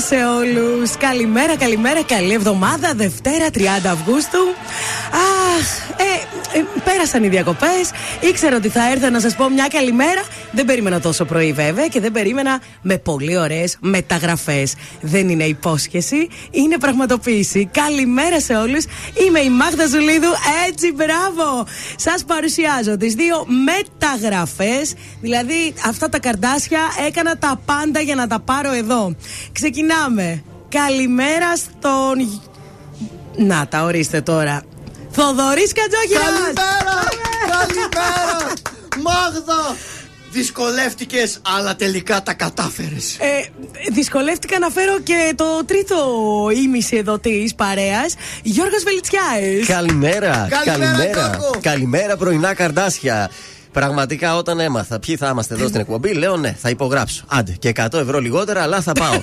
Καλημέρα σε όλους. Καλημέρα, καλημέρα, καλή εβδομάδα. Δευτέρα 30 Αυγούστου. Αχ, ε, ε, πέρασαν οι διακοπές. Ήξερα ότι θα έρθω να σας πω μια καλημέρα. Δεν περίμενα τόσο πρωί, βέβαια, και δεν περίμενα με πολύ ωραίες μεταγραφές. Δεν είναι υπόσχεση, είναι πραγματοποίηση. Καλημέρα σε όλους. Είμαι η Μάγδα Ζουλίδου. Έτσι, μπράβο. Σας παρουσιάζω τις δύο μεταγραφές. Δηλαδή, αυτά τα καρδάσια έκανα τα πάντα για να τα πάρω εδώ. Ξεκινάμε. Καλημέρα στον. Να τα ορίστε τώρα. Θοδωρής Κατζόγυρα! Καλημέρα! Καλημέρα! Μάγδα! Δυσκολεύτηκες, αλλά τελικά τα κατάφερες. Ε, δυσκολεύτηκα να φέρω και το τρίτο ήμιση εδώ της παρέας. Γιώργος Βελιτσιάης. Καλημέρα! Καλημέρα, Καλημέρα! Γιώργο. Καλημέρα, πρωινά καρδάσια. Πραγματικά όταν έμαθα ποιοι θα είμαστε εδώ στην εκπομπή, λέω ναι, θα υπογράψω. Άντε, και 100 ευρώ λιγότερα, αλλά θα πάω.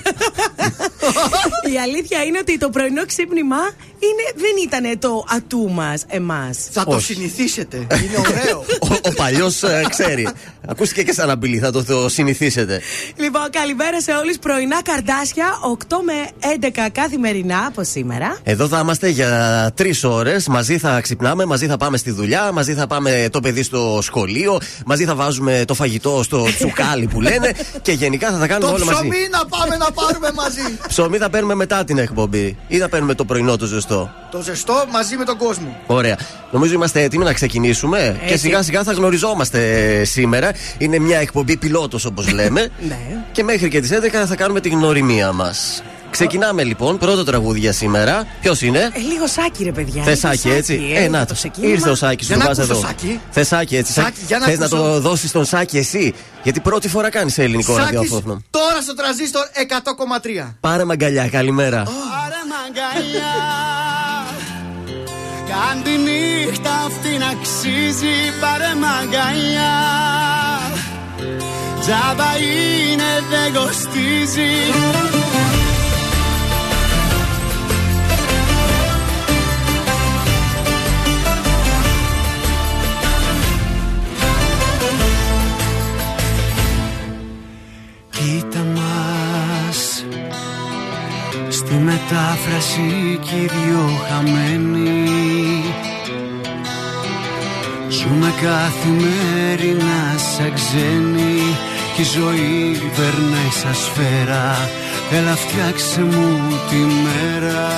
Η αλήθεια είναι ότι το πρωινό ξύπνημα είναι, δεν ήταν το ατού μας, εμάς. Θα το Όχι. συνηθίσετε. Είναι ωραίο. ο ο παλιός ξέρει. Ακούστηκε και σαν αμπιλή, θα το, το συνηθίσετε. Λοιπόν, καλημέρα σε όλους. Πρωινά καρδάσια, 8 με 11 καθημερινά από σήμερα. Εδώ θα είμαστε για τρεις ώρες. Μαζί θα ξυπνάμε, μαζί θα πάμε στη δουλειά, μαζί θα πάμε το παιδί στο σχολείο, μαζί θα βάζουμε το φαγητό στο τσουκάλι που λένε και γενικά θα τα κάνουμε το όλα μαζί. ψωμί να πάμε να πάρουμε μαζί. Ψωμί θα παίρνουμε μετά την εκπομπή ή θα παίρνουμε το πρωινό το ζεστό; το ζεστό μαζί με τον κόσμο. Ωραία. Νομίζω είμαστε έτοιμοι να ξεκινήσουμε και σιγά σιγά θα γνωριζόμαστε σήμερα. Είναι μια εκπομπή πιλότος όπως λέμε. Ναι. και μέχρι και τις 11 θα κάνουμε την γνωριμία μας. Ξεκινάμε λοιπόν, πρώτο τραγούδι για σήμερα. Ποιος είναι; Ε, λίγο σάκι, ρε παιδιά. Θε Λίγο Σάκη, έτσι. ε, Ε, να το το. ξεκίνημα. Ήρθε ο Σάκης, Για σου να βάζω ακούσω, εδώ. Σάκη. Θε Σάκη, έτσι. Σάκη, για να Θες να ακούσω. το δώσεις στον Σάκη εσύ; Γιατί πρώτη φορά κάνεις σε ελληνικό Σάκης, ραδιόφωνο. τώρα στο τραζίστορ 100,3. Πάρε μαγκαλιά, καλημέρα. Πάρε μαγκαλιά Κάν τη νύχτα αυτή να αξίζει Πάρε μαγκαλιά Τζάμπα είναι δεν κοστίζει Κοίτα μας. Στη μετάφραση κι οι δυο χαμένοι Ζούμε καθημερινά σαν ξένοι Κι η ζωή περνάει σαν σφαίρα. Έλα φτιάξε μου τη μέρα.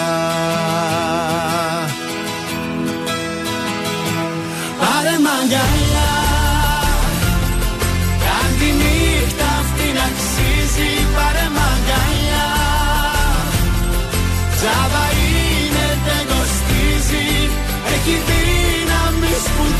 Πάρε μαγκαλιά Τζάβα είναι δεν κοστίζει. Έχει δύναμη σπουδαία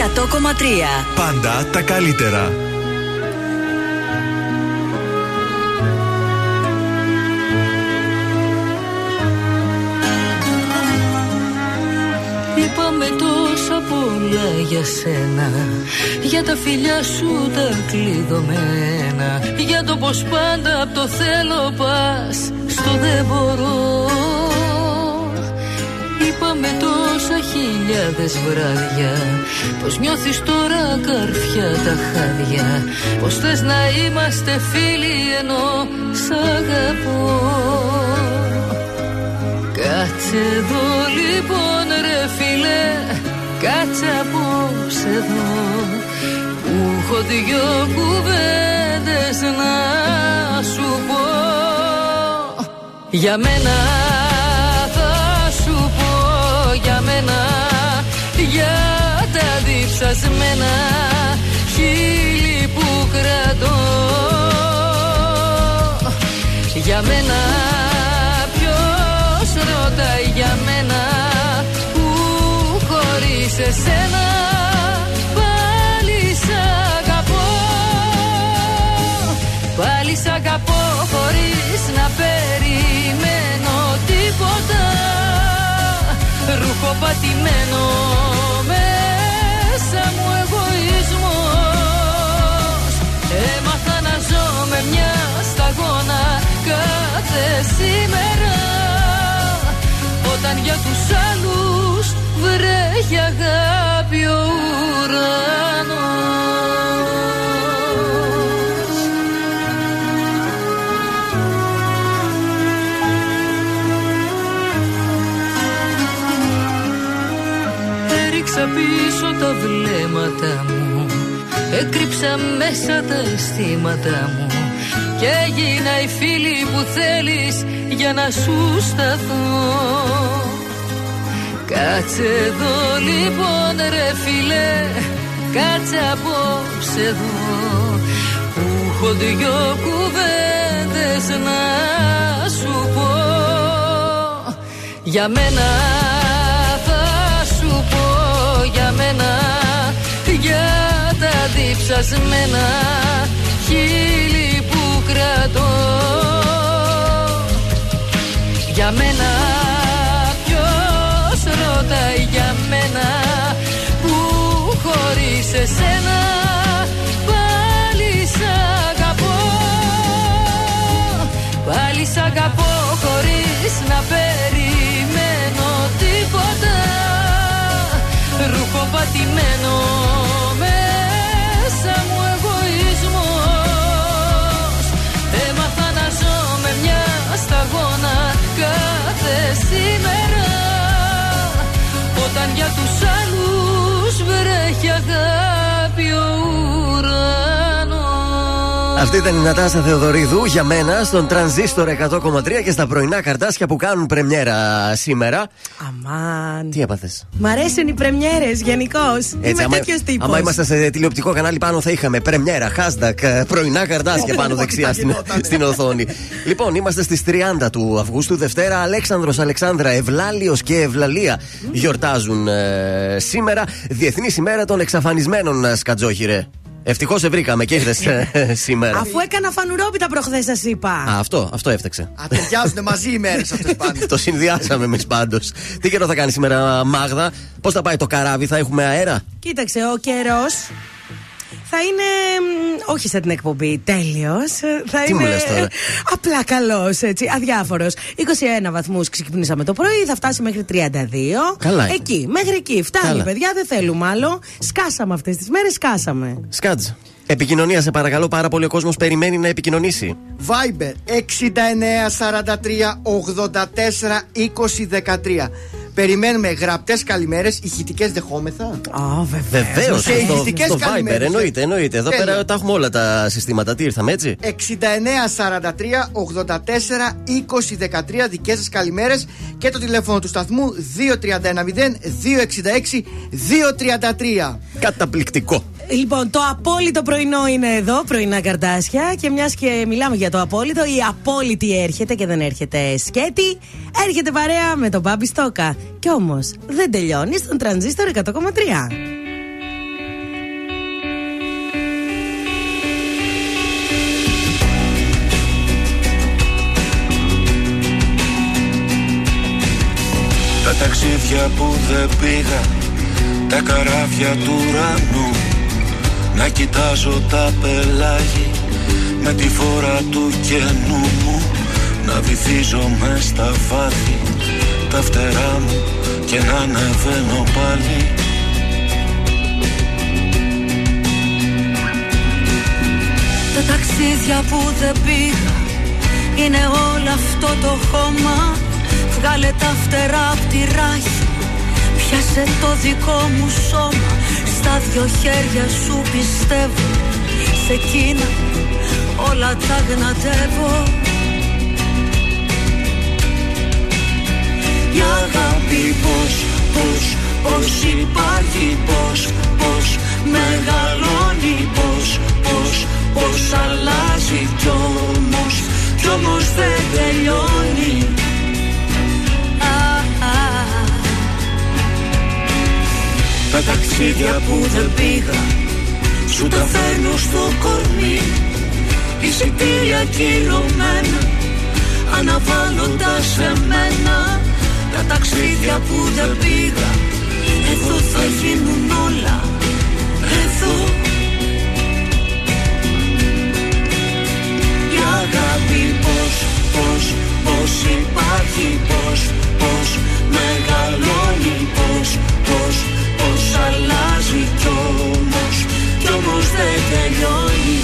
100,3 Πάντα τα καλύτερα. Είπαμε τόσα πολλά για σένα. Για τα φιλιά σου τα κλειδωμένα Για το πως πάντα απ' το θέλω πας. Στο δεν μπορώ. Είπαμε τόσα χιλιάδες βράδια. Πως νιώθεις τώρα καρφιά τα χάδια. Πως θες να είμαστε φίλοι ενώ σ' αγαπώ. Κάτσε εδώ λοιπόν ρε φίλε. Κάτσε απόψε εδώ. Που έχω δυο κουβέντες να σου πω. Για μένα Για τα διψασμένα χείλη που κρατώ. Για μένα ποιος ρωτάει για μένα Που χωρίς εσένα πάλι σ' αγαπώ. Πάλι σ' αγαπώ χωρίς να περιμένω τίποτα Ρούχο πατημένο μέσα μου εγωισμός. Έμαθα να ζω με μια σταγόνα κάθε σήμερα. Όταν για τους άλλους βρέχει αγάπη ο ουρανός πίσω τα βλέμματα μου. Έκρυψα μέσα τα αισθήματα μου. Και έγινα η φίλη που θέλεις για να σου σταθώ. Κάτσε εδώ λοιπόν ρε φίλε Κάτσε απόψε εδώ. Που έχω δυο κουβέντες να σου πω. Για μένα μένα Για τα διψασμένα χείλη που κρατώ. Για μένα ποιος ρωτάει για μένα Που χωρίς εσένα πάλι σ' αγαπώ. Πάλι σ' αγαπώ χωρίς να περιμένω τίποτα Ρούχο πατημένο μέσα μου εγωισμός. Έμαθα να ζω με μια σταγόνα κάθε σήμερα. Όταν για τους άλλους βρέχει αγάπη ο ουρανός Αυτή ήταν η Νατάσα Θεοδωρίδου για μένα στον τρανζίστορ 100,3 και στα πρωινά καρτάσια που κάνουν πρεμιέρα σήμερα. Αμάν. Τι έπαθες; Μ' αρέσουν οι πρεμιέρες γενικώς. Είμαι άμα, τέτοιος τύπος. άμα ήμασταν σε τηλεοπτικό κανάλι πάνω θα είχαμε πρεμιέρα, hashtag, ε, πρωινά καρτάσια πάνω δεξιά στην, στην οθόνη. λοιπόν, είμαστε στις 30 του Αυγούστου, Δευτέρα. Αλέξανδρος, Αλεξάνδρα, Ευλάλιος και Ευλαλία γιορτάζουν ε, σήμερα. Διεθνής ημέρα των εξαφανισμένων, ε, Σκατζόχυρε. Ευτυχώς σε βρήκαμε και ήρθες σήμερα. Αφού έκανα φανουρόπιτα προχθές, σας είπα. Α, αυτό, αυτό έφταξε. Α, ταιριάζουν μαζί οι μέρες αυτές πάνε. Το συνδυάσαμε εμείς πάντως. Τι καιρό θα κάνει σήμερα, Μάγδα, πώς θα πάει το καράβι, θα έχουμε αέρα; Κοίταξε, ο καιρός θα είναι. μ, Όχι σαν την εκπομπή, τέλειος. Θα Τι μου είναι. λες τώρα; Απλά καλός, έτσι, αδιάφορος. 21 βαθμούς ξεκινήσαμε το πρωί, θα φτάσει μέχρι 32. Καλά είναι. Εκεί, μέχρι εκεί. Φτάνει, Καλά. παιδιά, δεν θέλουμε άλλο. Σκάσαμε αυτές τις μέρες, σκάσαμε. Σκάτζ. Επικοινωνία, σε παρακαλώ πάρα πολύ. Ο κόσμος περιμένει να επικοινωνήσει. Viber 6943 84 20 13. Περιμένουμε γραπτές καλημέρες, ηχητικές δεχόμεθα. Α, βεβαίως. Βεβαίως. Και Στο, ηχητικές στο Viber, καλημέρες, εννοείται, ε. εννοείται. Εδώ Τέλεια. πέρα τα έχουμε όλα τα συστήματα. Τι ήρθαμε, έτσι; 6943 84 20 13 δικές σας καλημέρες και το τηλέφωνο του σταθμού 2390 266 233. Καταπληκτικό. Λοιπόν, το απόλυτο πρωινό είναι εδώ, πρωινά καρτάσια. Και μιας και μιλάμε για το απόλυτο, η απόλυτη έρχεται και δεν έρχεται σκέτη. Έρχεται παρέα με τον Μπάμπι Στόκα. Κι όμως, δεν τελειώνει στον τρανζίστορ 100,3. Τα ταξίδια που δεν πήγα Τα καράβια του ουρανού Να κοιτάζω τα πελάγι Με τη φόρα του κενού μου Να βυθίζομαι στα βάθη τα φτερά μου Και να ανεβαίνω πάλι. Τα ταξίδια που δεν πήγα Είναι όλο αυτό το χώμα. Βγάλε τα φτερά απ' τη ράχη Πιάσε το δικό μου σώμα. Στα δυο χέρια σου πιστεύω Σε εκείνα όλα τα γνατεύω Η αγάπη πως, πως, πως υπάρχει Πως, πως μεγαλώνει Πως, πως, πως αλλάζει Κι όμως, κι όμως δεν τελειώνει. Τα ταξίδια που δεν πήγα Σου τα φέρνω στο κορμί. Εισιτήρια κυρωμένα Αναβάλλοντας εμένα Τα ταξίδια που δεν πήγα. Εδώ θα γίνουν όλα. Εδώ. Η αγάπη πως, πως, πως υπάρχει Πως, πως μεγαλώνει Πως, πως πως αλλάζει κι όμως Κι όμως δεν τελειώνει.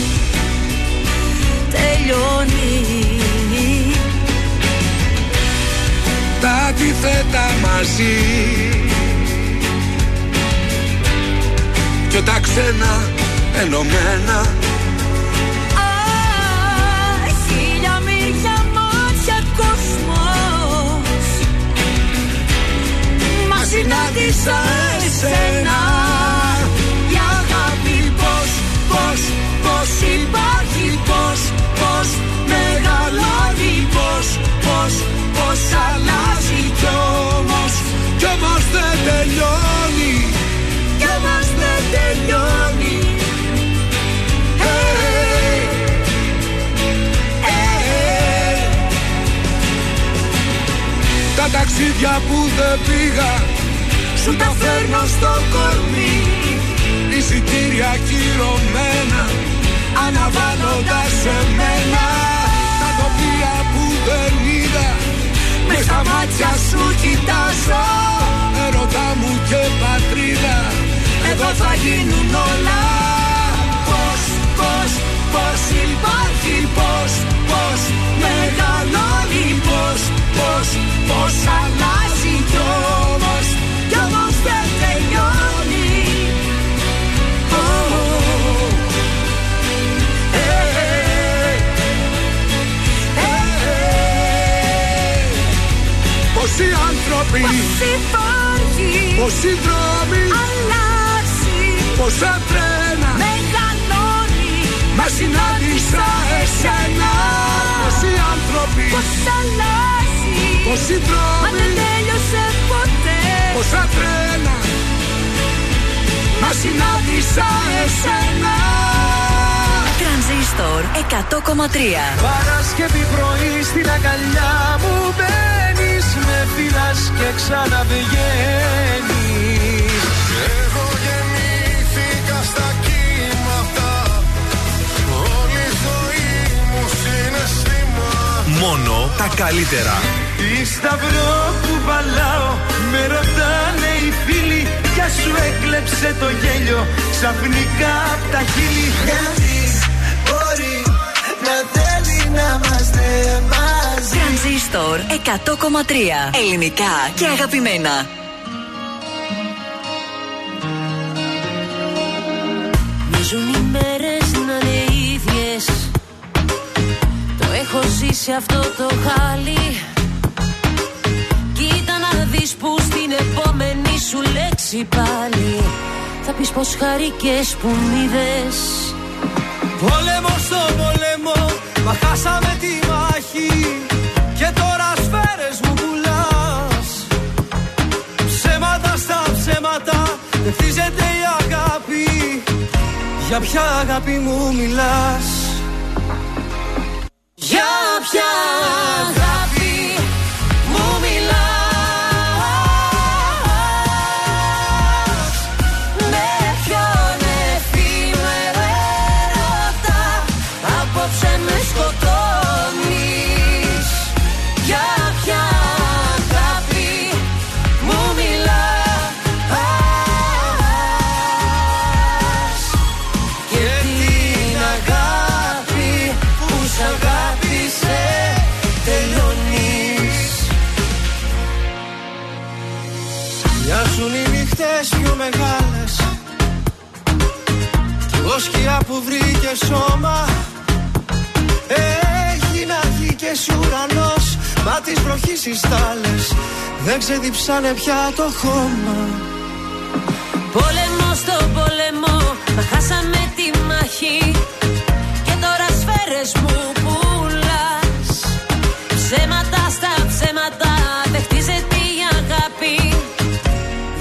Τελειώνει Τα αντιθέτα μαζί. Κι τα ξένα ενωμένα. Χίλια μίλια μάτια κόσμος. Μα συνάντησα εσένα. Η αγάπη πως, πως, πως υπάρχει Πως, πως μεγαλώνει Πως, πως, πως αλλάζει Κι όμως, κι όμως δεν τελειώνει. Κι όμως δεν τελειώνει. Hey, hey. Τα ταξίδια που δεν πήγα Σου τα φέρνω στο κορμί. Εισιτήρια κυρωμένα Αναβάλλοντας εμένα. Τα τοπία που δεν είδα Με στα μάτια σου κοιτάζω. Ερωτά μου και πατρίδα. Εδώ θα γίνουν όλα. Πώς, πώς, πώς υπάρχει Πώς, πώς μεγαλώνει Πώς, πώς, πώς αλλάζει Κι όμως, κι όμως Πόσοι άνθρωποι, Πώς υπάρχει πόσοι δρόμοι Αλλάζει Πόσα τρένα Μεγαλώνει Μας συνάντησα εσένα. Πόσοι άνθρωποι, Πώς αλλάζει πόσοι Μα δρόμοι δεν τέλειωσε ποτέ. Πόσα τρένα Μας συνάντησα εσένα. Τρανζίστορ 100,3 Παρασκευή πρωί στην αγκαλιά μου μπαίνεις Με φυλάς και ξαναβγαίνεις. Εγώ γεννήθηκα στα κύματα. Όλη η ζωή μου συναισθήμα. Μόνο τα καλύτερα. Τι σταυρό που βαλάω Με ρωτάνε οι φίλοι. Ποια σου έκλεψε το γέλιο Ξαφνικά απ' τα χείλη. Κανείς μπορεί να θέλει να είμαστε μαζί Τρανζίστορ 100,3 Ελληνικά και αγαπημένα. Μίζουν οι μέρες να είναι ίδιες. Το έχω ζήσει αυτό το χάλι. Κοίτα να δεις που στην επόμενη σου λέξη πάλι. Θα πεις πως χαρικές που μ' είδες. Πόλεμο στο πόλεμο Μα χάσαμε τη μάχη. Και τώρα σφαίρες μου πουλάς. Ψέματα στα ψέματα Δεν χτίζεται η αγάπη. Για ποια αγάπη μου μιλάς; Για ποια μεγάλες. Κι εγώ σκιά που βρήκε σώμα Έγινα γη και εσύ ουρανός. Μα τις βροχής οι στάλες Δεν ξεδιψάνε πια το χώμα. Πόλεμο στο πόλεμο, μα χάσαμε τη μάχη. Και τώρα σφαίρες μου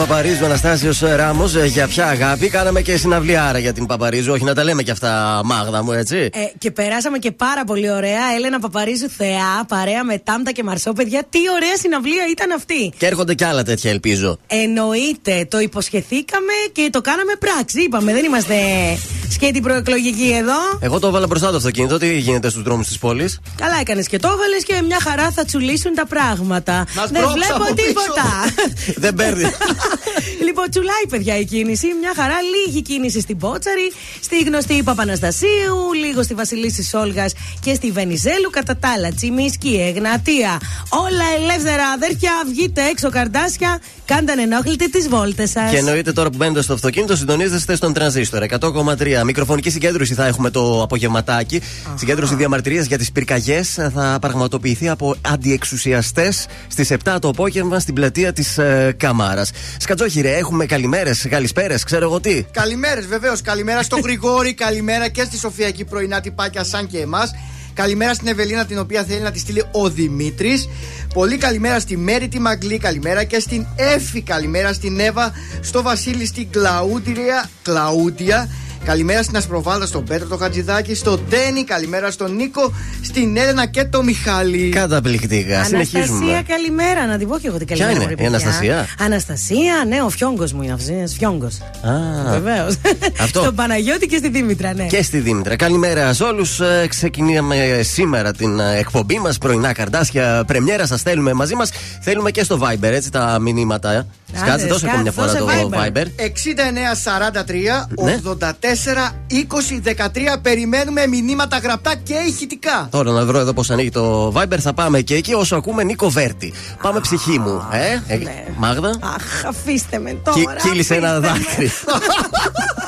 Παπαρίζου, Αναστάσιος Ράμος, για ποια αγάπη. Κάναμε και συναυλιάρα για την Παπαρίζου, όχι να τα λέμε και αυτά, Μάγδα μου, έτσι. Ε, και περάσαμε και πάρα πολύ ωραία. Έλενα Παπαρίζου Θεά, παρέα με Τάμτα και Μαρσό, παιδιά. Τι ωραία συναυλία ήταν αυτή. Και έρχονται κι άλλα τέτοια, ελπίζω. Εννοείται, το υποσχεθήκαμε και το κάναμε πράξη. Είπαμε, δεν είμαστε σκέτη προεκλογική εδώ. Εγώ το έβαλα μπροστά το αυτοκίνητο, τι γίνεται στους δρόμους της πόλης; Καλά έκανες και το έβαλες και μια χαρά θα τσουλήσουν τα πράγματα. Μας δεν μπρόξα βλέπω από πίσω. τίποτα. Δεν παίρνει. λοιπόν, τσουλάει παιδιά η κίνηση. Μια χαρά, λίγη κίνηση στην Πότσαρη, στη γνωστή Παπαναστασίου, λίγο στη Βασιλίση Σόλγα και στη Βενιζέλου. Κατά τα άλλα, Τσιμίσκι, Εγνατία. Όλα ελεύθερα, αδέρφια, βγείτε έξω, καρδάσια. Κάντε ανενόχλητη τις βόλτες σας. Και εννοείται τώρα που μπαίνετε στο αυτοκίνητο, συντονίζεστε στον τρανζίστορ 100,3. Μικροφωνική συγκέντρωση θα έχουμε το απογευματάκι. Συγκέντρωση διαμαρτυρίας για τις πυρκαγιές θα πραγματοποιηθεί από αντιεξουσιαστές στις 7 το απόγευμα στην πλατεία της ε, Καμάρας. Σκατζόχυρε, έχουμε καλημέρες, καλησπέρες, ξέρω εγώ τι. Καλημέρες, βεβαίως. Καλημέρα στον Γρηγόρη, καλημέρα και στη Σοφιακή πρωινά τυπάκια σαν και εμάς. Καλημέρα στην Ευελίνα, την οποία θέλει να τη στείλει ο Δημήτρης. Πολύ καλημέρα στη Μέρη τη Μαγκλή, καλημέρα και στην Έφη, καλημέρα στην Εύα, στο Βασίλη, στην Κλαούντια. Κλαούντια. Καλημέρα στην Ασπροβάλα, στον Πέτρο το Χατζηδάκη, στον Ντένι, καλημέρα στον Νίκο, στην Έλενα και τον Μιχάλη. Καταπληκτικά. Αναστασία, Συνεχίζουμε. καλημέρα. Να την πω και εγώ την καλημέρα. είναι, μωρή η παιδιά. Αναστασία; Αναστασία, ναι, ο φιόγκος μου είναι αυτός. Φιόγκος. Α, Βεβαίως. Αυτό. Στον Παναγιώτη και στη Δήμητρα, ναι. Και στη Δήμητρα. Καλημέρα σε όλους. Ξεκινήσαμε σήμερα την ε, εκπομπή μας. Πρωινά καρτάσια. Πρεμιέρα σας θέλουμε μαζί μας. Θέλουμε και στο Viber, έτσι τα μηνύματα. Ε. Σκάτσε, δώσε ακόμη μια φορά το Viber. 6943 Ναι. 84 20 13 Περιμένουμε μηνύματα γραπτά και ηχητικά. Τώρα να βρω εδώ πώς ανοίγει το Viber. Θα πάμε και εκεί όσο ακούμε Νίκο Βέρτη. Πάμε ψυχή μου. Ε, ε Μάγδα. Αχ, αφήστε με Κι- τώρα. Κύλησε ένα αφήστε με. δάκρυ.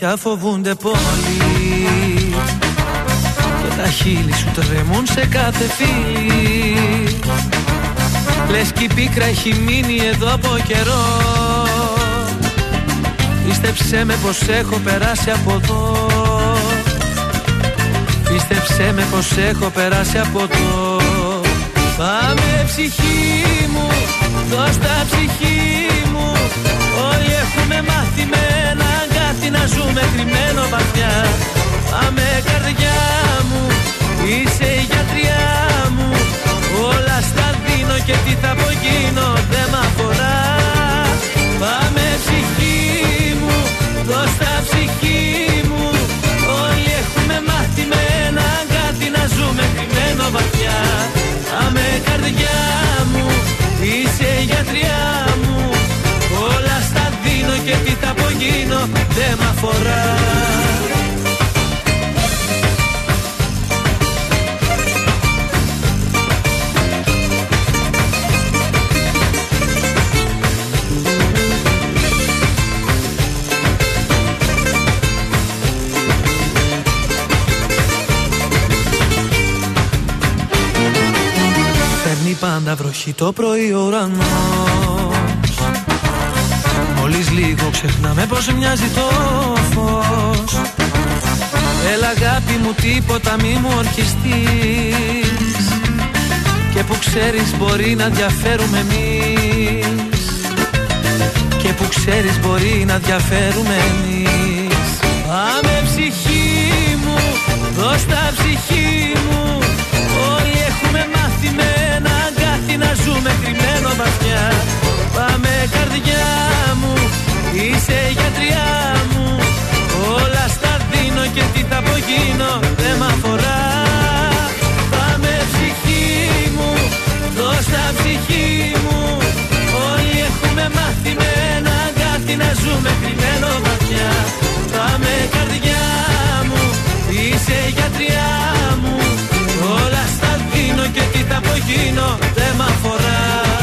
μάτια φοβούνται πολύ. Και τα χείλη σου τρεμούν σε κάθε φίλη. Λες κι η πίκρα έχει μείνει εδώ από καιρό. Πίστεψέ με πως έχω περάσει από εδώ. Πίστεψέ με πως έχω περάσει από εδώ. Πάμε ψυχή μου, δώσ' τα ψυχή μου. Όλοι έχουμε μάθει με ένα αγκάθι να ζούμε κρυμμένο βαθιά. Πάμε καρδιά μου, είσαι η γιατριά μου. Όλα στα δίνω και τι θα απογίνω δεν μ' αφορά. Πάμε ψυχή μου, δώσ' τα ψυχή μου. Όλοι έχουμε μάθει με ένα αγκάθι να ζούμε κρυμμένο βαθιά. Πάμε καρδιά μου, είσαι η γιατριά μου. Όλα στα δίνω και τι θα απογίνω δεν μ' αφορά. Φέρνει πάντα βροχή το πρωί ο ουρανός Μόλις λίγο ξεχνάμε πως μοιάζει το φως. Έλα αγάπη μου τίποτα μη μου ορκιστείς Και που ξέρεις μπορεί να διαφέρουμε εμείς. Και που ξέρεις μπορεί να διαφέρουμε εμείς. Πάμε ψυχή μου, δώσ' τα ψυχή μου. Όλοι έχουμε μάθει με ένα αγκάθι να ζούμε κρυμμένο βαθιά. Πάμε καρδιά μου, είσαι η γιατριά μου. Όλα στα δίνω και τι θα απογίνω. Δεν μ' αφορά. Πάμε ψυχή μου, δώσ' τα ψυχή μου. Όλοι έχουμε μάθει με ένα αγκάθι να ζούμε κρυμμένο βαθιά. Πάμε καρδιά μου, είσαι η γιατριά μου. Όλα στα δίνω και τι θα απογίνω. Δεν μ' αφορά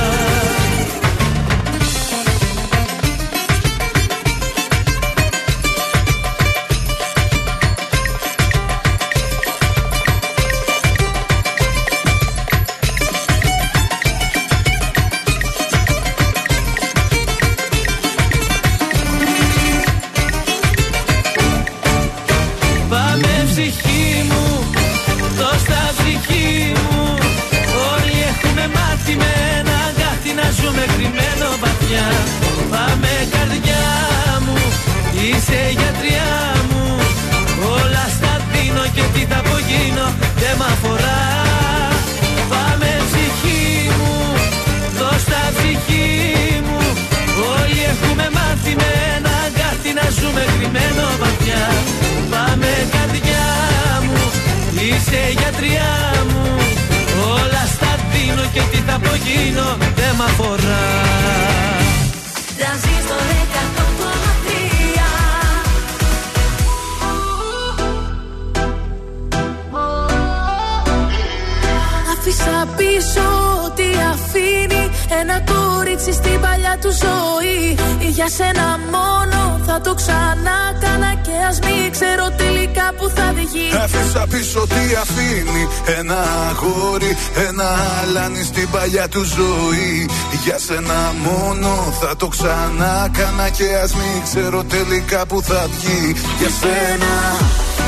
στην παλιά του ζωή. Για σένα μόνο θα το ξανά κάνα Και ας μην ξέρω τελικά που θα βγει. Για σένα,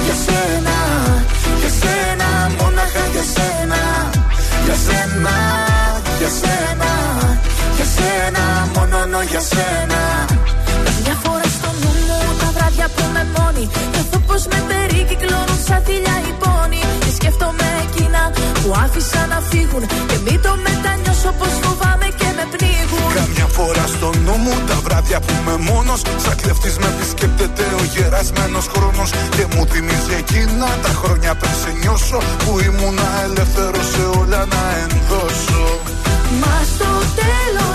για σένα, για σένα Μόναχα για σένα. Για σένα, για σένα, για σένα Μόνο για σένα. Μια φορά στο νου μου τα βράδια που με μόνη Νιώθω πως με περικυκλώνουν σαν θηλιά οι που άφησα να φύγουν Και μην το μετανιώσω πως φοβάμαι και με πνίγουν. Καμιά φορά στο νου μου τα βράδια που είμαι μόνος Σαν κλεφτής με επισκέπτεται ο γερασμένος χρόνος. Και μου θυμίζει εκείνα τα χρόνια πριν σε νιώσω Που ήμουνα ελεύθερος σε όλα να ενδώσω. Μα στο τέλος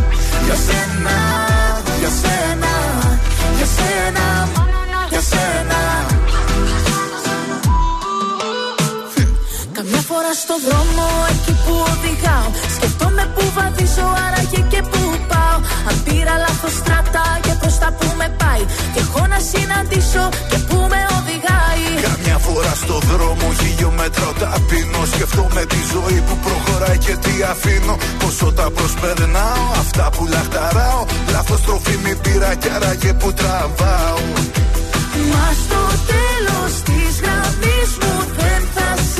για σένα, για σένα Για σένα, για σένα. Καμιά φορά στο δρόμο εκεί που οδηγάω Σκεφτόμαι που βαδίζω άραγε και που πάω Αν πήρα λάθος στράτα και προς τα που με πάει. Και έχω να συναντήσω και που με οδηγάει. Καμιά φορά στο δρόμο χιλιόμετρο ταπεινώ Σκεφτόμαι τη ζωή που προχωράει και τι αφήνω. Πόσο τα προσπερνάω, αυτά που λαχταράω. Λάθος τροφή μη πήρα κι άραγε που τραβάω. Μα στο τέλος της γραμμής μου δεν θα σ'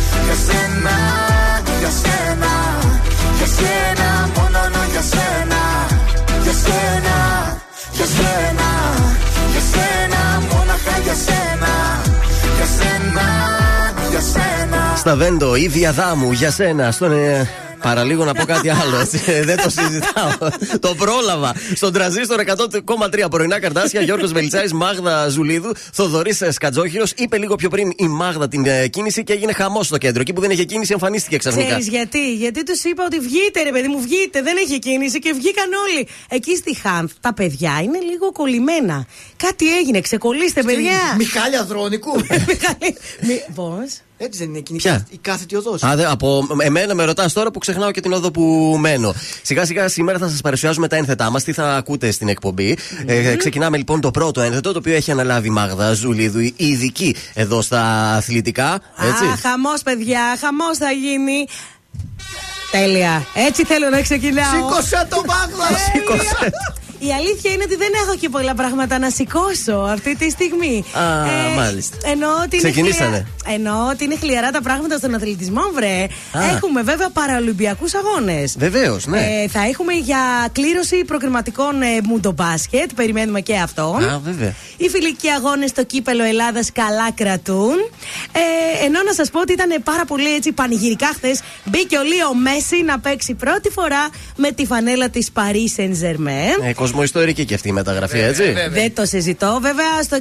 για σένα, για σένα Για σένα, μόνο για σένα Για σένα, για σένα, για σένα Μόναχα για σένα, για σένα, για σένα Στα Βέντο, η διαδάμου για σένα. Στον. Ε, παραλίγο να πω κάτι άλλο, έτσι. Ε, Δεν το συζητάω. το πρόλαβα. Στον τραζίστορ 100,3 πρωινά καρτάσια, Γιώργος Βελιτσάη, Μάγδα Ζουλίδου, Θοδωρής Σκατζόχυρος. Είπε λίγο πιο πριν η Μάγδα την ε, κίνηση και έγινε χαμός στο κέντρο. Εκεί που δεν είχε κίνηση, εμφανίστηκε ξαφνικά. Ξέρεις γιατί, γιατί τους είπα ότι βγείτε, ρε παιδί μου, βγείτε, δεν έχει κίνηση και βγήκαν όλοι. Εκεί στη Χάνθ τα παιδιά είναι λίγο κολλημένα. Κάτι έγινε, ξεκολλήστε, παιδιά. Μιχάλη Αδρόνικου. Πώς; Έτσι δεν είναι εκείνη Ποια; η κάθετη οδός. Α, δε, από εμένα με ρωτάς τώρα που ξεχνάω και την όδο που μένω. Σιγά σιγά σήμερα θα σας παρουσιάζουμε τα ένθετά μας, τι θα ακούτε στην εκπομπή. Ε, ξεκινάμε λοιπόν το πρώτο ένθετο, το οποίο έχει αναλάβει η Μάγδα Ζουλίδου, η ειδική εδώ στα αθλητικά. Έτσι. Α, χαμός, παιδιά, χαμός θα γίνει. Τέλεια. Έτσι θέλω να ξεκινάω. Σήκωσε το Μάγδα! Σήκωσε. Η αλήθεια είναι ότι δεν έχω και πολλά πράγματα να σηκώσω αυτή τη στιγμή. Α, μάλιστα. Εννοώ ότι, είναι Ξεκινήσανε. χλια... εννοώ ότι είναι χλιαρά τα πράγματα στον αθλητισμό, βρε. Α. Έχουμε βέβαια παραολυμπιακούς αγώνες. Βεβαίως, ναι. Ε, θα έχουμε για κλήρωση προκριματικών ε, μουντομπάσκετ. Περιμένουμε και αυτό. Α, βέβαια. Οι φιλικοί αγώνες στο κύπελο Ελλάδας καλά κρατούν. Ε, ενώ να σας πω ότι ήταν πάρα πολύ έτσι πανηγυρικά χθες. Μπήκε ο Λίο Μέση να παίξει πρώτη φορά με τη φανέλα της Paris Saint Germain. Ε, κοσμοϊστορική και αυτή η μεταγραφή, έτσι. Δεν το συζητώ. Βέβαια, στο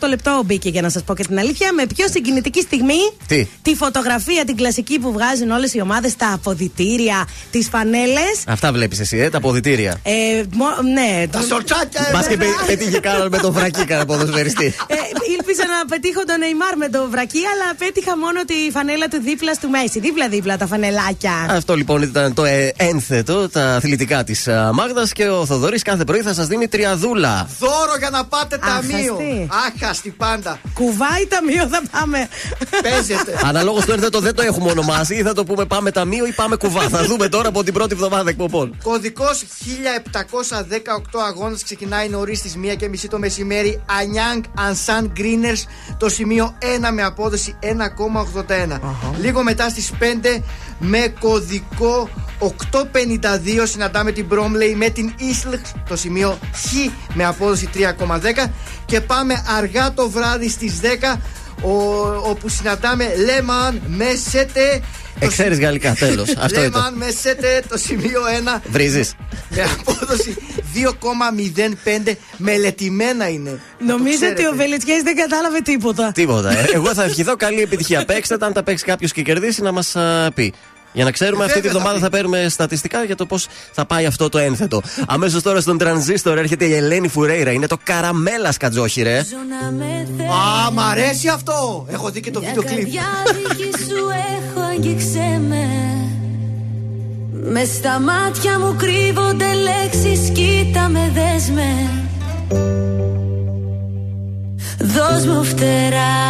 66ο λεπτό μπήκε για να σας πω και την αλήθεια. Με πιο συγκινητική στιγμή. Τι; Τη φωτογραφία, την κλασική που βγάζουν όλες οι ομάδες στα αποδητήρια, τις φανέλες. Αυτά βλέπεις εσύ, ε, τα αποδητήρια. Ε, μο- ναι, Τα σορτσάκια, Μπας και εμένα. πε- πέτυχε κανέναν με τον φρακί κανένα ποδοσφαιριστή. Ε, ήλπιζα να πετύχω τον Νεϊμάρ με το βρακί, αλλά πέτυχα μόνο τη φανέλα του δίπλα του Μέση. Δίπλα-δίπλα τα φανελάκια. Αυτό λοιπόν ήταν το ε, ένθετο, τα αθλητικά της Μάγδας και ο Θοδωρής κάθε πρωί θα σας δίνει τριαδούλα. Δώρο για να πάτε ταμείο. Αχαστή. Άχαστη πάντα. Κουβάει ταμείο, θα πάμε. Παίζετε. Αναλόγως το ένθετο δεν το έχουμε ονομάσει ή θα το πούμε πάμε ταμείο ή πάμε κουβά. θα δούμε τώρα από την πρώτη εβδομάδα εκπομπών. Κωδικός 1718 αγώνας ξεκινάει νωρίς στις 1.30 το μεσημέρι. Ανιάνγκ Ανσάν Γκρίνερς το σημείο 1 με απόδοση 1,81. Λίγο μετά στις 5 με κωδικό 852 συναντάμε την Bromley με την Islex το σημείο Χ με απόδοση 3,10 και πάμε αργά το βράδυ στις 10 ο, όπου συναντάμε Λέμαν με Σέτε Εξαίρει γαλλικά, τέλος. Αυτό Λέμαν ήταν. με Σέτε το σημείο 1 Βρίζεις. με απόδοση 2,05 μελετημένα είναι. Να το Νομίζω ότι ξέρετε. ο Βελετιέ δεν κατάλαβε τίποτα. Τίποτα. ε. Εγώ θα ευχηθώ καλή επιτυχία. Παίξτε τα, αν τα παίξει κάποιος και κερδίσει να μας πει. Για να ξέρουμε ε, αυτή τη βδομάδα θα παίρνουμε στατιστικά για το πώς θα πάει αυτό το ένθετο. Αμέσως τώρα στον τρανζίστορ έρχεται η Ελένη Φουρέιρα. Είναι το καραμέλα κατζόχι, ρε. Α, μ' αρέσει αυτό. Έχω δει και το βίντεο κλειπ. Για δική σου έχω αγγίξε με. Μες στα μάτια μου κρύβονται λέξεις, κοίτα με δέσμε. Δώσ' μου φτερά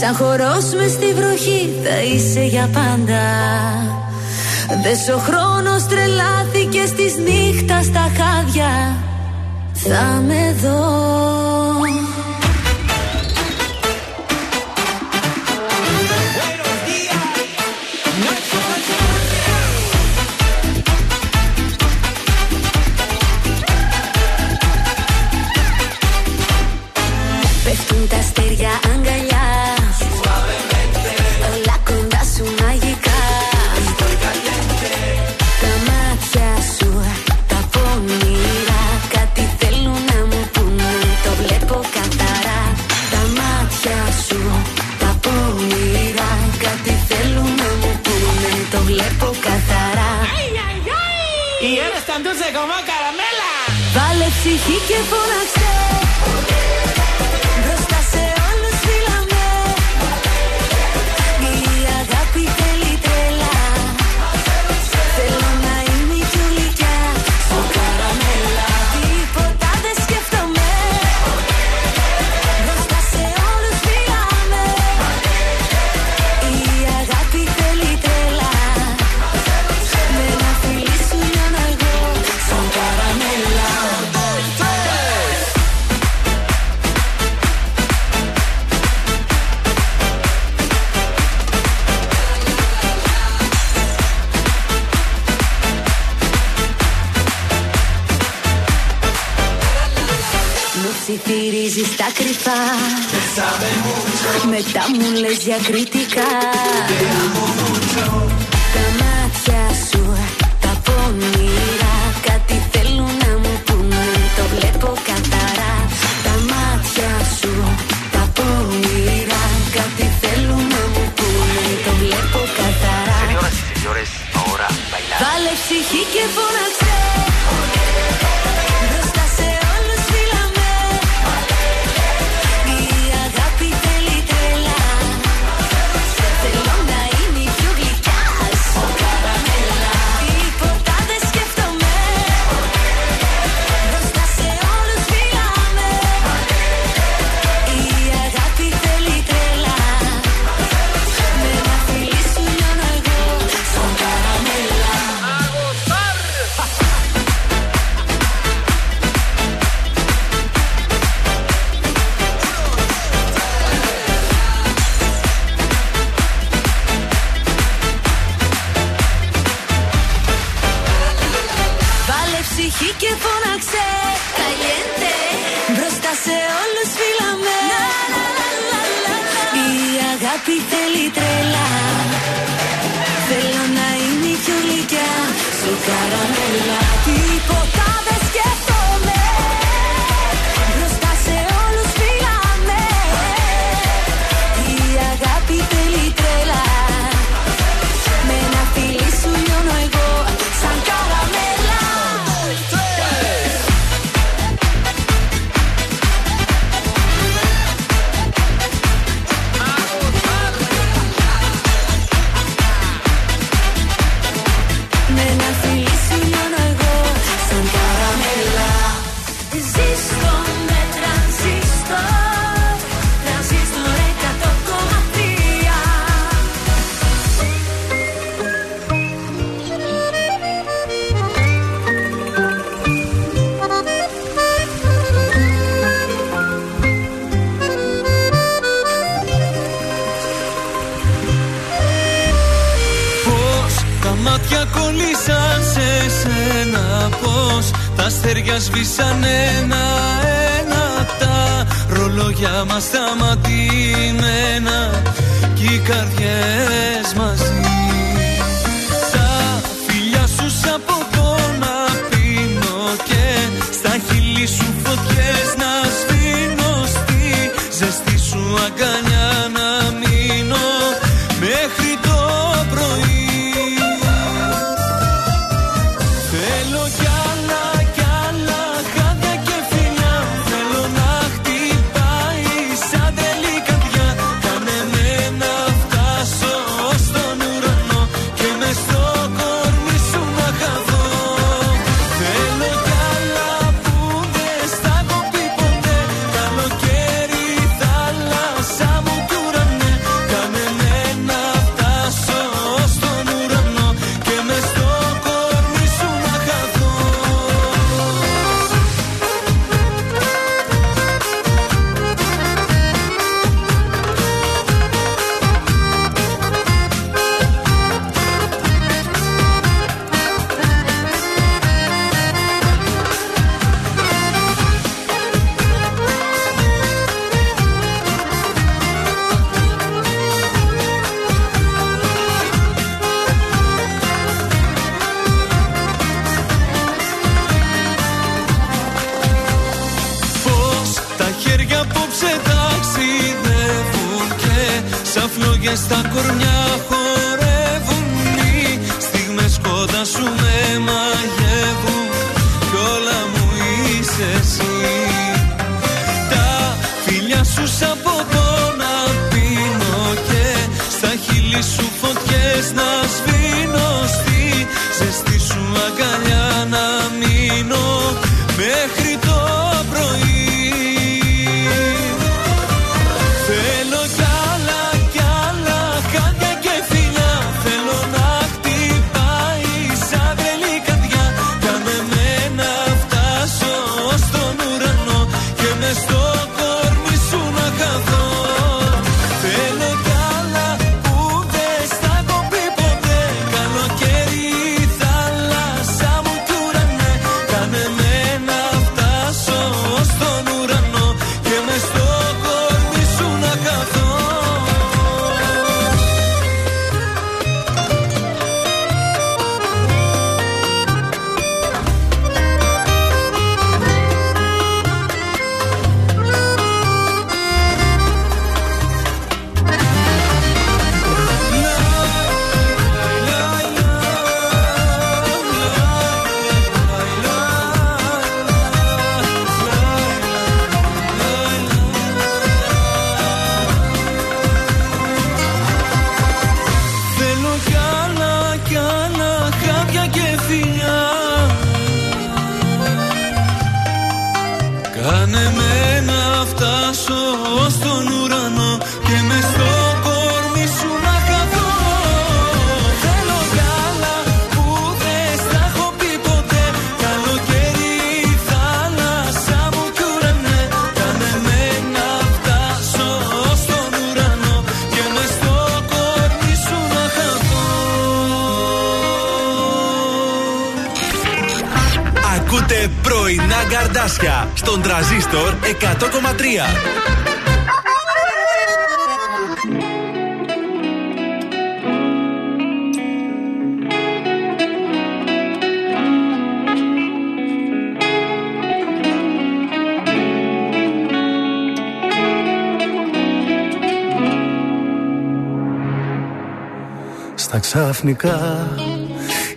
Σαν χορός μες στη βροχή θα είσαι για πάντα. Δες ο χρόνος τρελάθηκε στις νύχτα στα χάδια. Θα με δω. καραμέλα Βάλε ψυχή και φωνάξε empezar. Metámosles ya crítica. 100,3. Στα ξαφνικά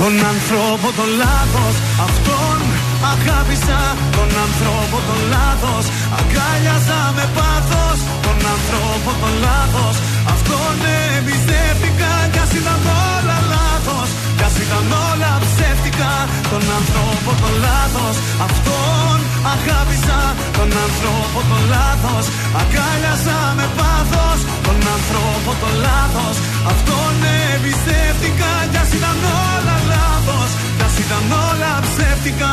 τον άνθρωπο το λάθος Αυτόν αγάπησα. Τον άνθρωπο το λάθος Αγκάλιαζα με πάθος. Τον άνθρωπο το λάθος Αυτόν εμπιστεύτηκα. Κι ας ήταν όλα λάθος Κι ας ήταν όλα ψεύτικα. Τον άνθρωπο το λάθος Αυτόν αγάπησα Τον άνθρωπο το λάθος Αγκάλιαζα με πάθος Τον άνθρωπο το λάθος. Αυτόν εμπιστεύτηκα Κι ας ήταν όλα λάθος Κι ας ήταν όλα ψεύτικα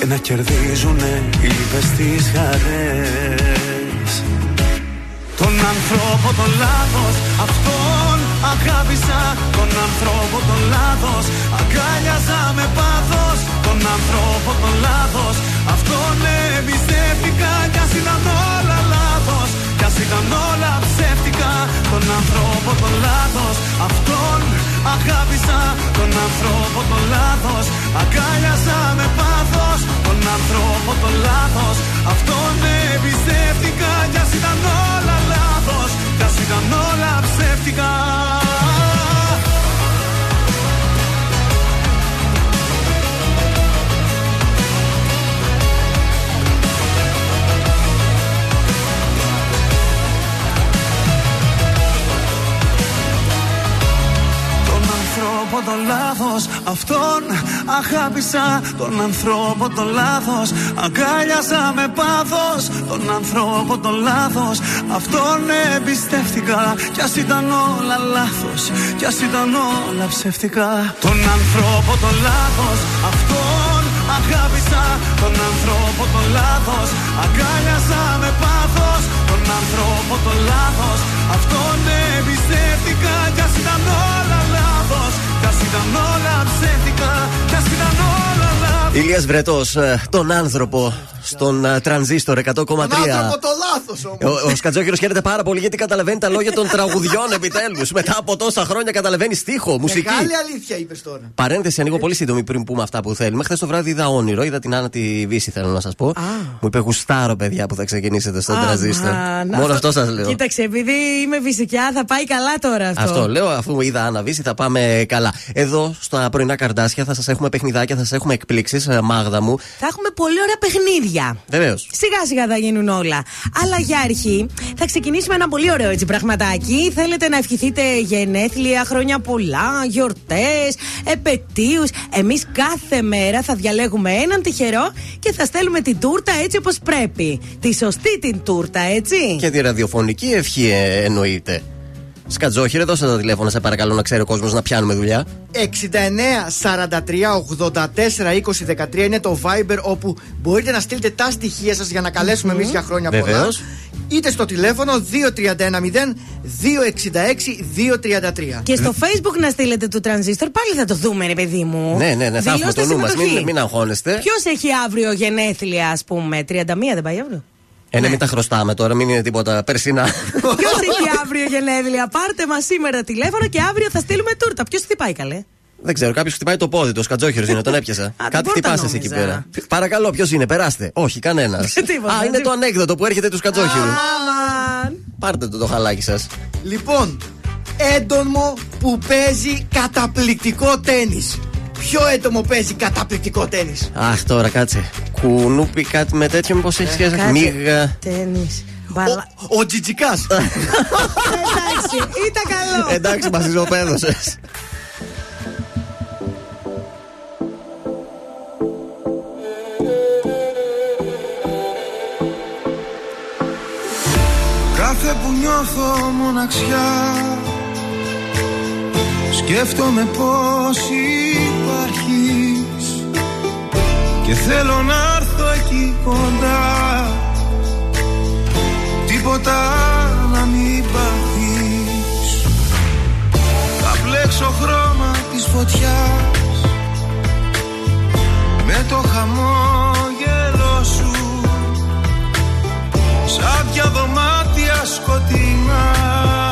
Και να κερδίζουνε οι λύπες τις χαρές. Τον άνθρωπο το λάθος Αυτόν αγάπησα. Τον άνθρωπο το λάθος Αγκάλιαζα με πάθος. Τον άνθρωπο το λάθος Αυτόν εμπιστεύτηκα. Κι ας ήταν όλα λάθος Κι ας ήταν όλα ψεύτικα. Τον άνθρωπο το λάθος Αυτόν αγάπησα. Τον άνθρωπο το λάθος Αγκάλιαζα με πάθος. Τον άνθρωπο το λάθος. Αυτόν εμπιστεύτηκα κι ας ήταν όλα λάθος. Κι ας ήταν όλα ψεύτικα. Αυτόν αγάπησα τον ανθρώπο το λάθος. Αγκάλιαζα με πάθος τον ανθρώπο το λάθος. Αυτόν εμπιστεύτηκα κι ας ήταν όλα λάθος. Κι ας ήταν όλα ψεύτικα. Τον ανθρώπο το λάθος. Αυτόν αγάπησα τον ανθρώπο το λάθος. Αγκάλιαζα με πάθος τον ανθρώπο το λάθος. Αυτόν εμπιστεύτηκα κι ας ήταν όλα λάθος. Κι α ήταν όλα ψεύτικα. Κι α ήταν όλα λάθο. Ηλίας Βρετός, ε, τον άνθρωπο στον ε, τρανζίστορ 100,3. Τον άνθρωπο το λάθος όμως. Ο, ο Σκατζόχυρος χαίρεται πάρα πολύ γιατί καταλαβαίνει τα λόγια των τραγουδιών επιτέλους. Μετά από τόσα χρόνια καταλαβαίνει στίχο, μουσική. Μεγάλη αλήθεια είπες τώρα. Παρένθεση, ανοίγω πολύ σύντομη πριν πούμε αυτά που θέλουμε. Χθες το βράδυ είδα όνειρο, είδα την Άννα τη Βύση, θέλω να σας πω. Μου είπε γουστάρω, παιδιά, που θα ξεκινήσετε στον τρανζίστορ. Μόνο αυτό σας λέω. Κοίταξε, επειδή είμαι φυσικά, θα πάει καλά τώρα αυτό. Αυτό λέω, αφού είδα Άννα Βύση, θα πάμε καλά. Εδώ στα πρωινά καρδάσια θα σας έχουμε παιχνιδάκια, θα σας έχουμε εκπλήξεις, Μάγδα μου. Θα έχουμε πολύ ωραία παιχνίδια. Βεβαίως. Σιγά σιγά θα γίνουν όλα. Αλλά για αρχή θα ξεκινήσουμε ένα πολύ ωραίο έτσι πραγματάκι. Θέλετε να ευχηθείτε γενέθλια, χρόνια πολλά, γιορτές, επαιτίους. Εμείς κάθε μέρα θα διαλέγουμε έναν τυχερό και θα στέλνουμε την τούρτα έτσι όπως πρέπει. Τη σωστή την τούρτα, έτσι. Και τη ραδιοφωνική ευχή ε, εννοείται. Σκατζόχυρε, δώσε τα τηλέφωνα, σε παρακαλώ να ξέρει ο κόσμος να πιάνουμε δουλειά. 69 43 84 20 13 είναι το Viber όπου μπορείτε να στείλετε τα στοιχεία σας για να καλέσουμε εμείς για χρόνια πολλά. Βεβαίως. Είτε στο τηλέφωνο 2310 266 233. Και στο facebook να στείλετε το τρανζίστορ, πάλι θα το δούμε, ρε παιδί μου. Ναι, ναι, ναι, θα έχουμε το νου μας. Μην, μην αγχώνεστε. Ποιος έχει αύριο γενέθλια, ας πούμε, 31 δεν πάει αύριο; Ε, ναι, μην τα χρωστάμε τώρα, μην είναι τίποτα περσινά. Ποιος έχει αύριο γενέθλια, πάρτε μας σήμερα τηλέφωνο και αύριο θα στείλουμε τούρτα. Ποιος χτυπάει καλέ; Δεν ξέρω, κάποιος χτυπάει το πόδι του. Σκατζόχυρο είναι, τον έπιασα. Κάτι πόρτα χτυπάς εκεί νόμιζα. πέρα. Παρακαλώ, ποιος είναι, περάστε. Όχι, κανένας. Τίποτα, Α, είναι τίποτα. το ανέκδοτο που έρχεται του Σκατζόχυρου. Αμάν. Πάρτε το το χαλάκι σας. Λοιπόν, έντομο που παίζει καταπληκτικό τέννη. Ποιο έντομο παίζει καταπληκτικό τέννη. Αχ, τώρα κάτσε. Κουνούπι κάτι με τέτοιο, μήπως έχει σχέση. κάτσε. Μίγα. Τέννη. Μπαλά. Ο Τζιτζικάς. Εντάξει, ήταν καλό. Εντάξει, μας ισοπαίδωσε. Κάθε που νιώθω μοναξιά Σκέφτομαι πως υπάρχεις Και θέλω να έρθω εκεί κοντά. Τίποτα να μην πάθεις Θα μπλέξω χρώμα της φωτιάς. Με το χαμόγελο σου. Σάπια δωμάτια σκοτεινά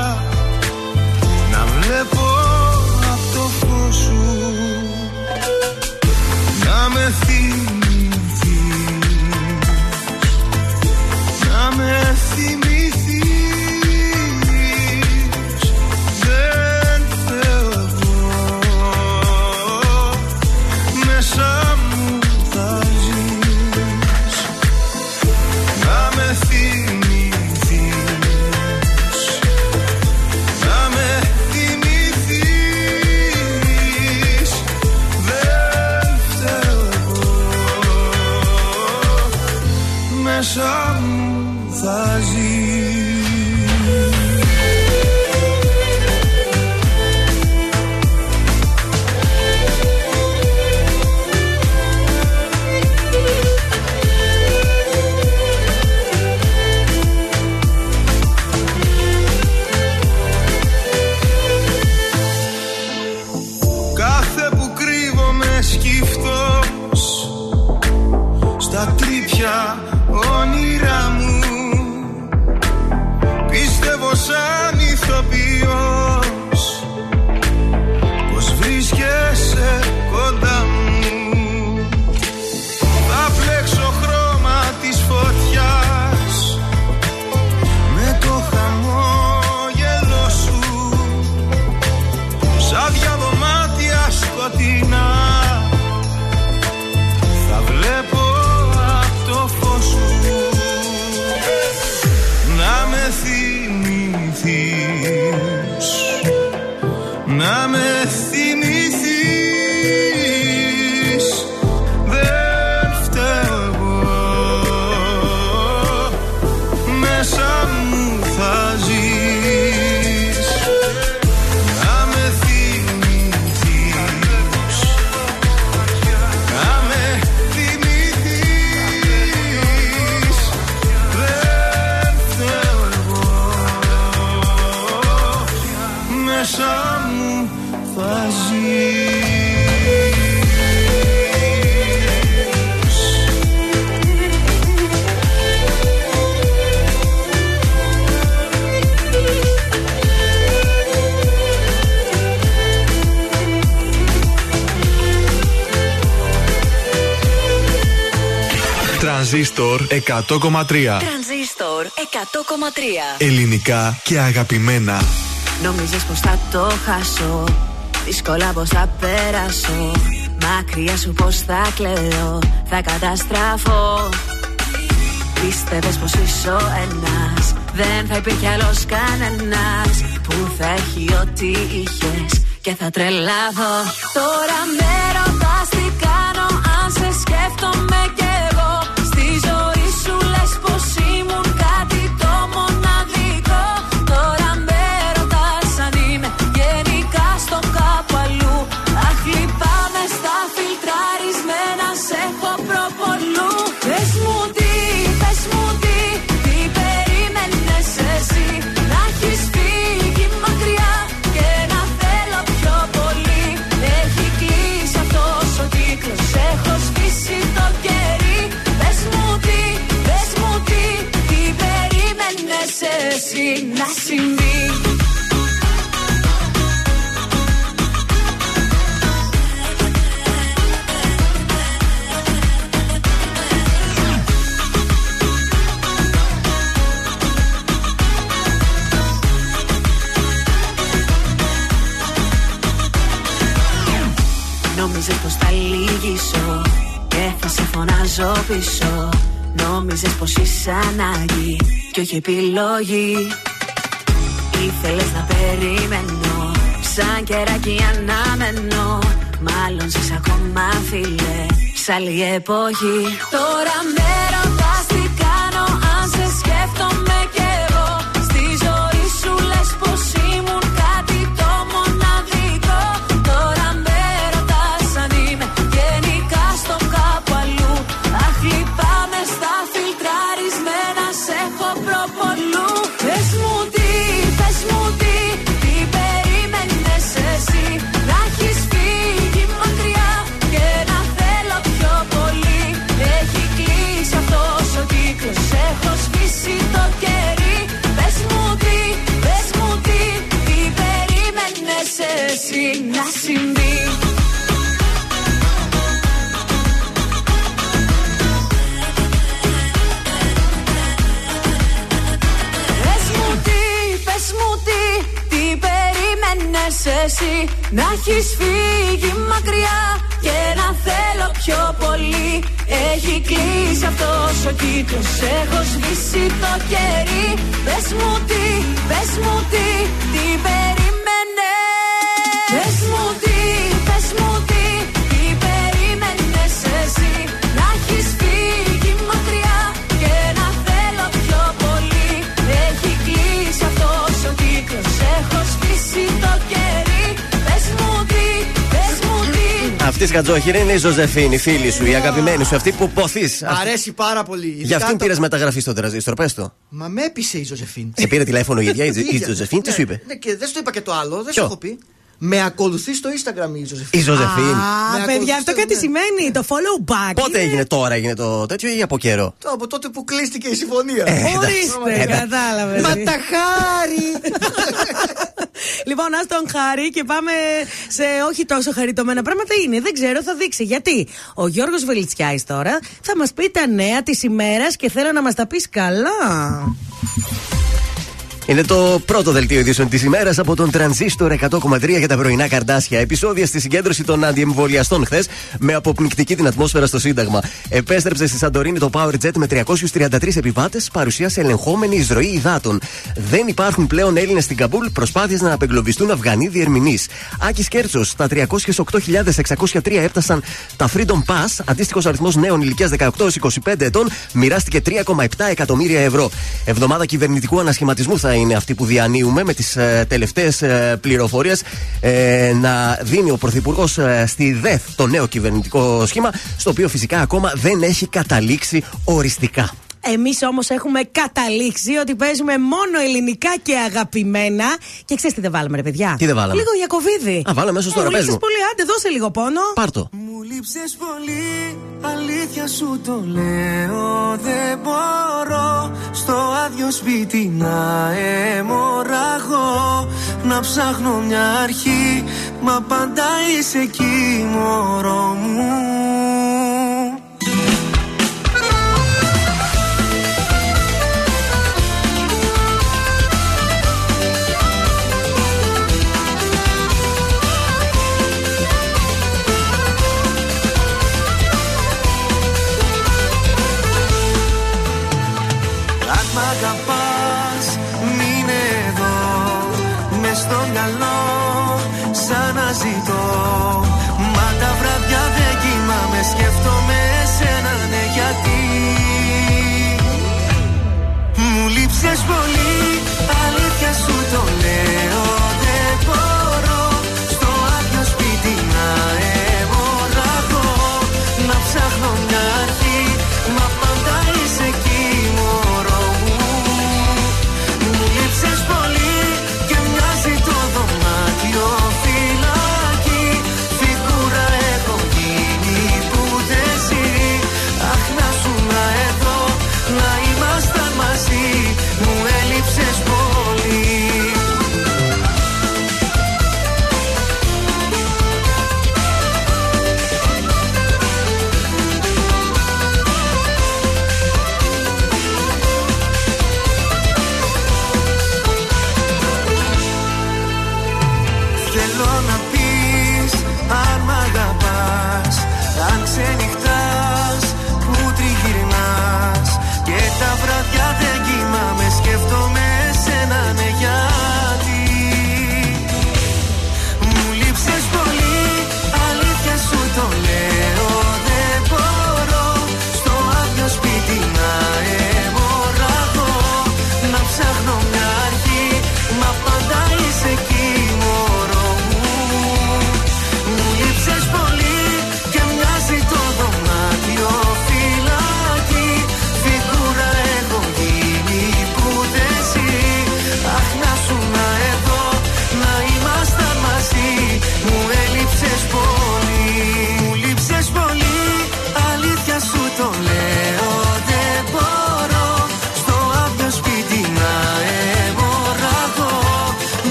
100,3. Τρανζίστορ 100,3. Ελληνικά και αγαπημένα. Νόμιζες πως θα το χάσω; Δύσκολα πως θα πέρασω Μακριά σου πως θα κλαίω; Θα καταστραφώ Πίστευες πως είσαι ο ένας; Δεν θα υπήρχε άλλος κανένας Που θα έχει ό,τι είχες Και θα τρελαθώ Τώρα με ανάγκη Και όχι επιλογή. Ήθελες να περιμένω Σαν κεράκι αναμένω. Μάλλον ζεις ακόμα φίλε Σ' άλλη εποχή. Τώρα με Αυτή η Κατζόχυρη είναι η Ζωζεφίνη, η φίλη σου, η αγαπημένη σου, αυτή που ποθείς. Μ' αρέσει πάρα πολύ. Για Ειδικά αυτήν το- πήρε μεταγραφή στο Τρανζίστορ, πες το. Μα με έπεισε η Josephine. Σε πήρε τηλέφωνο η ίδια η ίδια. Ζωζεφίνη, τι σου είπε; Ναι, και δεν σου το είπα και το άλλο, δεν Ποιο; σου έχω πει. Με ακολουθεί στο Instagram η Josephine. Η Josephine. Με Α, παιδιά, αυτό ακολουθεί, κάτι ναι. σημαίνει. Το follow back. Πότε είναι- έγινε τώρα, έγινε το τέτοιο ή από καιρό; Το, από τότε που κλείστηκε η συμφωνία. Ορίστε, κατάλαβες. Μα τα χάρη! Λοιπόν, ας τον χάρη και πάμε σε όχι τόσο χαριτωμένα πράγματα. Είναι, δεν ξέρω, θα δείξει. Γιατί; Ο Γιώργος Βελιτσιάης τώρα θα μας πει τα νέα της ημέρας και θέλω να μας τα πεις καλά. Είναι το πρώτο δελτίο ειδήσεων της ημέρας από τον Τρανζίστορ 100,3 για τα πρωινά καρτάσια. Επισόδια στη συγκέντρωση των αντιεμβολιαστών χθες με αποπνικτική την ατμόσφαιρα στο Σύνταγμα. Επέστρεψε στη Σαντορίνη το Powerjet με 333 επιβάτες, παρουσίασε ελεγχόμενη εισρωή υδάτων. Δεν υπάρχουν πλέον Έλληνες στην Καμπούλ, προσπάθειες να απεγκλωβιστούν Αφγανοί διερμηνείς. Άκης Σκέρτσος, στα 308.603 έφτασαν τα Freedom Pass, αντίστοιχος αριθμός νέων ηλικίας 18-25 ετών, μοιράστηκε 3,7 εκατομμύρια ευρώ. Εβδομάδα κυβερνητικού ανασχηματισμού θα είναι αυτή που διανύουμε με τις ε, τελευταίες ε, πληροφορίες ε, να δίνει ο Πρωθυπουργός στη ΔΕΘ το νέο κυβερνητικό σχήμα, στο οποίο φυσικά ακόμα δεν έχει καταλήξει οριστικά. Εμείς όμως έχουμε καταλήξει ότι παίζουμε μόνο ελληνικά και αγαπημένα. Και ξέρεις τι δεν βάλαμε, ρε παιδιά; Τι δεν βάλαμε; Λίγο Ιακοβίδη. Α, βάλαμε αμέσως τώρα, Μου πες λείψες μου. πολύ, άντε, δώσε λίγο πόνο. Πάρτο. Μου λείψες πολύ, αλήθεια σου το λέω Δεν μπορώ στο άδειο σπίτι να αιμορραγώ Να ψάχνω μια αρχή, μα πάντα είσαι εκεί μωρό μου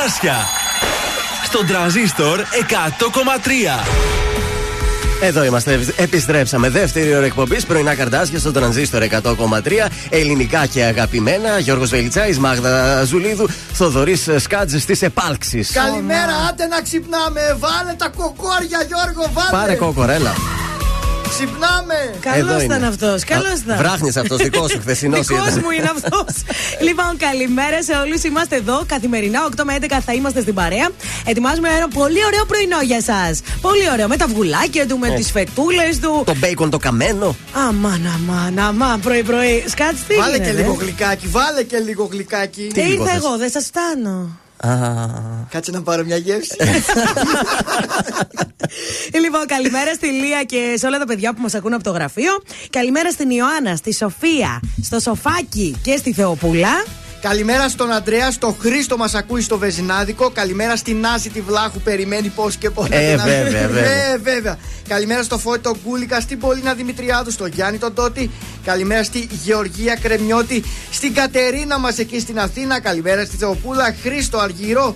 καρδάσια. Στον τραζίστορ 100,3. Εδώ είμαστε, επιστρέψαμε. Δεύτερη ώρα εκπομπής, πρωινά καρτάσια στο τρανζίστορ 100,3. Ελληνικά και αγαπημένα. Γιώργος Βελιτσάης, Μάγδα Ζουλίδου, Θοδωρής Σκάτζης της επάλξης. Καλημέρα, άντε να ξυπνάμε. Βάλε τα κοκόρια, Γιώργο, βάλε. Πάρε κόκορέλα. Ξυπνάμε. Καλός Εδώ ήταν είναι. αυτός. Καλός ήταν. Βράχνεις αυτός, δικός σου χθεσινός Δικός μου είναι αυτός. λοιπόν, καλημέρα σε όλους. Είμαστε εδώ καθημερινά. 8 με 11 θα είμαστε στην παρέα. Ετοιμάζουμε ένα πολύ ωραίο πρωινό για εσά. Πολύ ωραίο. Με τα βγουλάκια του, με Ε. τις φετούλες του. Το μπέικον το καμένο. Αμάν, αμάν, αμάν. Πρωί-πρωί. Σκάτσε τι Βάλε και γίνεται, λίγο ε; γλυκάκι, βάλε και λίγο γλυκάκι. Τι λίγο ήρθα θες; εγώ, δεν σας φτάνω. Κάτσε να πάρω μια γεύση. λοιπόν, καλημέρα στη Λία και σε όλα τα παιδιά που μας ακούν από το γραφείο. Καλημέρα στην Ιωάννα, στη Σοφία, στο Σοφάκι και στη Θεοπούλα. Καλημέρα στον Αντρέα, στο Χρήστο μας ακούει στο Βεζινάδικο. Καλημέρα στην Άση τη Βλάχου, περιμένει πώς και πώς. Ε, βέβαια, βέβαια. Ε, βέβαια. Καλημέρα στο Φώτη τον Κούλικα, στην Πολίνα Δημητριάδου, στο Γιάννη τον Τότη. Καλημέρα στη Γεωργία Κρεμιώτη, στην Κατερίνα μας εκεί στην Αθήνα. Καλημέρα στη Θεοπούλα, Χρήστο Αργυρό.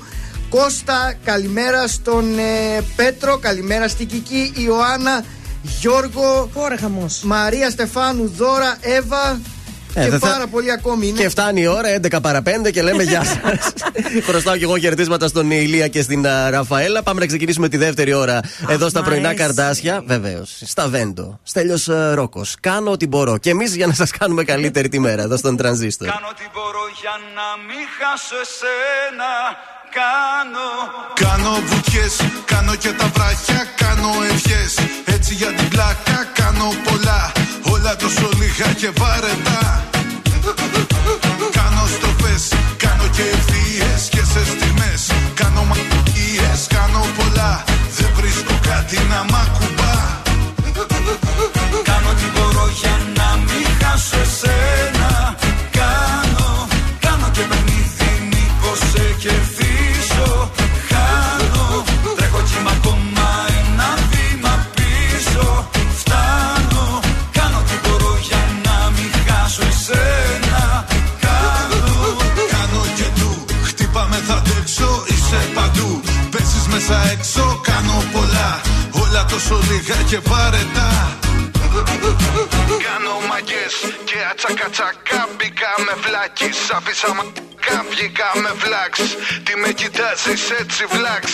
Κώστα, καλημέρα στον ε, Πέτρο, καλημέρα στην Κική, Ιωάννα, Γιώργο, Ωραία, χαμός. Μαρία Στεφάνου, Δώρα, Εύα Ε, και δεν θα- πάρα πολλοί ακόμη είναι. Και φτάνει η ώρα, 11 παρα 5 και λέμε γεια σας. Χρωστάω και εγώ χαιρετίσματα στον Ηλία και στην α, Ραφαέλα. Πάμε να ξεκινήσουμε τη δεύτερη ώρα εδώ στα μ' πρωινά αρέσει. καρτάσια. Βεβαίως. Στα Βέντο. Στέλιος Ρόκος. Κάνω ό,τι μπορώ. Και εμείς για να σας κάνουμε καλύτερη τη μέρα εδώ στον Τρανζίστορ. Κάνω ό,τι μπορώ για να μην χάσω εσένα Κάνω Κάνω βουτιές, κάνω και τα βράχια, κάνω ευχές Έτσι για την πλάκα κάνω πολλά αλλά τόσο λίγα και βαρετά Κάνω στροφές, κάνω και ευθείες και σε στιγμές. Κάνω μαγικές, κάνω πολλά. Δεν βρίσκω κάτι να μ' ακουμπά. Κάνω τι μπορώ για να μην χάσω εσένα. Κάνω, κάνω και παιχνίδι μήπως σε κεφάλι τόσο λίγα και βαρετά Κάνω μαγκές και ατσακατσακά Μπήκα με βλάκης Άφησα μαγκά βγήκα με βλάξ. Τι με κοιτάζεις έτσι βλάξ.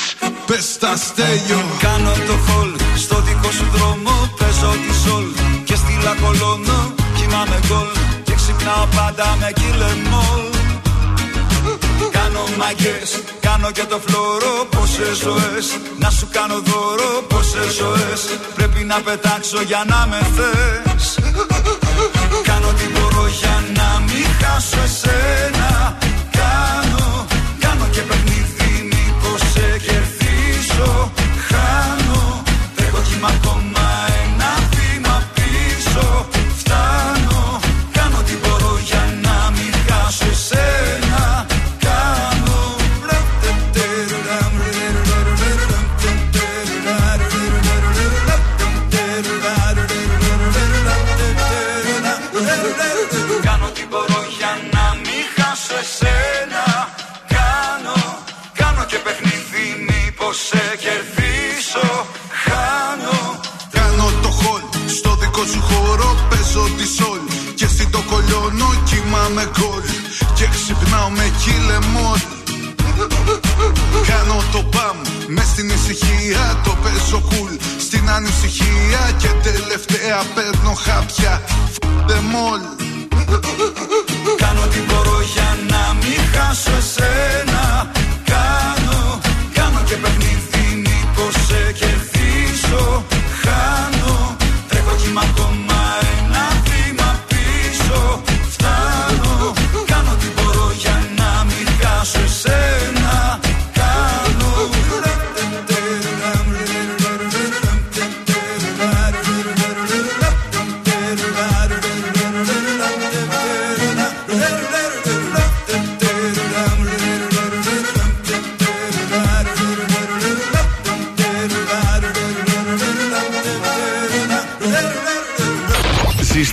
Πες τα στέλιο. Κάνω το χολ στο δικό σου δρόμο Παίζω τη σολ. Και στη λακολώνω Κοιμάμαι γκολ. Και ξυπνάω πάντα με κυλεμόλ Κάνω μαγκές, κάνω και το φλόρο Πόσες ζωές, να σου κάνω δώρο Πόσες ζωές, πρέπει να πετάξω για να με θες. Κάνω τι μπορώ για να μην χάσω εσένα. Κάνω, κάνω και παιχνίδι μήπως σε κερδίσω. Χάνω, τρέχω κύμα Κοιμάμαι γκολ και ξυπνάω με κυλεμόλ Κάνω το παμ μες στην ησυχία Το παίζω κουλ στην ανησυχία Και τελευταία παίρνω χάπια. Them all. Κάνω τι μπορώ για να μην χάσω εσένα. Κάνω, κάνω και παιχνίδι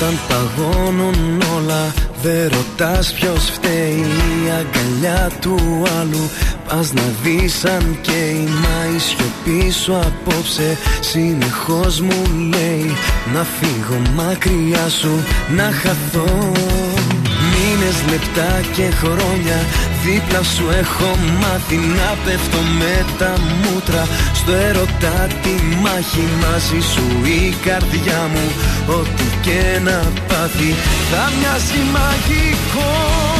Όταν παγώνουν όλα Δεν ρωτάς ποιος φταίει. Η αγκαλιά του άλλου Πας να δεις αν καίει Μα η σιωπή σου απόψε Συνεχώς μου λέει. Να φύγω μακριά σου Να χαθώ Μήνες, λεπτά και χρόνια. Δίπλα σου έχω μάθει να πέφτω με τα μούτρα. Στο ερωτά τη μάχη μαζί σου η καρδιά μου. Ό,τι και να πάθει θα μοιάζει μαγικό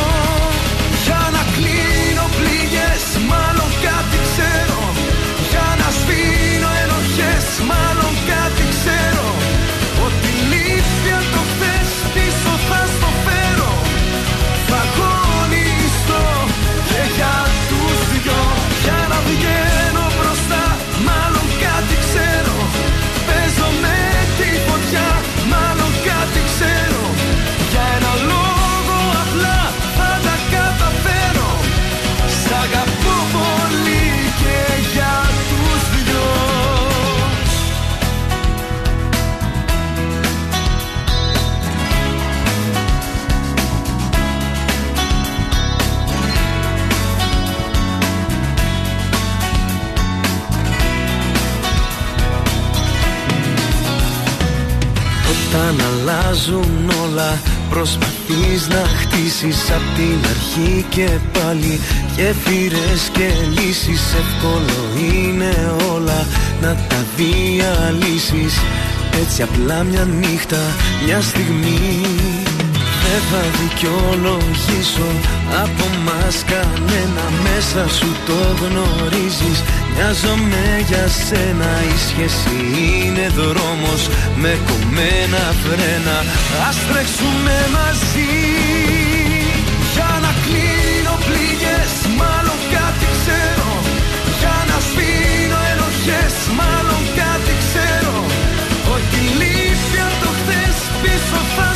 αλλάζουν όλα. Προσπαθείς να χτίσεις απ' την αρχή και πάλι. Γέφυρες και λύσεις Εύκολο είναι όλα να τα διαλύσεις. Έτσι απλά μια νύχτα, μια στιγμή. Δεν θα δικαιολογήσω. Από μας κανένα Μέσα σου το γνωρίζεις Μοιάζομαι για σένα Η σχέση είναι δρόμος με κομμένα φρένα. Ας τρέξουμε μαζί Για να κλείνω πληγές Μάλλον κάτι ξέρω. Για να σβήνω ενοχές Μάλλον κάτι ξέρω. Ότι λείπει αν το χθες πίσω θα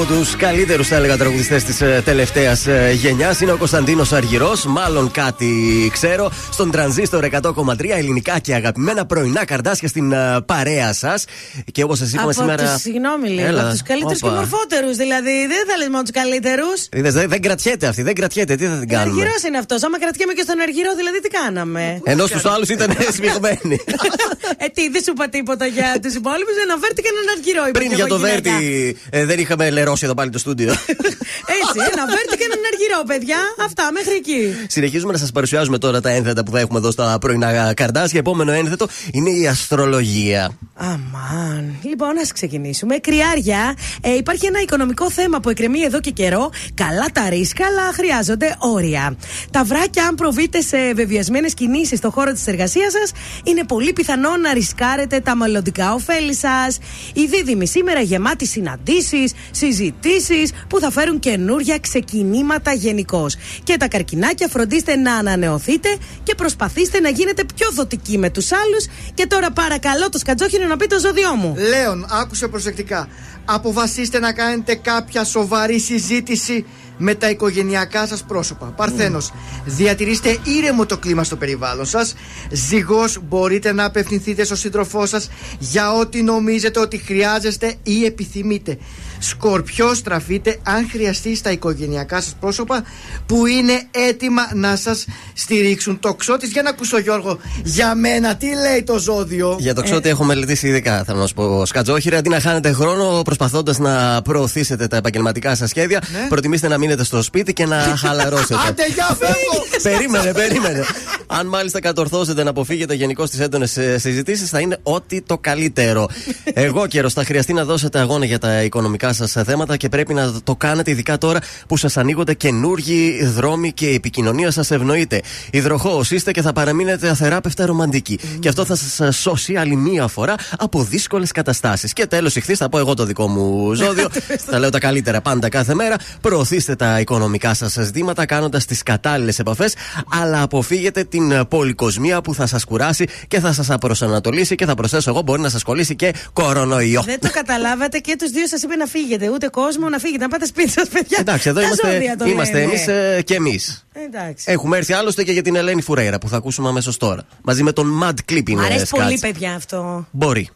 Από τους καλύτερους, θα έλεγα, τραγουδιστές της ε, τελευταίας ε, γενιάς είναι ο Κωνσταντίνος Αργυρός. Μάλλον κάτι ξέρω. Στον τρανζίστορ 100,3 ελληνικά και αγαπημένα πρωινά καρδάσια στην ε, παρέα σας. Και όπως σας είπαμε από σήμερα. Τους, συγγνώμη λίγο. Έλα. Από τους καλύτερους και Όπα. μορφότερους. Δηλαδή, δεν θα λε μόνο τους καλύτερους. Είδες, δεν, δεν κρατιέται αυτή, δεν κρατιέται. Τι θα την κάνουμε; Αργυρός είναι αυτός. Άμα κρατιέμαι και στον Αργυρό, δηλαδή τι κάναμε; Ενώ στους άλλους ήταν σμιγμένοι. ε, τι, δεν σου είπα τίποτα για τους υπόλοιπους. Ένα βέρτη και έναν Αργυρό. είπα Πριν κι για εγώ το γυναίκα. Δέρτη ε, δεν είχαμε λερώσει εδώ πάλι το στούντιο. Έτσι, ένα βέρτη και έναν Αργυρό, παιδιά. Αυτά, μέχρι εκεί. Συνεχίζουμε να σας παρουσιάζουμε τώρα τα ένθετα που θα έχουμε εδώ στα πρωινά καρδάσια. Επόμενο ένθετο είναι η αστρολογία. Αμάν. Λοιπόν, ας ξεκινήσουμε. Κριάρια, ε, υπάρχει ένα οικονομικό θέμα που εκκρεμεί εδώ και καιρό. Καλά τα ρίσκα, αλλά χρειάζονται όρια. Τα βράκια, αν προβείτε σε βεβαιασμένες κινήσεις στον χώρο της εργασίας σας, είναι πολύ πιθανό να ρισκάρετε τα μελλοντικά ωφέλη σας. Οι δίδυμοι σήμερα γεμάτοι συναντήσεις, συζητήσει που θα φέρουν καινούρια ξεκινήματα γενικώς. Και τα καρκινάκια, φροντίστε να ανανεωθείτε και προσπαθήστε να γίνετε πιο δοτικοί με τους άλλους. Και τώρα παρακαλώ το σκατζόχινο να πει το ζώδιό μου. Λέων, άκουσε προσεκτικά. Αποφασίστε να κάνετε κάποια σοβαρή συζήτηση με τα οικογενειακά σας πρόσωπα. Παρθένος, διατηρήστε ήρεμο το κλίμα στο περιβάλλον σας. Ζυγός, μπορείτε να απευθυνθείτε στον σύντροφό σας για ό,τι νομίζετε ότι χρειάζεστε ή επιθυμείτε. Σκορπιό, στραφείτε αν χρειαστεί στα οικογενειακά σας πρόσωπα που είναι έτοιμα να σας στηρίξουν. Το ξώτης, για να ακούσω Γιώργο, για μένα τι λέει το ζώδιο; Για το ξέρω ότι έχω μελετήσει ειδικά, θέλω να σου πω. Σκατζόχυρε, αντί να χάνετε χρόνο προσπαθώντας να προωθήσετε τα επαγγελματικά σας σχέδια, προτιμήστε να μείνετε στο σπίτι και να χαλαρώσετε. Άντε, για φεύγω! περίμενε, περίμενε. Αν μάλιστα κατορθώσετε να αποφύγετε γενικώς τις έντονες συζητήσεις, θα είναι ό,τι το καλύτερο. Εγώ καιρό θα χρειαστεί να δώσετε αγώνα για τα οικονομικά σας θέματα και πρέπει να το κάνετε ειδικά τώρα που σας ανοίγονται καινούργιοι δρόμοι και η επικοινωνία σας ευνοείται. Υδροχός είστε και θα παραμείνετε αθεράπευτα ρομαντικοί. Και αυτό θα σας σώσει άλλη μία φορά από δύσκολες καταστάσεις. Και τέλος, ηχθείς, θα πω εγώ το δικό μου ζώδιο. θα λέω τα καλύτερα πάντα κάθε μέρα. Προωθήστε τα οικονομικά σας ζητήματα κάνοντας τις κατάλληλες επαφές, αλλά αποφύγετε την πολυκοσμία που θα σας κουράσει και θα σας απροσανατολίσει και θα προσθέσω εγώ μπορεί να σας κολλήσει και κορονοϊό. Δεν το καταλάβατε και τους δύο σας είπε να φύγετε. Ούτε κόσμο να φύγετε. Να πάτε σπίτι σας, παιδιά. Εντάξει, εδώ Τα είμαστε, ζώδια το είμαστε λένε. εμείς και εμείς. Εντάξει. Έχουμε έρθει άλλωστε και για την Ελένη Φουρέιρα που θα ακούσουμε αμέσως τώρα. Μαζί με τον Mad Clip Μ' είναι αρέσει σκάτς. πολύ, παιδιά, αυτό. Μπορεί.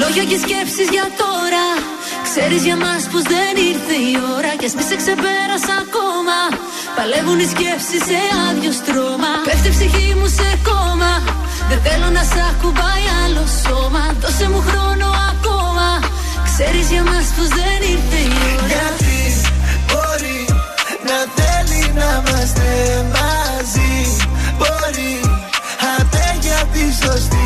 Λόγια και σκέψεις για τώρα Ξέρεις για μας πως δεν ήρθε η ώρα Κι ας μη σε ξεπέρασα ακόμα Παλεύουν οι σκέψεις σε άδειο στρώμα. Πέφτει η ψυχή μου σε κόμμα. Δεν θέλω να σ' ακουμπάει άλλο σώμα. Δώσε μου χρόνο ακόμα. Ξέρεις για μας πως δεν ήρθε η ώρα. Γιατί μπορεί να θέλει να είμαστε μαζί. Μπορεί αντέ για τη σωστή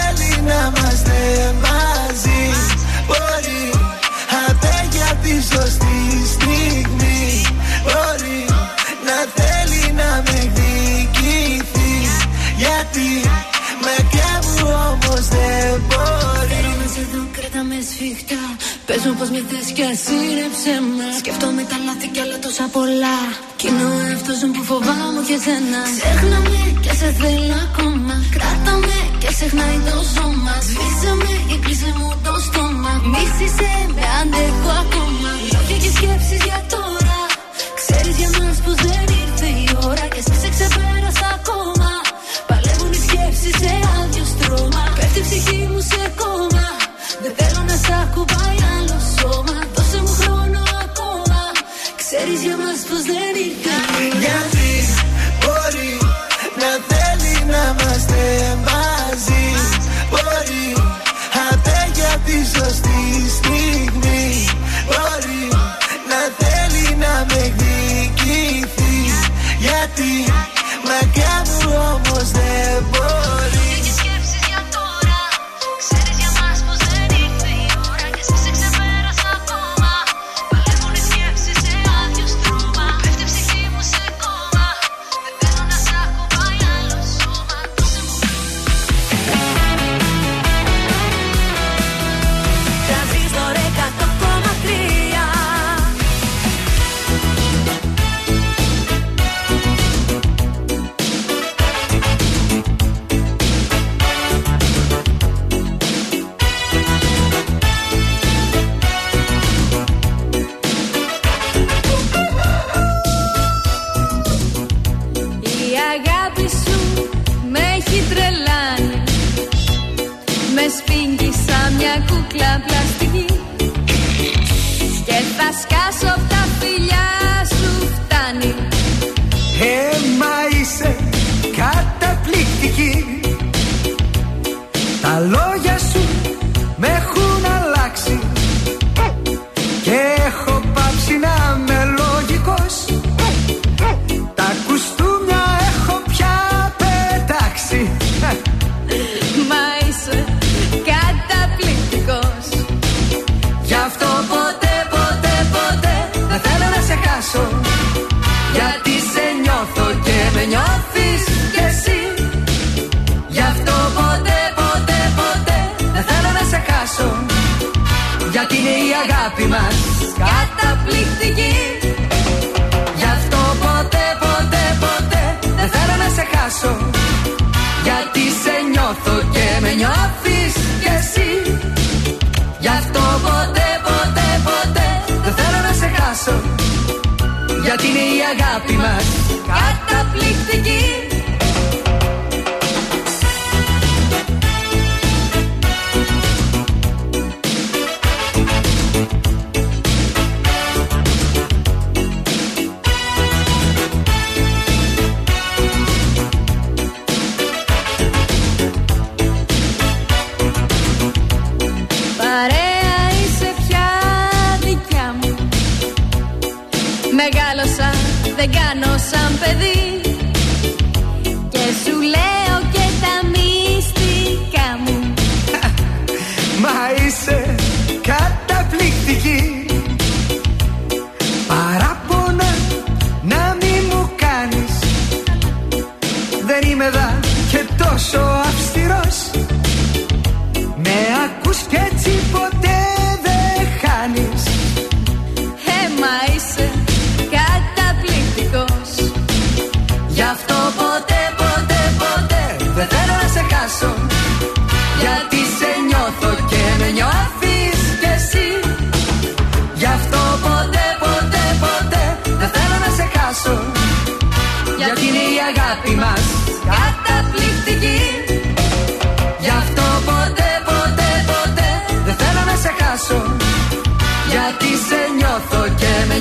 να είμαστε μαζί. Μπορεί αντέ για τη σωστή στιγμή. Μπορεί να θέλει να με εκδικηθεί Γιατί μακριά μου όμως δεν μπορεί. Θέλω να σε δω, κρατάμε σφιχτά Πες μου πως με θες και ασύρεψε με. Σκέφτομαι τα λάθη κι άλλα τόσα πολλά. Κι είναι ο εαυτός μου που φοβάμαι και σένα Ξέχνα με και σε θέλω ακόμα. Κράτα με και ξεχνάει το σώμα. Σβήσε με και κλείσε μου το στόμα. Μίσησε με αντέχω ακόμα. Λόγια και σκέψεις για τώρα. Ξέρεις για μας πως δεν ήρθε η ώρα Και εσύ σε ξεπέρασα ακόμα. Παλεύουν οι σκέψεις σε άδειο στρώμα. Πέφτει η ψυχή μου σε κόμμα. Δεν θέλω να σ' ακουμπάει Ξέρεις για μας πως κούκλα πλαστική Και θα σκάσω απ' τα φιλιά σου φτάνει. Ε, μα είσαι καταπληκτική. Τα λόγια σου με έχουν αλλάξει. Και έχω είναι η αγάπη μας Καταπληκτική. Γι' αυτό ποτέ, ποτέ, ποτέ δεν θέλω να σε χάσω. Γιατί σε νιώθω και με νιώθεις κι εσύ. Γι' αυτό ποτέ, ποτέ, ποτέ δεν θέλω να σε χάσω. Γιατί είναι η αγάπη μας Καταπληκτική δεν κάνω σαν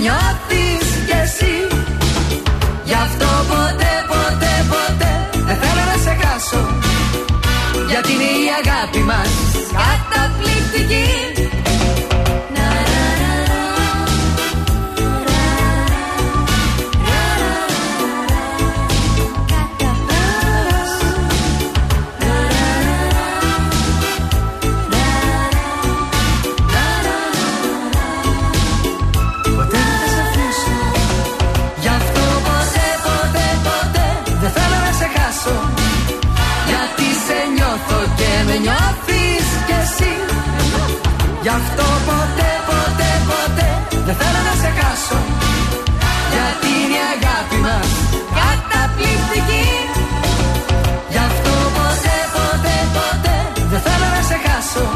νιώθεις κι εσύ. Γι' αυτό ποτέ, ποτέ, ποτέ δεν θέλω να σε χάσω. Γιατί είναι η αγάπη μας Καταπληκτική Γιατί σε νιώθω και με νιώθεις κι εσύ. Γι' αυτό ποτέ, ποτέ, ποτέ δεν θέλω να σε χάσω. Γιατί είναι η αγάπη μας καταπληκτική. Γι' αυτό ποτέ, ποτέ, ποτέ δεν θέλω να σε χάσω.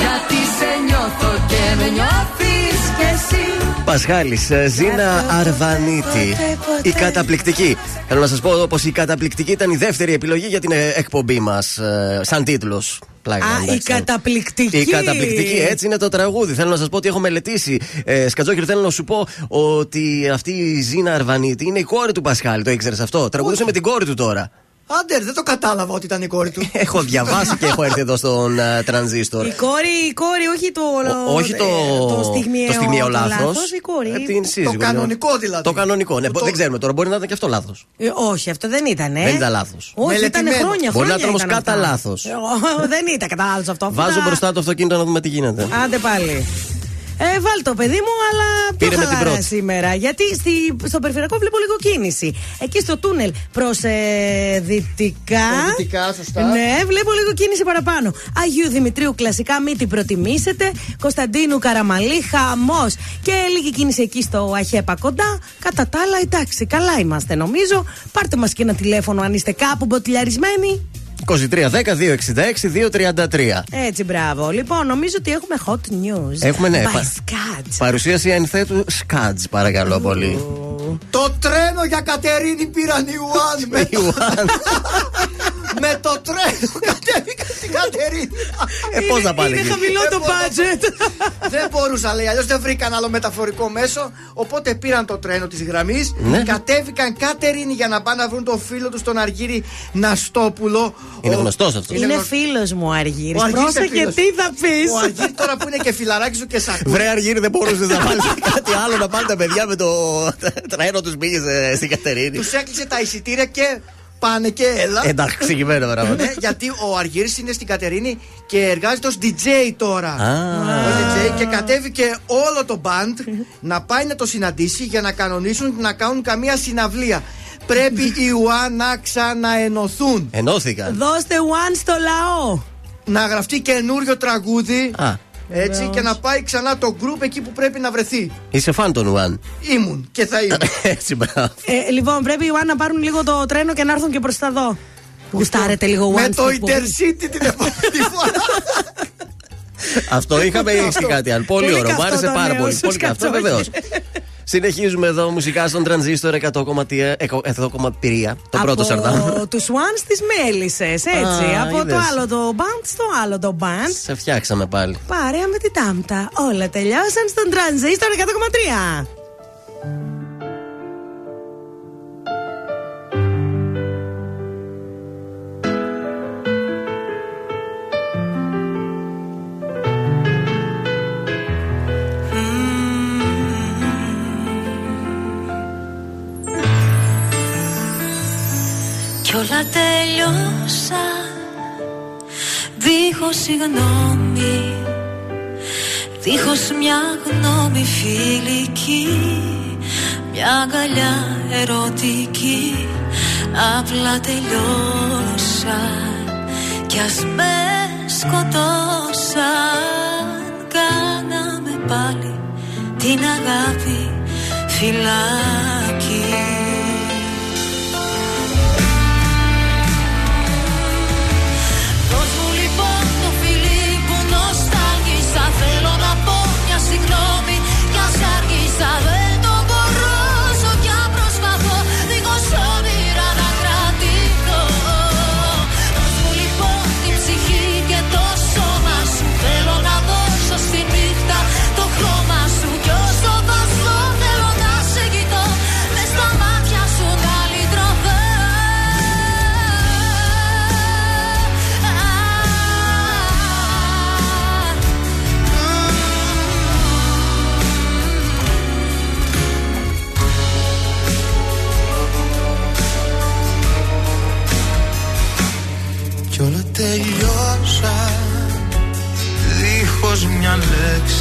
Γιατί σε νιώθω και με νιώθεις κι εσύ Πασχάλης, Ζήνα Αρβανίτη. Η καταπληκτική. Θέλω να σας πω πως η καταπληκτική ήταν η δεύτερη επιλογή για την ε, εκπομπή μας. Σαν τίτλος. Πλάκα, Α, η εντάξει, ναι. καταπληκτική. Η καταπληκτική, έτσι είναι το τραγούδι. Θέλω να σας πω ότι έχω μελετήσει. Ε, Σκατζόκερ, θέλω να σου πω ότι αυτή η Ζήνα Αρβανίτη είναι η κόρη του Πασχάλη. Το ήξερες αυτό; Τραγουδούσε με την κόρη του τώρα. Άντερ, δεν το κατάλαβα ότι ήταν η κόρη του. Έχω διαβάσει και έχω έρθει εδώ στον uh, τρανζίστορ. Η κόρη, η κόρη, όχι το. Ο- όχι το, το στιγμιαίο, το στιγμιαίο το λάθος. λάθος, η κόρη. την σύζυγο. Το κανονικό δηλαδή. Το κανονικό, ναι. Το- Δεν ξέρουμε τώρα, μπορεί να ήταν και αυτό λάθος. Ε, όχι, αυτό δεν ήταν. Ε. Δεν ήταν λάθος. Όχι, ήταν Μελετημένος. χρόνια. Μπορεί να χρόνια ήταν όμως ήταν κατά αυτά. λάθος. Ε, Δεν ήταν κατά λάθο αυτό. Αυτά- Βάζω μπροστά το αυτοκίνητο να δούμε τι γίνεται. Άντε πάλι. Ε, βάλ το παιδί μου, αλλά πιο Πήρε με την χαλαρά πρώτη. σήμερα. Γιατί στη, στο περιφερειακό βλέπω λίγο κίνηση. Εκεί στο τούνελ προς ε, δυτικά. Προς δυτικά, σωστά. Ναι, βλέπω λίγο κίνηση παραπάνω. Αγίου Δημητρίου, κλασικά, μην την προτιμήσετε. Κωνσταντίνου Καραμαλή, χαμός. Και λίγη κίνηση εκεί στο Αχέπα κοντά. Κατά τα άλλα, εντάξει, καλά είμαστε νομίζω. Πάρτε μας και ένα τηλέφωνο αν είστε κάπου μποτιλιαρισμένοι. 2310-266-233. Έτσι, μπράβο. Λοιπόν, νομίζω ότι έχουμε hot news. Έχουμε, ναι, By πα- Scats. Παρουσίαση ανθέτου Σκάτζ, παρακαλώ πολύ. Το τρένο για Κατερίνη πήραν οι Ουάν. με, με το τρένο κατέβηκαν στην Κατερίνη. Ε, πώς να πάνε Είναι εκεί; χαμηλό το budget. δεν μπορούσα, λέει. Αλλιώς δεν βρήκαν άλλο μεταφορικό μέσο. Οπότε πήραν το τρένο της γραμμής. Ναι. Κατέβηκαν Κατερίνη για να πάνε να βρουν τον φίλο τους τον Αργύρι Ναστόπουλο. Είναι Ο- γνωστός αυτός. Είναι φίλος μου ο Αργύρης. Ο Αργύρης Πρόσεχε, είναι φίλος. τι θα πεις. Ο Αργύρι τώρα που είναι και φιλαράκι σου και σακού. Βρε Αργύρι, δεν μπορούσε να βάλεις κάτι άλλο να πάνε τα παιδιά με το τρένο τους πήγε ε, στην Κατερίνη. Τους έκλεισε τα εισιτήρια και πάνε και έλα. Εντάξει, εξηγημένα πράγματα. Ναι, γιατί ο Αργύρης είναι στην Κατερίνη και εργάζεται ως DJ τώρα. Α. Ως DJ και κατέβηκε όλο το band να πάει να το συναντήσει για να κανονίσουν να κάνουν καμία συναυλία. Πρέπει οι ΟΑ να ξαναενωθούν. Ενώθηκαν. Δώστε one στο λαό. Να γραφτεί καινούριο τραγούδι. Α, Έτσι και να πάει ξανά το group εκεί που πρέπει να βρεθεί. είσαι φαν των Ουάν. Ήμουν και θα είμαι. Έτσι, μπράβο. Ε, λοιπόν, πρέπει οι one να πάρουν λίγο το τρένο και να έρθουν και προς τα δω. Γουστάρετε λίγο one Με το στην εκπομπή. Intercity την επόμενη φορά. Αυτό είχαμε ή έχει κάτι άλλο. Πολύ Πολύ ωραίο. Μου καυτό άρεσε το πάρα νέο πολύ. σου, Πολύ καυτό, Σκατσόκη. βεβαίως. Συνεχίζουμε εδώ μουσικά στον τρανζίστορ 100,3. Το πρώτο σαρτάμ. Από τους one στι μέλισσες, έτσι. Α, από το είδες. άλλο το band στο άλλο το band. Σε φτιάξαμε πάλι. Παρέα με τη τάμπτα. Όλα τελειώσαν στον τρανζίστορ 100,3. Κι όλα τελειώσαν Δίχως συγγνώμη Δίχως μια γνώμη φιλική Μια αγκαλιά ερωτική. Απλά τελειώσαν Κι ας με σκοτώσαν. Κάναμε πάλι την αγάπη φυλάκι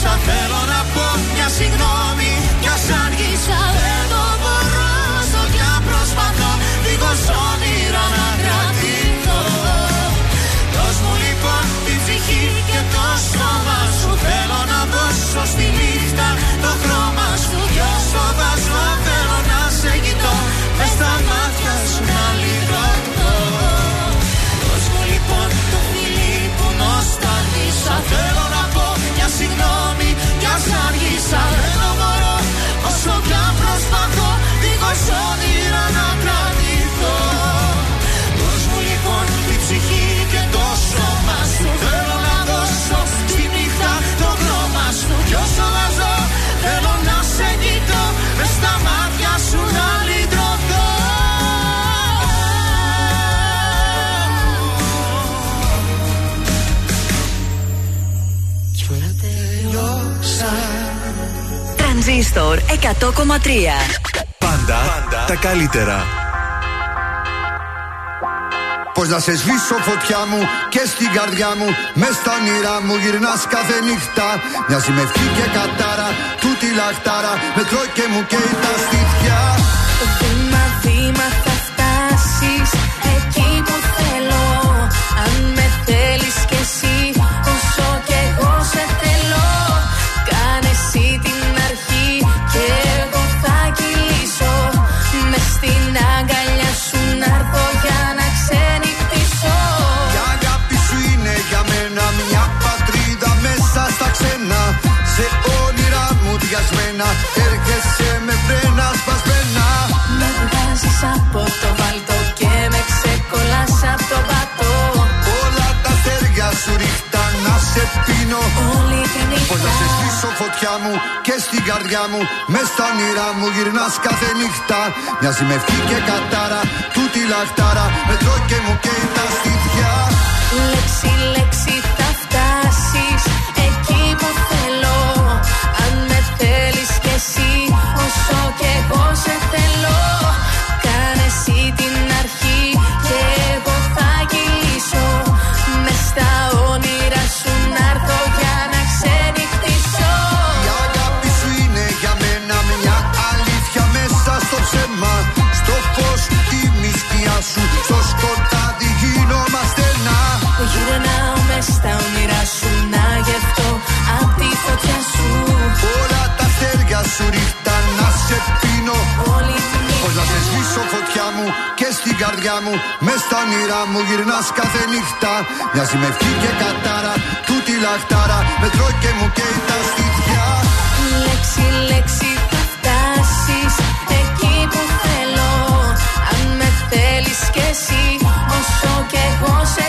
Νοσταλγίσα Θέλω να πω μια συγγνώμη κι ας άργησα Δεν το μπορώ όσο κι αν προσπαθώ Δίχως όνειρα να κρατηθώ. Δώσ' μου λοιπόν τη ψυχή και το σώμα σου. Θέλω να δώσω στη νύχτα το χρώμα σου. Κι όσο βάζω θέλω να σε κοιτώ Μες στα μάτια σου να άργησα Δεν το μπορώ όσο κι αν προσπαθώ Δίχως όνειρα Τρανζίστορ 100,3. Πάντα, τα καλύτερα. Πώς να σε σβήσω φωτιά μου και στην καρδιά μου Μες στα όνειρά μου γυρνάς κάθε νύχτα Μοιάζει με ευχή και κατάρα Τούτη λαχτάρα Με τρώει και μου καίει τα στήθια Βήμα βήμα από το βάλτο και με ξεκολλάς από το πατώ Όλα τα αστέρια σου ρίχτα να σε πίνω. Όλη τη νύχτα. Πώς να σε σβήσω φωτιά μου και στην καρδιά μου. Μες στα όνειρά μου γυρνάς κάθε νύχτα. Μοιάζει με ευχή και κατάρα Τούτη λαχτάρα. Με τρώει και μου καίει τα στήθια. Λέξη, λέξη σου ρίχτα να σε πίνω. Όλη τη Πώς να σε σβήσω φωτιά μου και στην καρδιά μου Μες στα όνειρά μου γυρνάς κάθε νύχτα. Μοιάζει με ευχή και κατάρα Τούτη λαχτάρα Με τρώει και μου καίει τα στήθια. Λέξη, λέξη θα φτάσεις εκεί που θέλω. Αν με θέλεις κι εσύ όσο κι εγώ σε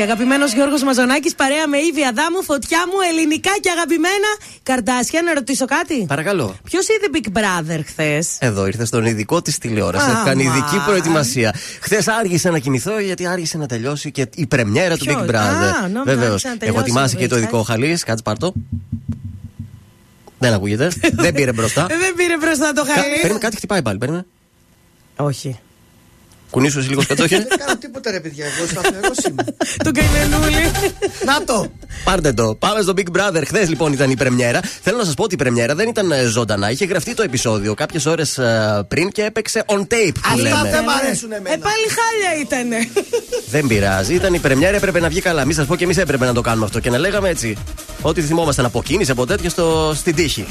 Εντάξει, αγαπημένος Γιώργος Μαζονάκης, παρέα με Ήβη Αδάμου, φωτιά μου, ελληνικά και αγαπημένα. Καρτάσια, να ρωτήσω κάτι; Παρακαλώ. Ποιος είδε Big Brother χθες; Εδώ ήρθε στον ειδικό της τηλεόρασης. Αμάν. Έκανε ειδική προετοιμασία. Χθες άργησε να κοιμηθώ γιατί άργησε να τελειώσει και η πρεμιέρα του Ποιος; Big Α, Brother. νόμιζα Βεβαίως. άργησε να Έχω τελειώσει, ετοιμάσει και το βοηθάει. ειδικό χαλί. Κάτσε πάρτο. Δεν ακούγεται. δεν πήρε μπροστά. Δεν πήρε μπροστά το Κα- χαλί. Περίμενε, κάτι χτυπάει πάλι. Περίμενε. Όχι. Κουνήσου εσύ λίγο στο κατόχε. Δεν κάνω τίποτα ρε παιδιά, εγώ σταθερός είμαι. Το καημενούλι. Να το! Πάρτε το. Πάμε στο Big Brother. Χθες λοιπόν ήταν η πρεμιέρα. Θέλω να σας πω ότι η πρεμιέρα δεν ήταν ε, ζωντανά. Είχε γραφτεί το επεισόδιο κάποιες ώρες πριν και έπαιξε on tape. Που Αυτά λέμε. δεν μ' αρέσουν Ε, εμένα. πάλι χάλια ήτανε. Δεν πειράζει. Ήταν η πρεμιέρα, έπρεπε να βγει καλά. Μην σας πω και εμείς έπρεπε να το κάνουμε αυτό. Και να λέγαμε έτσι. Ό,τι θυμόμασταν από κίνηση, από τέτοια στο, στην τύχη.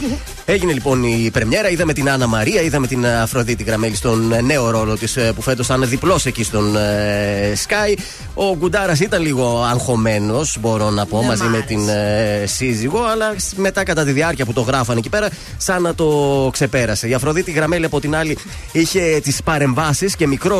Έγινε λοιπόν η πρεμιέρα. Είδαμε την Άννα Μαρία, είδαμε την Αφροδίτη Γραμμέλη στον ε, νέο ρόλο της που φέτος ήταν διπλός εκεί στον ε, Sky. Ο Γκουντάρας ήταν λίγο αγχωμένος, μπορώ να πω, Δεν μαζί μ' με άρεσε. την ε, σύζυγο. Αλλά σ- μετά κατά τη διάρκεια που το γράφανε εκεί πέρα, σαν να το ξεπέρασε. Η Αφροδίτη Γραμμέλη από την άλλη είχε τις παρεμβάσεις και μικρό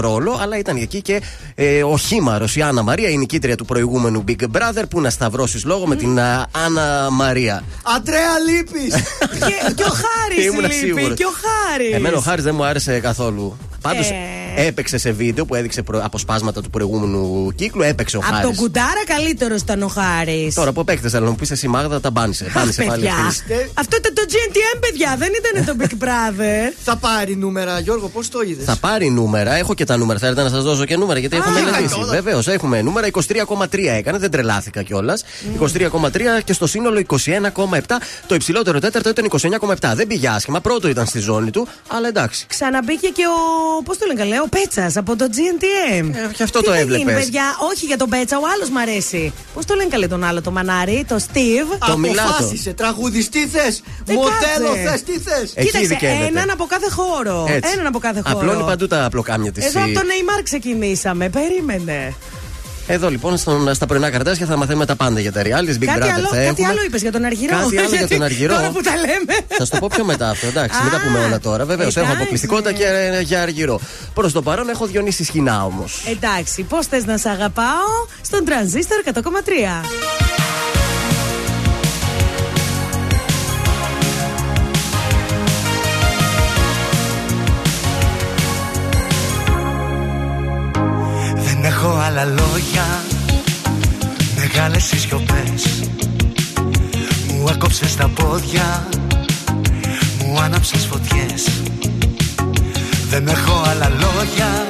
ρόλο, αλλά ήταν εκεί και ε, ο Χήμαρος, η Άννα Μαρία, η νικήτρια του προηγούμενου Big Brother, που να σταυρώσεις λόγο με την α, Άννα Μαρία. Αντρέα λείπει! και, και ο Χάρης Ήμουνα λείπει. σίγουρος. Και ο Χάρης. Εμένα ο Χάρης δεν μου άρεσε καθόλου. Πάντως Ε. έπαιξε σε βίντεο που έδειξε προ- αποσπάσματα του προηγούμενου κύκλου, έπαιξε ο Από Χάρης. τον κουντάρα καλύτερος ήταν ο Χάρης. Τώρα από παίκτες, αλλά να μου πεις εσύ Μάγδα, τα μπάνισε. Μπάνισε πάλι παιδιά. αυτή. Αυτό ήταν το GNTM, παιδιά. Δεν ήταν το Big Brother. Θα πάρει νούμερα, Γιώργο, πώς το είδες; Θα πάρει νούμερα, έχω και τα νούμερα. Θέλετε να σας δώσω και νούμερα, γιατί έχω Α, μελετήσει. τώρα. Βεβαίως, έχουμε νούμερα 23,3 έκανε, δεν τρελάθηκα κιόλας. 23,3 και στο σύνολο 21,7. Το υψηλότερο τέταρτο ήταν 29,7. Δεν πήγε άσχημα, πρώτο ήταν στη ζώνη του, αλλά εντάξει. Ξαναμπήκε και ο. Πώς το λένε καλέ, ο Πέτσας από το GNTM. Ε, και αυτό Τι το θα έβλεπες. γίνει, παιδιά, όχι για τον Πέτσα, ο άλλος μ' αρέσει. Πώς το λένε καλέ τον άλλο, το μανάρι, το Steve; Το Μιλάτο. Αποφάσισε, τραγουδιστή θες, Δεν μοντέλο κάτσε. θες, τι θες. Εκεί Κοίταξε, δικαίνεται. έναν από κάθε χώρο. Έτσι. Έναν από κάθε χώρο. Απλώνει παντού τα απλοκάμια της. Εδώ από τον Neymar ξεκινήσαμε. Περίμενε. Εδώ λοιπόν στον, στα πρωινά καρτάσια θα μαθαίνουμε τα πάντα για τα reality. Big κάτι Brother άλλο, θα κάτι έχουμε. άλλο είπες για τον Αργυρό. Κάτι άλλο για Γιατί τον Αργυρό. Τώρα που τα λέμε. Θα σου το πω πιο μετά αυτό, εντάξει. μην τα Α, πούμε όλα τώρα. Βεβαίως, έχω εντάξει. αποκλειστικότητα και ε, για αργυρό. Προς το παρόν έχω Διονύση Σχοινά όμως. Εντάξει, πώς θες να σε αγαπάω στον τρανζίστορ 100,3. Δεν έχω άλλα λόγια. Μεγάλες οι σιωπές Μου έκοψες τα πόδια. Μου άναψες φωτιές. Δεν έχω άλλα λόγια.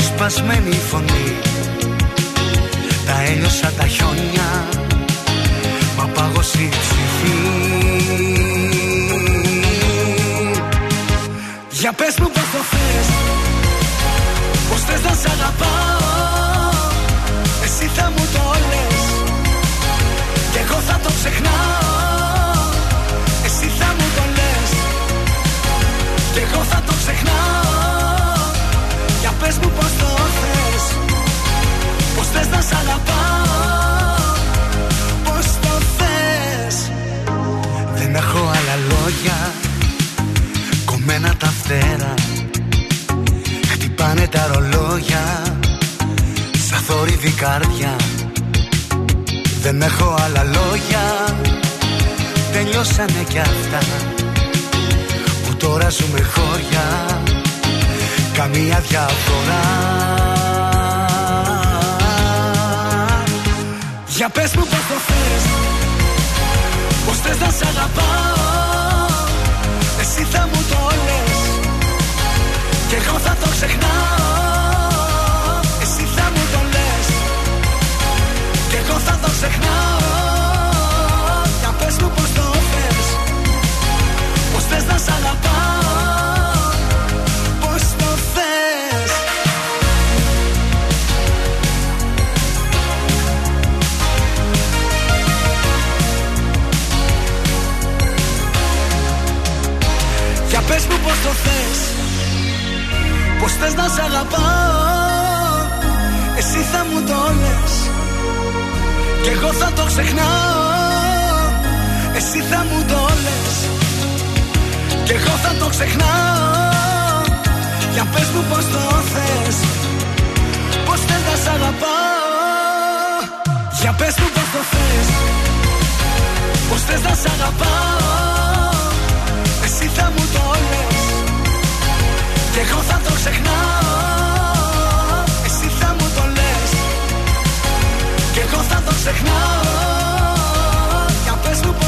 Σπασμένη η φωνή. Τα έλειωσα τα χιόνια. Μα πάγωσε η ψυχή. Για πες μου πως το θες. Πως θες να σ' αγαπάω. Εσύ θα μου το λες Κι εγώ θα το ξεχνάω. Εσύ θα μου το λες Κι εγώ θα το ξεχνάω. Για πες μου πως το θες Πως θες να σ' αγαπάω. Πως το θες. Δεν έχω άλλα λόγια Κομμένα τα φτερά Χτυπάνε τα ρολόγια Σαν θόρυβη καρδιά. Δεν έχω άλλα λόγια Τελειώσανε κι αυτά. Που τώρα ζούμε χώρια Καμία διαφορά. Για πες μου πως το θες Πως θες να σ' αγαπάω εγώ θα το ξεχνάω. Εσύ θα μου το λες. Κι εγώ θα το ξεχνάω. Για πες μου πως το θες. Πως θες να σ' αγαπάω ξεχνάω Για πες μου πως το θες Πως θες να σ' αγαπάω. Για πες μου πως το θες Πως θες να σ' αγαπάω. Εσύ θα μου το λες Κι εγώ θα το ξεχνάω. Εσύ θα μου το λες Κι εγώ θα το ξεχνάω. Για πες μου πως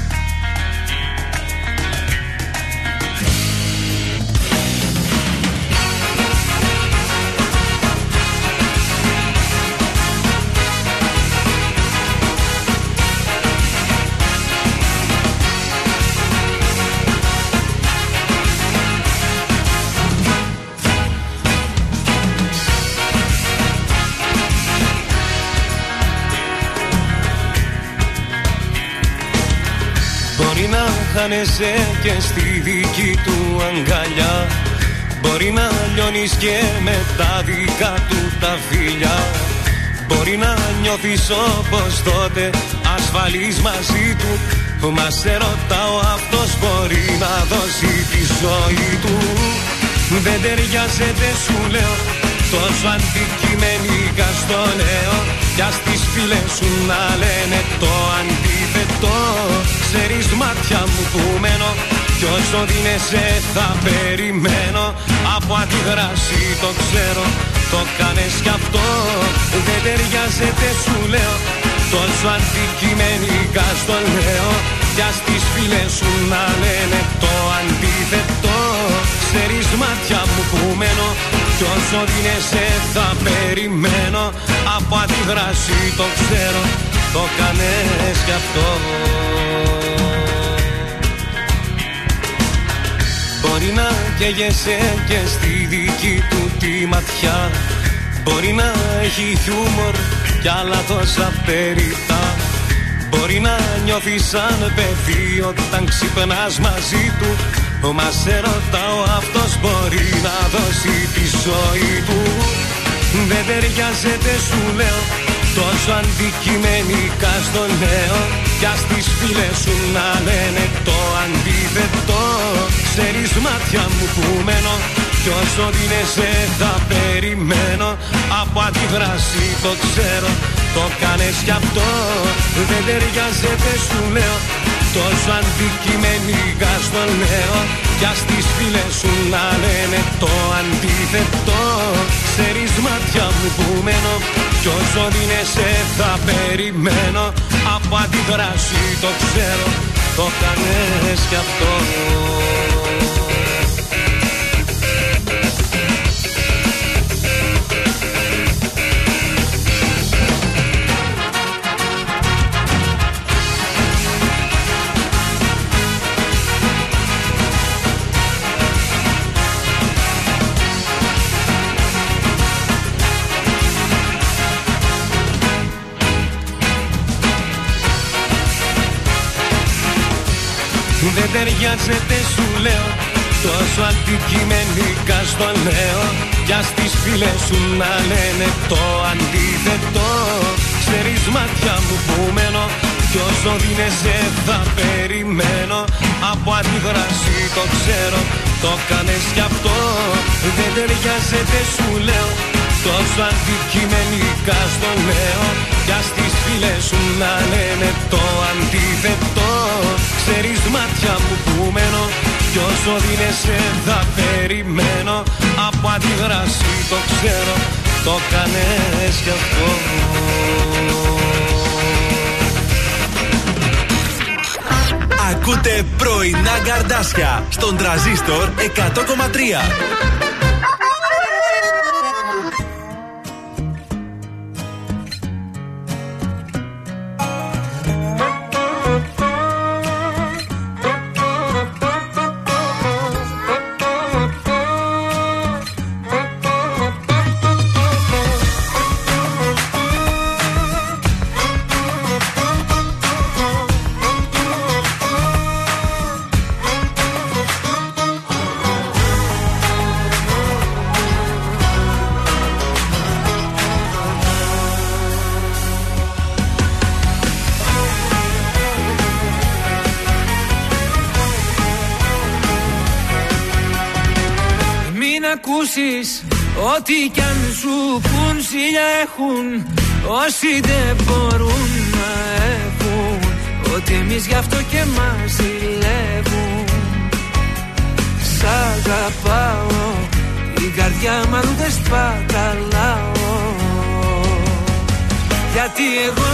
Και στη δική του αγκαλιά. Μπορεί να λιώνεις και με τα δικά του τα φιλιά. Μπορεί να νιώθεις όπως τότε ασφαλής μαζί του. Μας σε ρωτάω αυτός μπορεί να δώσει τη ζωή του. Δεν ταιριάζεται σου λέω Τόσο αντικειμενικά στο λέω Κι ας τις φίλες σου να λένε το αντίθετο. Ξέρεις μάτια μου που μένω Κι όσο δίνεσαι θα περιμένω. Από αντιδράση το ξέρω Το κάνες κι αυτό. Δεν ταιριάζεται σου λέω Τόσο αντικειμενικά στο λέω. Κι ας τις φίλες σου να λένε το αντίθετο Ξέρεις μάτια μου που μένω. Κι όσο δίνεσαι θα περιμένω. Από αντιδράση το ξέρω. Το κάνες κι αυτό. Μπορεί να καίγεσαι και στη δική του τη ματιά. Μπορεί να έχει χιούμορ κι άλλα τόσα περιτά Μπορεί να νιώθεις σαν παιδί όταν ξυπνάς μαζί του Μας σε ρωτάω αυτός μπορεί να δώσει τη ζωή του. Δεν ταιριάζεται σου λέω Τόσο αντικειμενικά στο λέω Κι ας τις φίλες σου να λένε το αντίθετο. Ξέρεις μάτια μου που μένω Κι όσο δίνεσαι θα περιμένω. Από αντιδράση το ξέρω Το κάνες κι αυτό. Δεν ταιριάζεται σου λέω Τόσο αντικειμενικά στο λέω Κι ας τις φίλες σου να λένε το αντίθετο. Ξέρεις μάτια μου που μένω Κι όσο δίνεσαι θα περιμένω. Από αντιδράση το ξέρω Το κάνες κι αυτό Δεν ταιριάζεται σου λέω. Τόσο αντικειμενικά στο λέω. Κι ας τις φίλες σου να λένε το αντίθετο. Ξέρεις μάτια μου που μένω Κι όσο δίνεσαι θα περιμένω. Από αντιδράση το ξέρω Το κάνες κι αυτό. Δεν ταιριάζεται σου λέω. Τόσο αντικειμενικά στο λέω. Κι ας τις φίλες σου να λένε το αντίθετο Ξέρεις μάτια μου που μένω Κι όσο δίνεσαι θα περιμένω. Από αντιδράση το ξέρω Το κάνες κι αυτό. Ακούτε πρωινά καρδάσια στον τραζίστορ 100,3. Ό,τι κι αν σου πουν ζήλια έχουν. Όσοι δεν μπορούν να έχουν. Ότι εμείς γι' αυτό και μας ζηλεύουν. Σ' αγαπάω Την καρδιά μου αλλού δεν σπαταλάω. Γιατί εγώ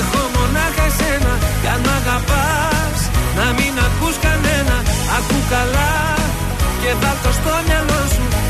έχω μονάχα εσένα. Κι αν μ' αγαπάς να μην ακούς κανένα. Ακού καλά και βάλ' το στο μυαλό σου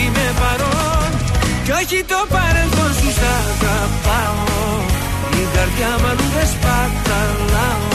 Είμαι παρόν. Κι όχι το παρελθόν σου σ' αγαπάω. Η καρδιά μου αλλού δεν σπαταλάω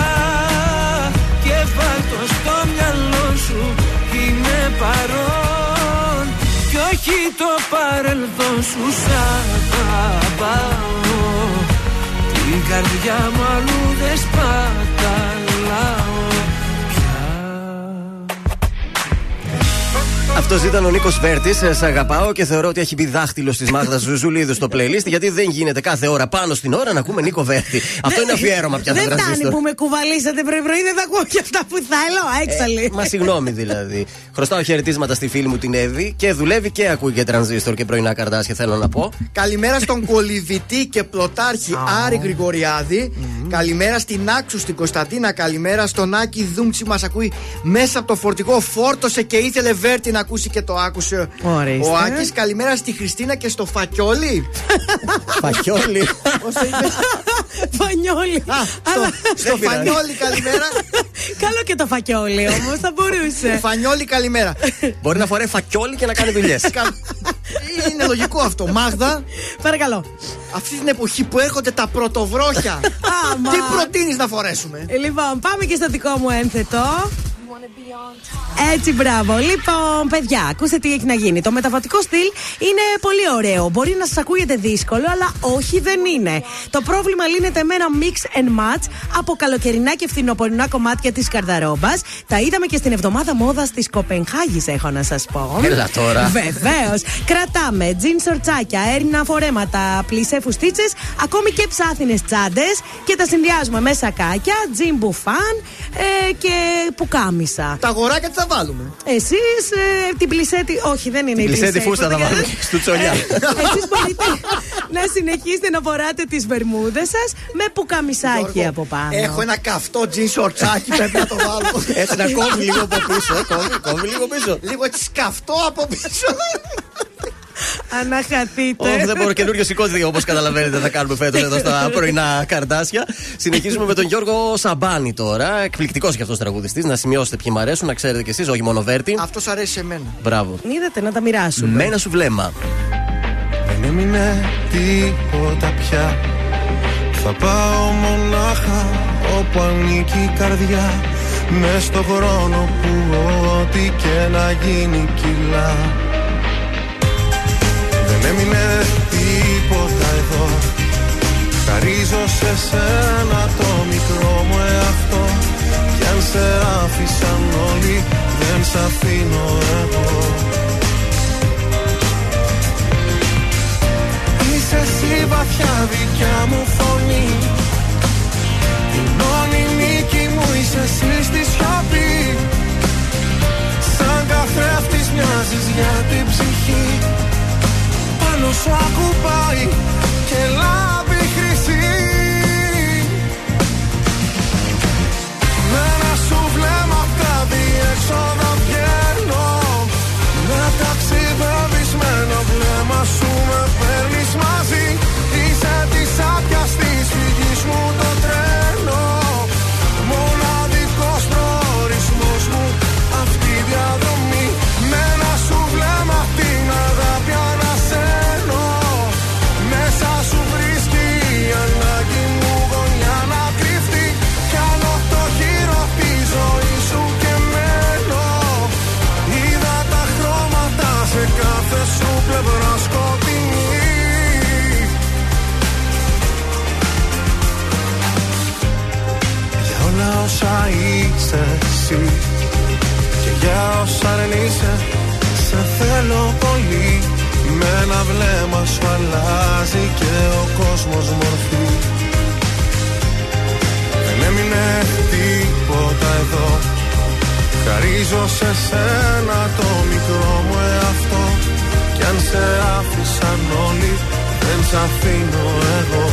κι όχι το παρελθόν σου σ' αγαπάω. Την καρδιά μου αλλού δεν σπαταλάω Αυτός ήταν ο Νίκος Βέρτης. Σε αγαπάω και θεωρώ ότι έχει μπει δάχτυλος της Μάγδας Ζουζουλίδου στο playlist γιατί δεν γίνεται κάθε ώρα πάνω στην ώρα να ακούμε Νίκο Βέρτη. Αυτό είναι αφιέρωμα πια Δεν θα φτάνει που με κουβαλήσατε πρωί-πρωί, δεν θα ακούω και αυτά που θέλω. Έξαλλη. Ε, Μα συγγνώμη δηλαδή. Χρωστάω χαιρετίσματα στη φίλη μου την Εύη και δουλεύει και ακούει και τρανζίστορ και πρωινά καρτάσια θέλω να πω. Καλημέρα στον κολυβητή και πλωτάρχη Άρη Γρηγοριάδη. Καλημέρα στην Άξου στην Κωνσταντίνα. Καλημέρα στον Άκη Δούμτσι μας ακούει μέσα από το φορτηγό. Φόρτωσε και ήθελε Βέρτη να ακούσει και το άκουσε Ορίστε. ο Άκης. Καλημέρα στη Χριστίνα και στο Φακιόλι. Φακιόλι. Φανιόλι. Αλλά- Στο Φανιόλι καλημέρα. Καλό και το φακιόλι όμως, θα μπορούσε. Φανιόλι καλημέρα. Μπορεί να φοράει φακιόλι και να κάνει δουλειές. Κα- Είναι λογικό αυτό. Μάγδα, Παρακαλώ. αυτή την εποχή που έρχονται τα πρωτοβρόχια. Άμα. Τι προτείνεις να φορέσουμε; Ε, Λοιπόν, πάμε και στο δικό μου ένθετο. Έτσι, μπράβο. Λοιπόν, παιδιά, ακούστε τι έχει να γίνει. Το μεταβατικό στυλ είναι πολύ ωραίο. Μπορεί να σας ακούγεται δύσκολο, αλλά όχι δεν είναι. Το πρόβλημα λύνεται με ένα mix and match από καλοκαιρινά και φθινοπορεινά κομμάτια της καρδαρόμπας. Τα είδαμε και στην εβδομάδα μόδας της Κοπενχάγης, έχω να σας πω. Έλα τώρα. Βεβαίως. Κρατάμε τζιν σορτσάκια, έρνα φορέματα, πλησέ φουστίτσες, ακόμη και ψάθινες τσάντες και τα συνδυάζουμε με σακάκια, τζιν μπουφάν ε, και πουκάμισα. Τα αγοράκια τι θα βάλουμε; Εσείς ε, την πλησέτη. Όχι, δεν είναι η Πλησέ τη πλησέτη. φούστα θα βάλουμε στο τσολιά. Εσείς μπορείτε να συνεχίσετε να φοράτε τις βερμούδες σας με πουκαμισάκι από πάνω. Έχω ένα καυτό τζιν σορτσάκι, πρέπει να το βάλω. Έτσι να κόβει λίγο από πίσω. ε, Κόβει, κόβει λίγο πίσω. Λίγο έτσι σκαυτό από πίσω. Αναχαθείτε. Όχι, δεν μπορώ. Καινούριο σηκώθηκε όπως καταλαβαίνετε θα κάνουμε φέτος εδώ στα πρωινά καρτάσια. Συνεχίζουμε με τον Γιώργο Σαμπάνη τώρα. Εκπληκτικός και αυτός τραγουδιστής. Να σημειώσετε ποιοι μ' αρέσουν, να ξέρετε κι εσείς, όχι μόνο Βέρτη. Αυτός αρέσει σε μένα. Μπράβο. Είδατε να τα μοιράσουμε. Με ένα σου βλέμμα. Δεν έμεινε τίποτα πια Θα πάω μονάχα όπου ανήκει η καρδιά μες στο χρόνο που ό,τι και να γίνει κιλά Δεν έμεινε τίποτα εδώ. Χαρίζω σε σένα το μικρό μου εαυτό. Κι αν σε άφησαν όλοι δεν σ' αφήνω εγώ. Είσαι εσύ βαθιά δικιά μου φωνή. Η μόνη νίκη μου είσαι εσύ στη σιωπή. Σαν καθρέφτης μοιάζεις για την ψυχή Πάνω σου ακουπάει και λάβει χρυσή. Με ένα σου βλέμμα τα διέξοδα βγαίνω Να ταξιδεύεις με ένα βλέμμα σου θέλω πολύ. Με ένα βλέμμα σου αλλάζει Και ο κόσμος μορφή. Δεν έμεινε τίποτα εδώ. Χαρίζω σε σένα το μικρό μου εαυτό. Κι αν σε άφησαν όλοι Δεν σ' αφήνω εγώ.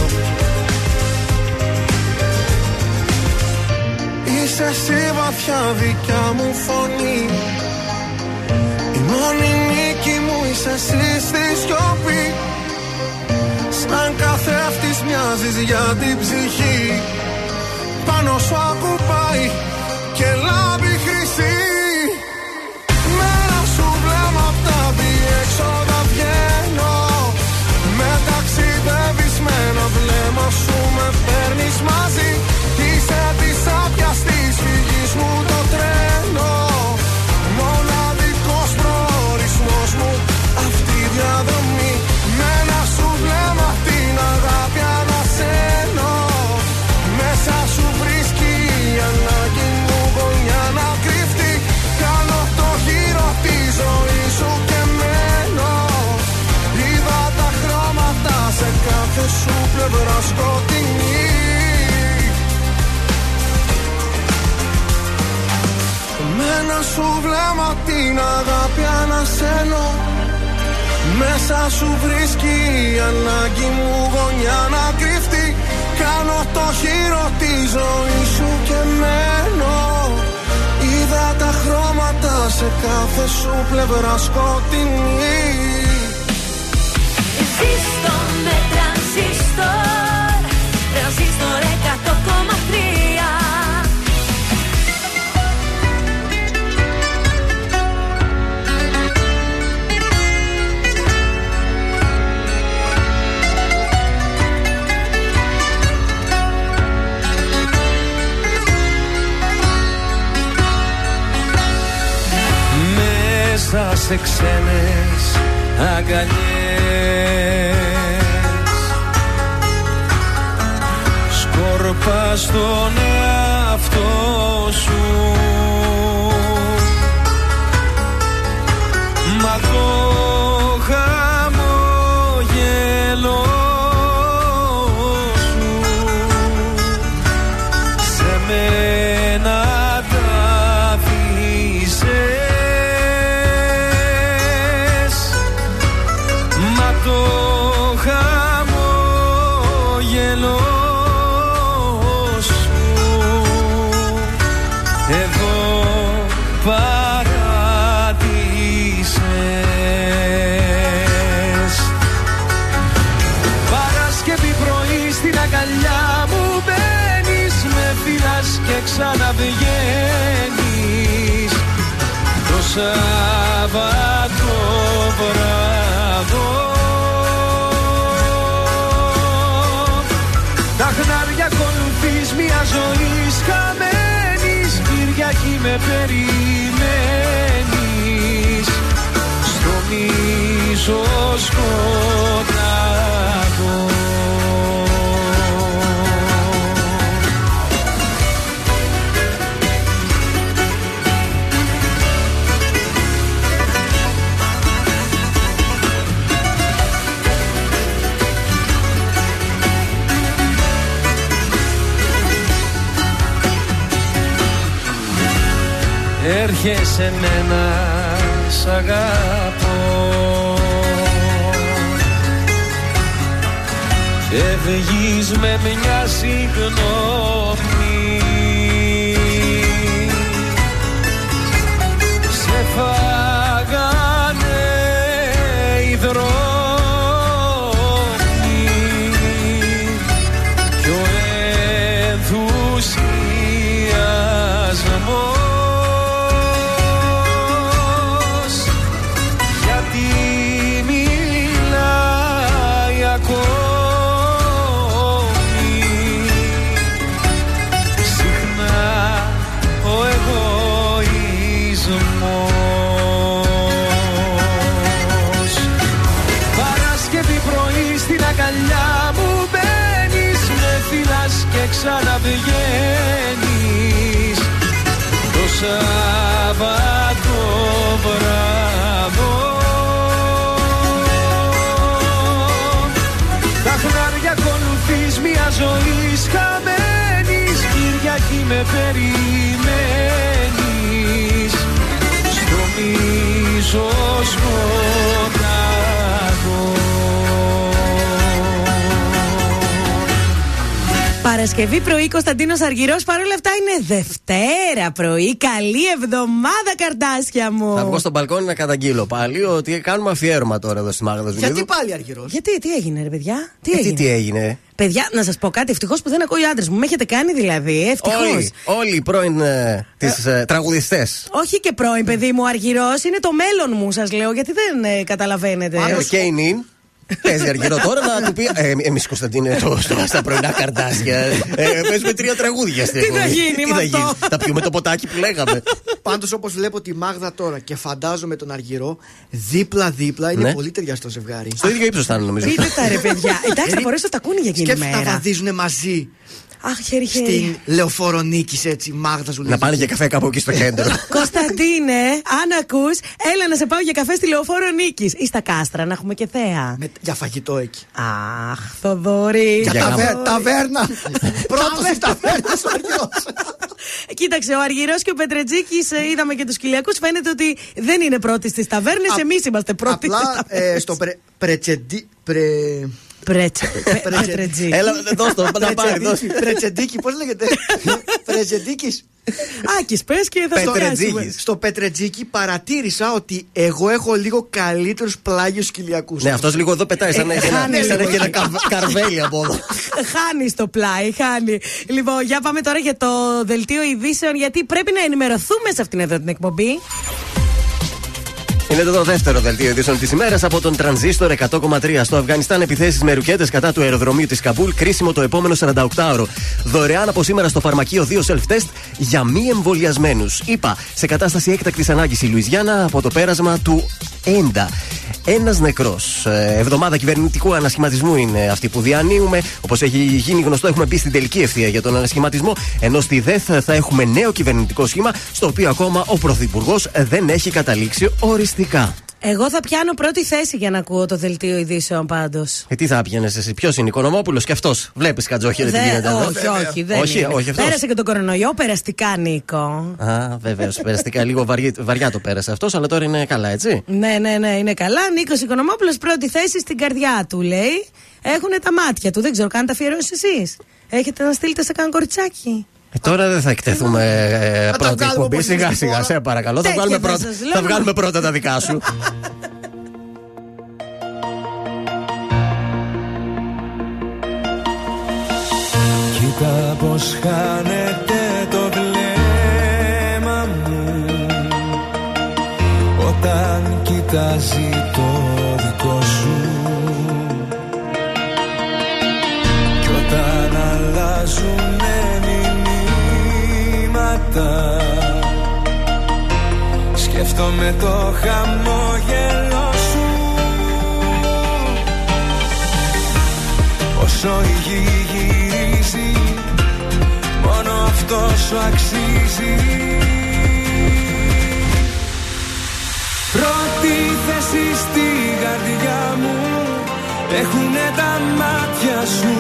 Είσαι εσύ βαθιά δικιά μου φωνή. Η μόνη νίκη μου είσαι εσύ στη σιωπή. Σαν καθρέφτης μοιάζεις για την ψυχή. Πάνω σου ακουπάει και λάμπει σου βλέμμα την αγάπη ανασένω. Μέσα σου βρίσκει η ανάγκη μου γωνιά να κρυφτεί. Κάνω το χείρο της ζωής σου και μένω. Είδα τα χρώματα σε κάθε σου πλευρά σκοτεινή. Ζήστο με τρανζίστορ Τρανζίστορ 100,3 Μέσα σε ξένες αγκαλιές. Σκόρπα στον εαυτό σου. Μα ξαναβγαίνεις. Το Σάββατο βράδο. Τα χνάρια ακολουθείς μια ζωή χαμένης Κυριακή με περιμένεις. Στο μίσο σκοτάδο Έρχεσαι μένα σ' αγαπώ. Φεύγεις με μια συγγνώμη. Σε φάγανε οι δρόμοι ξαναβγαίνεις Το Σάββατο βράδο. Τα χνάρια ακολουθείς μια ζωή χαμένης Κυριακή με περιμένεις. Στο μίσο Παρασκευή πρωί Κωνσταντίνος Αργυρός. Παρ' όλα αυτά είναι Δευτέρα πρωί. Καλή εβδομάδα, καρτάσια μου. Θα βγω στο μπαλκόνι να καταγγείλω πάλι ότι κάνουμε αφιέρωμα τώρα εδώ στη Μάγδα Ζουλίδου. Γιατί πάλι αργυρός; Γιατί, τι έγινε, ρε παιδιά, τι Ε, έγινε; τι, τι έγινε; Παιδιά, να σας πω κάτι. Ευτυχώς που δεν ακούει ο άντρας μου. Με έχετε κάνει δηλαδή. Ευτυχώς. Όλοι, όλοι οι πρώην ε, τις, ε, τραγουδιστές Όχι και πρώην, παιδί μου, ο Αργυρός είναι το μέλλον μου, σας λέω, γιατί δεν ε, καταλαβαίνετε. Πάνω και η Νιν. Παίζει αργυρό τώρα να του πει. Ε, Εμείς Κωνσταντίνε, το, στο, στα πρωινά καρτάσια. Ε, παίζουμε τρία τραγούδια στην Τι θα εκπομπή. γίνει Τι με θα αυτό; γίνει. Θα πιούμε το ποτάκι που λέγαμε. Πάντως, όπως βλέπω τη Μάγδα τώρα και φαντάζομαι τον Αργυρό, δίπλα-δίπλα είναι Ναι. πολύ ταιριαστό ζευγάρι. Στο ίδιο ύψος θα είναι νομίζω. Πείτε τα ρε παιδιά. Εντάξει, θα μπορέσω να τα ακούνε για εκείνη τη Σκέψτε να μέρα. βαδίζουν μαζί Αχ, χέρι, χέρι. στην λεωφόρο Νίκης έτσι, Μάγδα Ζουλίδη. Να πάνε για καφέ κάπου εκεί στο κέντρο. Κωνσταντίνε, αν ακούς, έλα να σε πάω για καφέ στη λεωφόρο Νίκης. Ή στα κάστρα, να έχουμε και θέα. Με- για φαγητό εκεί. Αχ, Θοδωρή. Για Για ταβέ- γάμο. ταβέρνα. Πρώτος στι ταβέρνε ο Αργυρό. Κοίταξε, ο Αργυρός και ο Πετρετζίκης, είδαμε και τους Κυλιακού. Φαίνεται ότι δεν είναι πρώτοι στις ταβέρνες. Α- Εμείς είμαστε πρώτοι στις Απλά ταβέρνες. ε, στο πρε- πρετσεντι. Πρε... Πρέτσε. Πρετσε- Πετρετζίκη. Έλα, δώσ' το, να πάρει, δώσ' Πρετσεντίκη, Πρετσεντίκη, πώς λέγεται; Πρετσεντίκη. Άκης, πες και θα το Πετρετζίκης. κάνουμε. Στο Πετρετζίκη παρατήρησα ότι εγώ έχω λίγο καλύτερους πλάγιους κοιλιακούς. Ναι, αυτός λίγο εδώ πετάει. Σαν να έχει ένα- χάνεις σαν να λίγο. έχει ένα καβ- καρβέλι από εδώ. Χάνει το πλάι, χάνει. Λοιπόν, για πάμε τώρα για το δελτίο ειδήσεων, γιατί πρέπει να ενημερωθούμε σε αυτήν εδώ την εκπομπή. Είναι το δεύτερο δελτίο ειδήσεων της ημέρας από τον Τρανζίστορ 100,3. Στο Αφγανιστάν, επιθέσεις με ρουκέτες κατά του αεροδρομίου της Καμπούλ. Κρίσιμο το επόμενο 48ωρο. Δωρεάν από σήμερα στο φαρμακείο 2 self-test για μη εμβολιασμένους. Είπα, σε κατάσταση έκτακτης ανάγκης η Λουιζιάννα από το πέρασμα του ΕΝΤΑ. Ένας νεκρός. Εβδομάδα κυβερνητικού ανασχηματισμού είναι αυτή που διανύουμε. Όπως έχει γίνει γνωστό, έχουμε μπει στην τελική ευθεία για τον ανασχηματισμό. Ενώ στη ΔΕΘ θα έχουμε νέο κυβερνητικό σχήμα, στο οποίο ακόμα ο Πρωθυπουργός δεν έχει καταλήξει οριστικά. Εγώ θα πιάνω πρώτη θέση για να ακούω το δελτίο ειδήσεων πάντως. Ε, τι θα πιανε εσύ, ποιος είναι, Οικονομόπουλος και αυτός. Βλέπεις κατζόχερε τι γίνεται εδώ. όχι, όχι, δεν όχι, είναι. όχι αυτός. Πέρασε και τον κορονοϊό, περαστικά, Νίκο. Α, βεβαίως. Περαστικά λίγο βαρύ- βαριά το πέρασε αυτός, αλλά τώρα είναι καλά, έτσι. Ναι, ναι, ναι, είναι καλά. Νίκος Οικονομόπουλος, πρώτη θέση στην καρδιά του, λέει. Έχουν τα μάτια του. Δεν ξέρω, κάνετε αφιερώσεις εσείς. Έχετε να στείλετε σε κανένα κοριτσάκι. Ε, τώρα δεν θα εκτεθούμε ε, τα πρώτη βγάλουμε εκπομπή. όπως Σιγά είναι σιγά, τώρα. σε παρακαλώ. Θα Τέτοια βγάλουμε, θα πρώτα, σας λέω. θα βγάλουμε πρώτα τα δικά σου. Κοίτα πως χάνεται το βλέμμα μου Όταν κοιτάζει το δικό σου ευχαριστώ με το χαμόγελο σου. Όσο η γη γυρίζει Μόνο αυτός σου αξίζει. Πρώτη θέση στη καρδιά μου Έχουνε τα μάτια σου.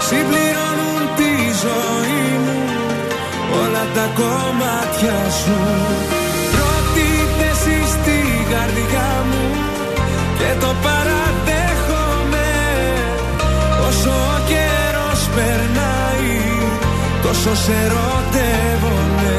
Συμπληρώνουν τη ζωή μου Όλα τα κομμάτια σου. Πρώτη θέση στη καρδιά μου Και το παραδέχομαι. Όσο ο καιρός περνάει Τόσο σε ερωτεύομαι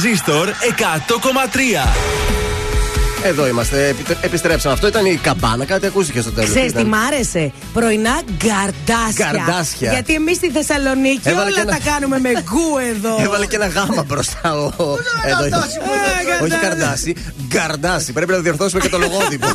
Στον τραζίστορ 100,3. Εδώ είμαστε. Επιτε- Επιστρέψαμε. Αυτό ήταν η καμπάνα. Κάτι ακούστηκε στο τέλος. Ξέρεις τι μ' άρεσε; Πρωινά γκαρντάσια. Γκαρντάσια. Γιατί εμείς στη Θεσσαλονίκη Έβαλε όλα και ένα- τα κάνουμε με γκου εδώ. Έβαλε και ένα γάμα μπροστά. Ο... Εδώ. καρδάσι που είναι. Όχι καρδάσι. Γκαρντάσι. Πρέπει να διορθώσουμε και το λογότυπο.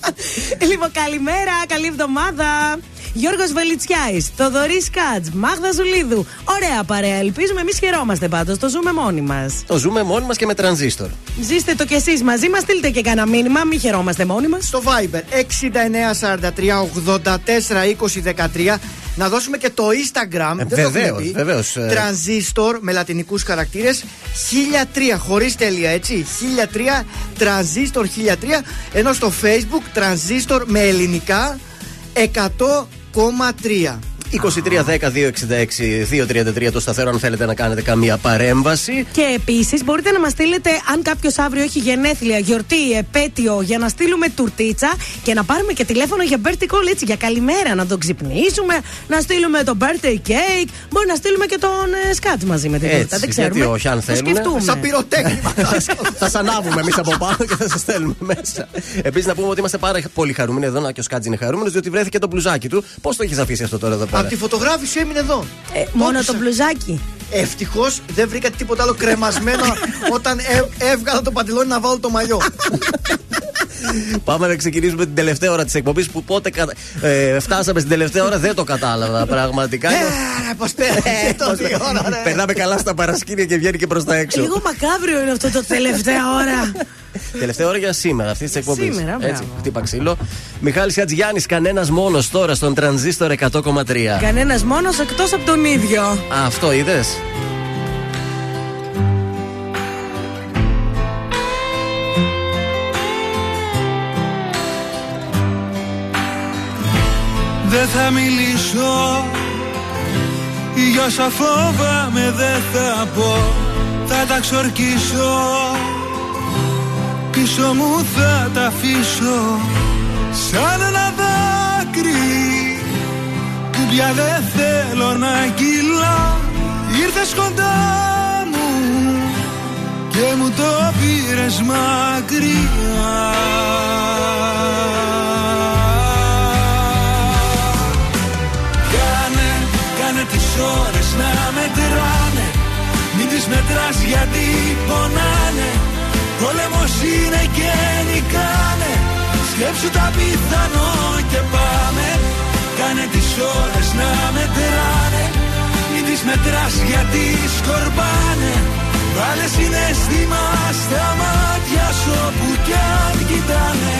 λοιπόν, καλημέρα, καλή εβδομάδα. Γιώργος Βελιτσιάης, Θοδωρής Κάτ, Μάγδα Ζουλίδου. Ωραία παρέα. Ελπίζουμε, εμείς χαιρόμαστε πάντως. Το ζούμε μόνοι μας. το ζούμε μόνοι μας και με τρανζίστορ. Ζήστε το κι εσείς μαζί μας, στείλτε και κανένα μήνυμα. Μην χαιρόμαστε μόνοι μας. Στο Viber 6943 84 20 13 να δώσουμε και το Instagram. Ε, δεν το έχουμε βεβαίως, πει. βεβαίως, ε. Τρανζίστορ με λατινικούς χαρακτήρες 1003 χωρίς τέλεια έτσι. 1003 Τρανζίστορ 1003 ενώ στο Facebook Τρανζίστορ με ελληνικά 100,3. 2310-266-233 το σταθερό αν θέλετε να κάνετε καμία παρέμβαση. Και επίσης μπορείτε να μας στείλετε, αν κάποιος αύριο έχει γενέθλια, γιορτή, επέτειο, για να στείλουμε τουρτίτσα και να πάρουμε και τηλέφωνο για birthday call έτσι, για καλημέρα. Να τον ξυπνήσουμε, να στείλουμε το birthday cake. Μπορεί να στείλουμε και τον ε, σκάτ μαζί με την Έτσι, τούρτα. Δεν ξέρουμε. γιατί όχι, αν Το θέλουν. σκεφτούμε. Σαν πυροτέχνημα. θα σα ανάβουμε εμείς από πάνω και θα σας στέλνουμε μέσα. Επίσης να πούμε ότι είμαστε πάρα πολύ χαρούμενοι εδώ, να και ο Σκάτζ είναι χαρούμενος, διότι βρέθηκε το μπλουζάκι του. Πώς το έχεις αφήσει αυτό τώρα εδώ πέρα; Από τη φωτογράφηση έμεινε εδώ. Ε, μόνο το μπλουζάκι. Ευτυχώς δεν βρήκα τίποτα άλλο κρεμασμένο όταν έ- έβγαλα το παντελόνι να βάλω το μαλλιό. Πάμε να ξεκινήσουμε την τελευταία ώρα της εκπομπής που πότε κατα... ε, φτάσαμε στην τελευταία ώρα δεν το κατάλαβα πραγματικά. Ε, Πώς πέρασε τόση ώρα, ρε. Περνάμε καλά στα παρασκήνια και βγαίνει και προς τα έξω. Λίγο μακάβριο είναι αυτό το τελευταία ώρα. Τελευταία ώρα για σήμερα, αυτή της εκπομπής. Σήμερα, Έτσι, μπράβο. χτύπα ξύλο. Μιχάλης Χατζιάννη, κανένας μόνος τώρα στον τρανζίστορ 100,3. Κανένας μόνος εκτός από τον ίδιο. Α, αυτό είδες; Δεν θα μιλήσω Για όσα φόβαμαι δεν θα πω Θα τα ξορκίσω Πίσω μου θα τα αφήσω. Σαν ένα δάκρυ Που πια δεν θέλω να κυλά. Ήρθες κοντά μου Και μου το πήρες μακριά. Κάνε, κάνε τις ώρες να μετράνε. Μην τις μετράς γιατί πονάνε Πόλεμος είναι και νικάνε. Σκέψου τα πιθανό και πάμε. Κάνε τις ώρες να μετράνε. Μην τις μετράς γιατί σκορπάνε. Βάλε συναίσθημα στα μάτια σου όπου κι αν κοιτάνε.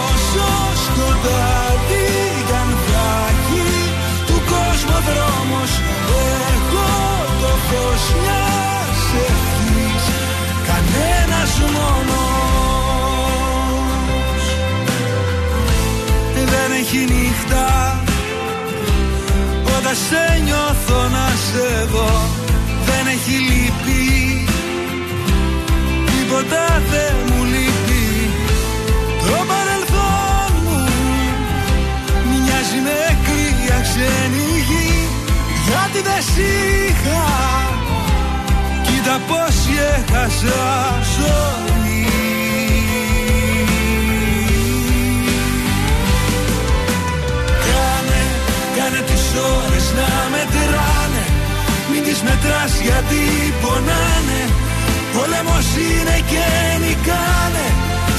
Όσο σκοτάδι κι αν θα έχει του κόσμου δρόμος Εγώ το φως μιας. ευχής Κανένας μόνος. Δεν έχει νύχτα. Όταν σε νιώθω να σε δω Δεν έχει λύπη. Τίποτα δεν μου λείπει. Το παρελθόν μου Μοιάζει με κρύα ξένη γη Γιατί δεν σ' είχα Κοίτα πως έχασα ζωή. Κάνε, κάνε τις ώρες να μετράνε. Μην τις μετράς γιατί πονάνε. Πόλεμος είναι και νικάνε.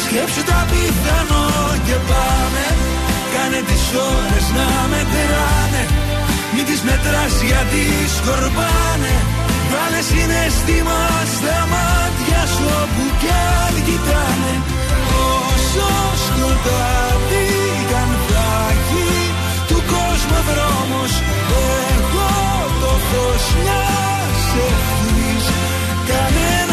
Σκέψου τα πιθανό και πάμε. Κάνε τις ώρες να μετράνε. Μην τις μετράς γιατί σκορπάνε Βάλε συναίσθημα στα μάτια σου όπου κι αν κοιτάνε Όσο σκοτάδι κι αν θα έχει του κόσμου δρόμος Εγώ το φως μιας ευχής Κανένας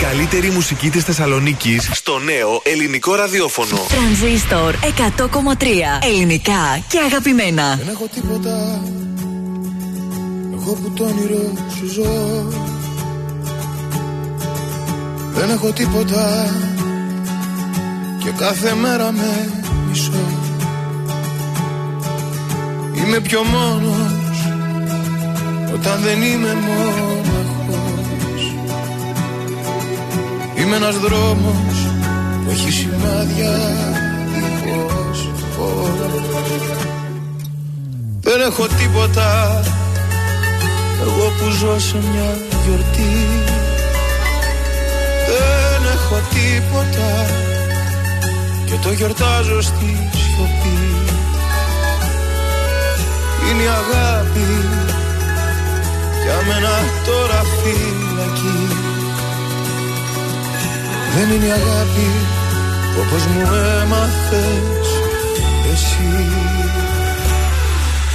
καλύτερη μουσική της Θεσσαλονίκης στο νέο ελληνικό ραδιόφωνο. Τρανζίστορ 100,3 ελληνικά και αγαπημένα. Δεν έχω τίποτα. Εγώ που το όνειρο σου ζω. Δεν έχω τίποτα. Και κάθε μέρα με μισώ. Είμαι πιο μόνος Όταν δεν είμαι μόναχος Είμαι ένας δρόμος Που έχει σημάδια Δίχως φως δεν έχω τίποτα Εγώ που ζω σε μια γιορτή. Δεν έχω τίποτα Και το γιορτάζω στη σιωπή. Είναι η αγάπη Για μένα τώρα φυλακή Δεν είναι η αγάπη όπως μου έμαθες εσύ.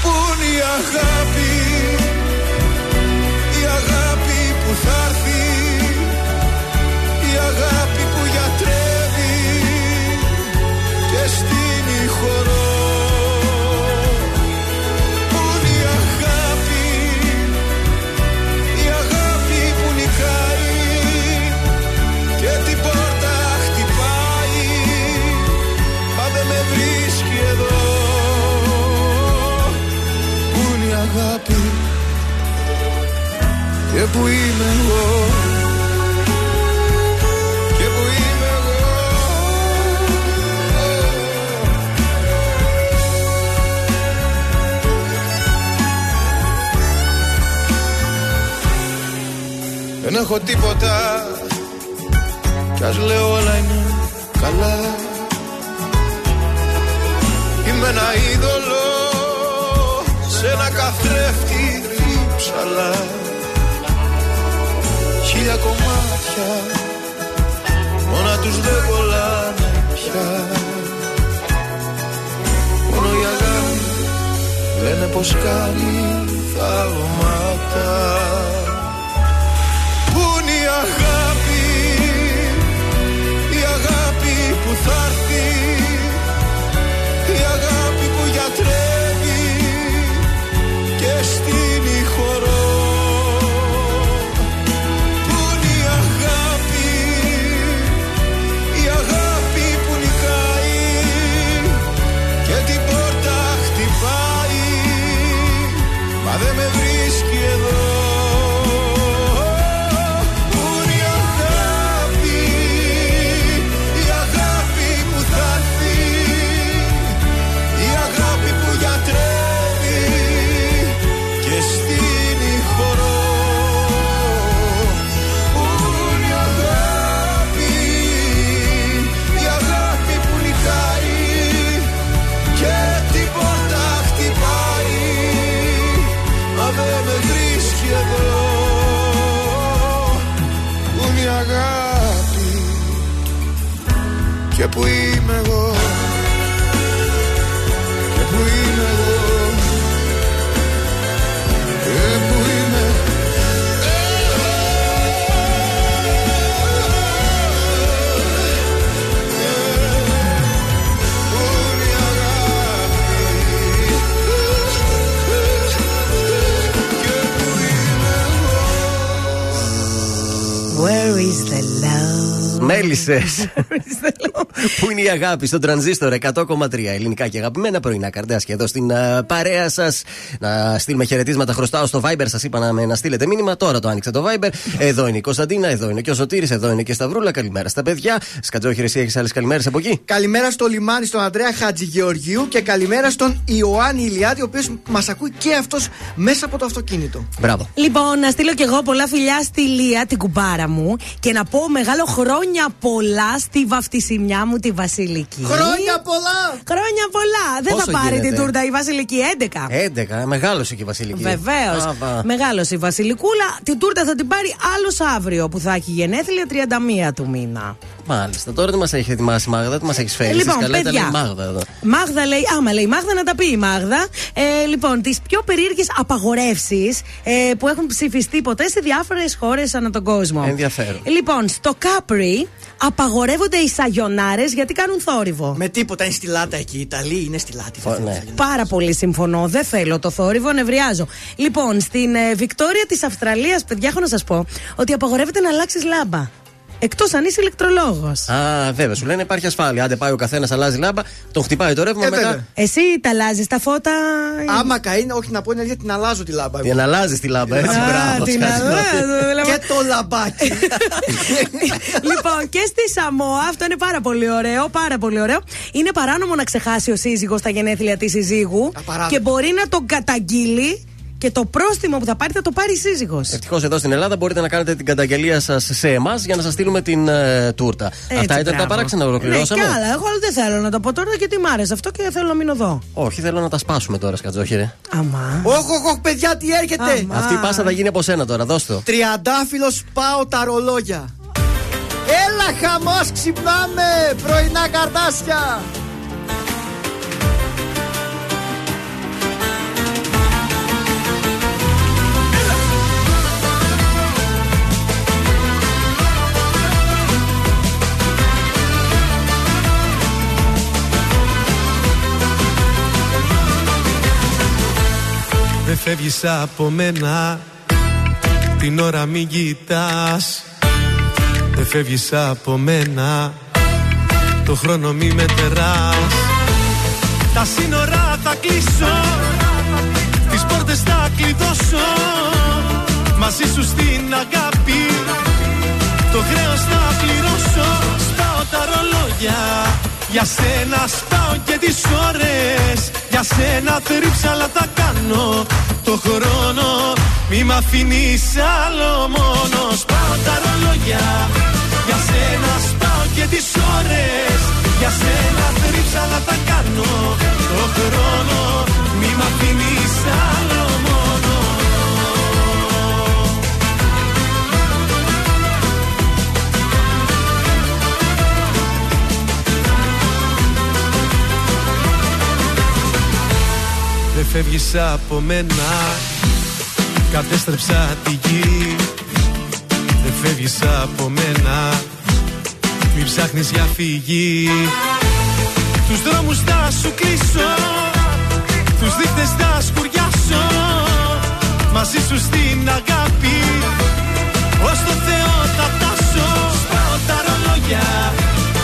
Πού είναι η αγάπη Η αγάπη που θα έρθει που είμαι εγώ. Και που είμαι εγώ. Δεν έχω τίποτα. Κι ας λέω όλα είναι καλά. Είμαι ένα είδωλο Σε ένα καθρέφτη ψαλά Χίλια κομμάτια. Μόνα τους δεν κολλάνε πια. Μόνο η αγάπη Λένε πως κάνει θαύματα Πού είναι η αγάπη Η αγάπη που θα έρθει Και που είμαι εγώ Και που είμαι εγώ Και που είμαι Where is the love? Μέλισσε. Πού είναι η αγάπη στον τρανζίστορ 100,3 ελληνικά και αγαπημένα πρωινά καρδιά εδώ στην α, παρέα σας. Να στείλουμε χαιρετίσματα. Χρωστάω στο Viber. Σας είπα να, με- να στείλετε μήνυμα. Τώρα το άνοιξα το Viber. Εδώ είναι η Κωνσταντίνα, εδώ είναι και ο Σωτήρης, εδώ είναι και η Σταυρούλα. Καλημέρα στα παιδιά. Σκατζόχυρη, εσύ έχεις άλλες καλημέρες από εκεί; Καλημέρα στο λιμάνι στον Αντρέα Χατζηγεωργίου και καλημέρα στον Ιωάννη Ηλιάτη, ο οποίος μας ακούει και αυτός μέσα από το αυτοκίνητο. Μπράβο. Λοιπόν, να στείλω κι εγώ πολλά φιλιά στη Λία, την κουμπάρα μου, και να πω μεγάλο χρόνια πολλά στη βαφτισιμιά μου τη Βασιλική. Χρόνια πολλά! Χρόνια πολλά! Δεν Πόσο θα πάρει γίνεται; την τούρτα η Βασιλική 11. 11, μεγάλωσε και η Βασιλική. Βεβαίως. Α, Μεγάλο η Βασιλικούλα. Την τούρτα θα την πάρει άλλος αύριο που θα έχει γενέθλια 31 του μήνα. Μάλιστα. Τώρα τι μας έχεις ετοιμάσει η Μάγδα, τι μας έχεις φέρει. Λοιπόν, Εσείς καλά, ήταν παιδιά. η Μάγδα εδώ. Μάγδα λέει, άμα λέει Μάγδα να τα πει η Μάγδα. Ε, λοιπόν, τις πιο περίεργες απαγορεύσεις ε, που έχουν ψηφιστεί ποτέ σε διάφορες χώρες ανά τον κόσμο. Ενδιαφέρον. Λοιπόν, στο Κάπρι απαγορεύονται οι σαγιονάρες γιατί κάνουν θόρυβο. Με τίποτα είναι στη λάτα εκεί. Οι Ιταλοί είναι στη λάτη. θα ναι. θέλουν. Πάρα πολύ συμφωνώ. Δεν θέλω το θόρυβο, νευριάζω. Λοιπόν, στην ε, Βικτόρια της Αυστραλίας, παιδιά, έχω να σας πω ότι απαγορεύεται να αλλάξεις λάμπα. Εκτός αν είσαι ηλεκτρολόγος. Α, βέβαια, σου λένε υπάρχει ασφάλεια. Άντε πάει ο καθένας, αλλάζει λάμπα, τον χτυπάει το ρεύμα Ε, μετά. βέβαια. Εσύ τα αλλάζεις τα φώτα. Άμα καεί, όχι να πω είναι αλήθεια, την αλλάζω τη λάμπα. Την αλλάζεις τη λάμπα, έτσι. Α, Μπράβο. την σκάτσε. αλλάζω, δηλαδή. Και το λαμπάκι. λοιπόν, και στη Σαμόα, αυτό είναι πάρα πολύ ωραίο, πάρα πολύ ωραίο. Είναι παράνομο να ξεχάσει ο σύζυγος τα γενέθλια της συζύγου Απαράδεκτο. και μπορεί να τον καταγγείλει και το πρόστιμο που θα πάρει θα το πάρει η σύζυγος. Ευτυχώς εδώ στην Ελλάδα μπορείτε να κάνετε την καταγγελία σας σε εμάς για να σας στείλουμε την ε, τούρτα. Αυτά ήταν τα παράξενα, ολοκληρώσαμε. Ναι, κι άλλα. Εγώ άλλο δεν θέλω να το πω τώρα γιατί μ' άρεσε αυτό και θέλω να μείνω εδώ. Όχι, θέλω να τα σπάσουμε τώρα, Σκατζόχυρε. Αμά. Όχι, όχι, όχι, παιδιά, τι έρχεται; Αυτή η πάσα θα γίνει από σένα τώρα, δώσ' το. Τριαντάφυλλος πάω τα ρολόγια. Έλα χαμός ξυπνάμε πρωινά καρτάσια φεύγεις από μένα. Την ώρα μην κοιτάς. Δεν φεύγεις από μένα. Το χρόνο μη μετεράς Τα σύνορα θα κλείσω. Τις πόρτες θα κλειδώσω. Μαζί σου στην αγάπη. Το χρέος θα πληρώσω. Σπάω τα ρολόγια. Για σένα σπάω και τις ώρες Για σένα θρύψαλα θα κάνω. Το χρόνο Μη μ' αφήνεις άλλο μόνος. Σπάω τα ρολόγια. Για σένα σπάω και τις ώρες. Για σένα θρύψαλα θα κάνω. Το χρόνο Μη μ' αφήνεις άλλο Δεν φεύγεις από μένα. Κατέστρεψα τη γη. Δεν φεύγεις από μένα. Μην ψάχνεις για φυγή. Τους δρόμους θα σου κλείσω. Τους δείχτες θα σκουριάσω. Μαζί σου στην αγάπη. Ως το Θεό θα φτάσω. Σπάω τα ρολόγια.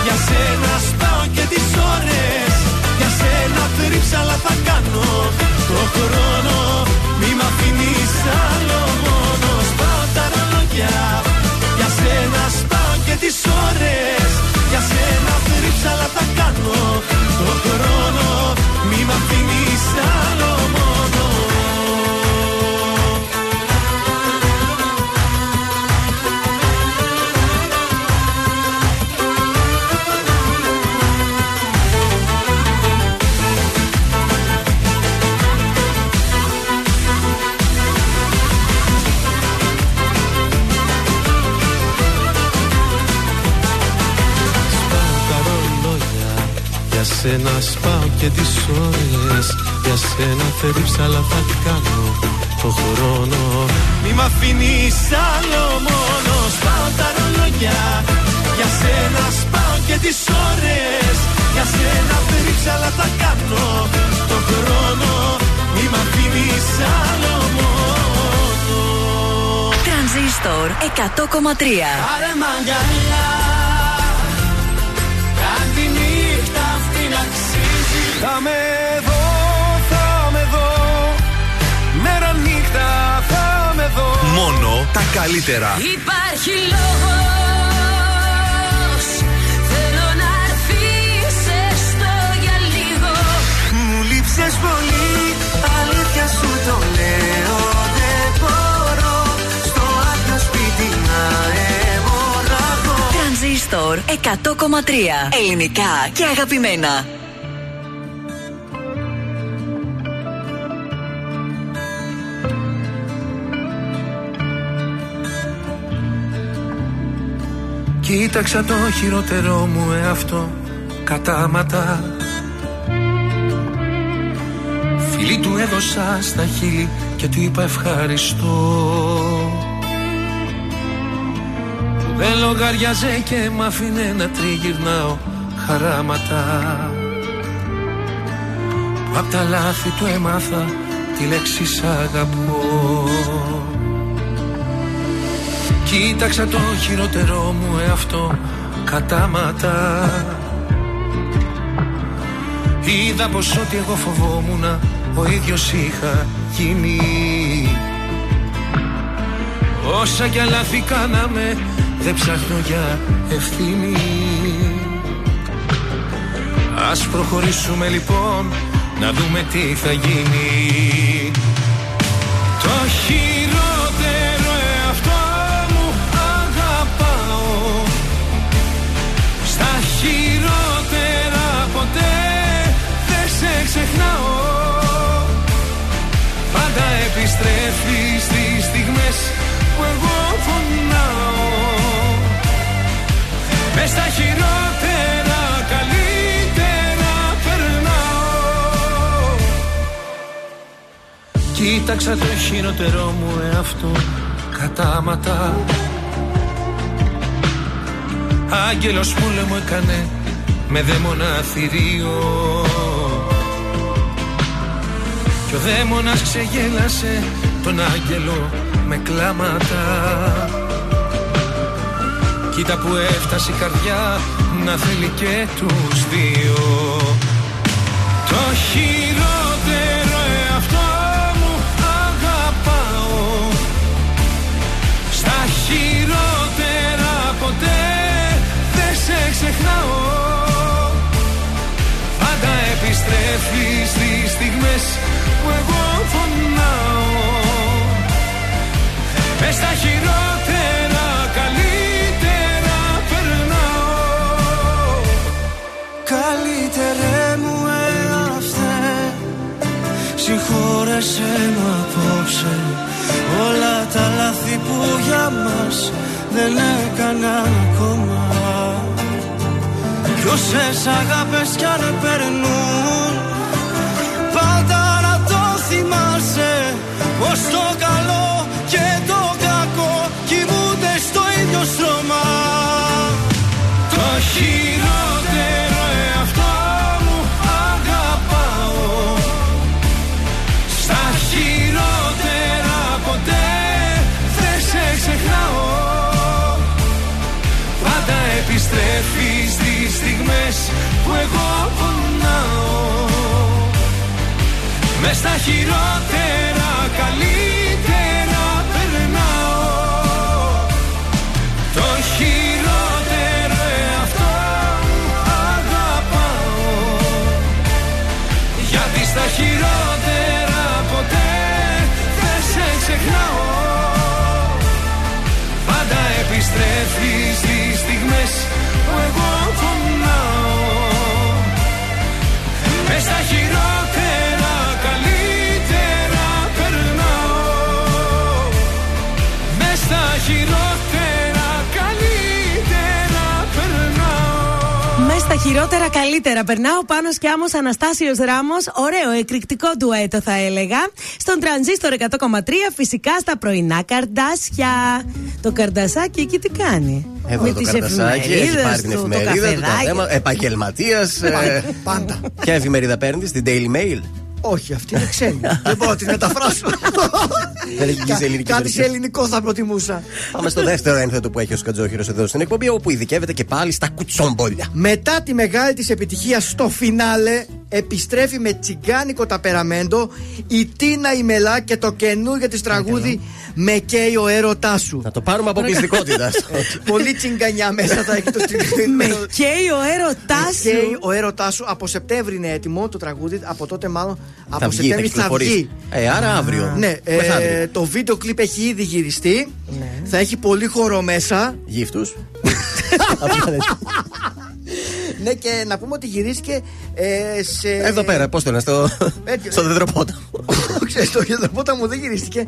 Για σένα σπάω και τις ώρες. Για σένα θρύψαλα θα κάνω Το χρόνο. Μη μ' αφήνεις άλλο μόνος. Σπάω τα ρολόγια Για σένα σπάω και τις ώρες. Για σένα θρύψαλα θα κάνω Το χρόνο. Μη μ' αφήνεις άλλο μόνος σένα σπάω και τις ώρες. Για σένα θρύψαλα θα κάνω το χρόνο. Μη μ' αφήνεις άλλο μόνο. Σπάω τα ρολόγια. Για σένα σπάω και τις ώρες. Για σένα θρύψαλα θα κάνω το χρόνο. Μη μ' αφήνεις άλλο μόνο. Τρανζίστορ 100,3 Άρε μαγκαλιά Θα με δω, θα με δω. Μέρα νύχτα θα με δω. Μόνο τα καλύτερα. Υπάρχει λόγος. Θέλω να έρθεις έστω για λίγο Μου λείψες πολύ, αλήθεια σου το λέω. Δεν μπορώ. Στο άδειο σπίτι να αιμορραγώ Τρανζίστορ 100,3 Ελληνικά και αγαπημένα. Κοίταξα το χειρότερό μου εαυτό κατάματα. Φίλη του έδωσα στα χείλη και του είπα ευχαριστώ. Που δεν λογαριάζε και μ' άφηνε να τριγυρνάω χαράματα. Που απ' τα λάθη του έμαθα τη λέξη σ' αγαπώ Κοίταξα το χειρότερό μου εαυτό κατάματα. Είδα πως ό,τι εγώ φοβόμουν ο ίδιος είχα γίνει. Όσα κι λάθη κάναμε δεν ψάχνω για ευθύνη. Ας προχωρήσουμε λοιπόν να δούμε τι θα γίνει. Το χειρότερο εαυτό ξεχνάω. Πάντα επιστρέφει στις στιγμές που εγώ φωνάω Μες στα χειρότερα καλύτερα περνάω. Κοίταξα το χειρότερό μου εαυτό κατάματα. Άγγελος που λέω έκανε με δαίμονα θηρίο. Κι ο δαίμονας ξεγέλασε τον άγγελο με κλάματα. Κοίτα που έφτασε η καρδιά να θέλει και τους δύο. Το χειρότερο εαυτό μου αγαπάω. Στα χειρότερα ποτέ δεν σε ξεχνάω. Πάντα επιστρέφεις στις στιγμές που εγώ φωνάω. Μες στα χειρότερα καλύτερα περνάω. Καλύτερε μου εαυτέ Συγχώρεσέ με απόψε. Όλα τα λάθη που για μας δεν έκανα ακόμα. Κι όσες αγάπες κι αν περνούν Πως το καλό και το κακό Κοιμούνται στο ίδιο στρώμα Το χειρότερο εαυτό μου αγαπάω. Στα χειρότερα ποτέ δεν σε ξεχνάω. Πάντα επιστρέφεις στις στιγμές που εγώ πονάω. Μες στα χειρότερα επιστρέφεις στις στιγμές που εγώ πονάω χειρότερα καλύτερα περνάω πάνω και άμμο Αναστάσιος Ράμος. Ωραίο, εκρηκτικό ντουέτο θα έλεγα. Στον τρανζίστορ 100,3 φυσικά στα πρωινά καρδάσια. Το καρδασάκι εκεί τι κάνει; Εδώ Με το τις καρτασάκι, έχει εφημερίδες πάρει την του, το εφημερίδα του, καφεδάκι. τα θέματα. Επαγγελματία. Πάντα. Ποια εφημερίδα παίρνεις, την Daily Mail; Όχι, αυτή είναι ξένη. Δεν μπορώ να την μεταφράσω. Δεν έχει βγει σε ελληνική Κάτι σε version. ελληνικό θα προτιμούσα. Πάμε στο δεύτερο ένθετο που έχει ο Σκατζόχυρος εδώ στην εκπομπή, όπου ειδικεύεται και πάλι στα κουτσόμπολια. Μετά τη μεγάλη της επιτυχία στο φινάλε επιστρέφει με τσιγκάνικο ταπεραμέντο η Τίνα η Μελά και το καινούργιο της τραγούδι «Με καίει ο έρωτάς σου». Να το πάρουμε αποκλειστικότητας. Πολύ τσιγκανιά μέσα θα έχει το Με καίει ο έρωτάς Με καίει σου. ο έρωτάς σου. Από Σεπτέμβρη είναι έτοιμο το τραγούδι. Από τότε μάλλον από Θα βγει, θα Σεπτέμβρη θα κυκλοφορήσει. βγει. Ε, άρα αύριο. Ναι, ε, Μεθαύριο. το βίντεο κλιπ έχει ήδη γυριστεί. Θα έχει πολύ χώρο μέσα. Γύφτους. Ναι, και να πούμε ότι γυρίστηκε ε, σε. Εδώ πέρα, πώς το λένε, στο, Έτσι. στο δεδροπότα. Ξέρεις, το γεδροπότα μου δεν γυρίστηκε.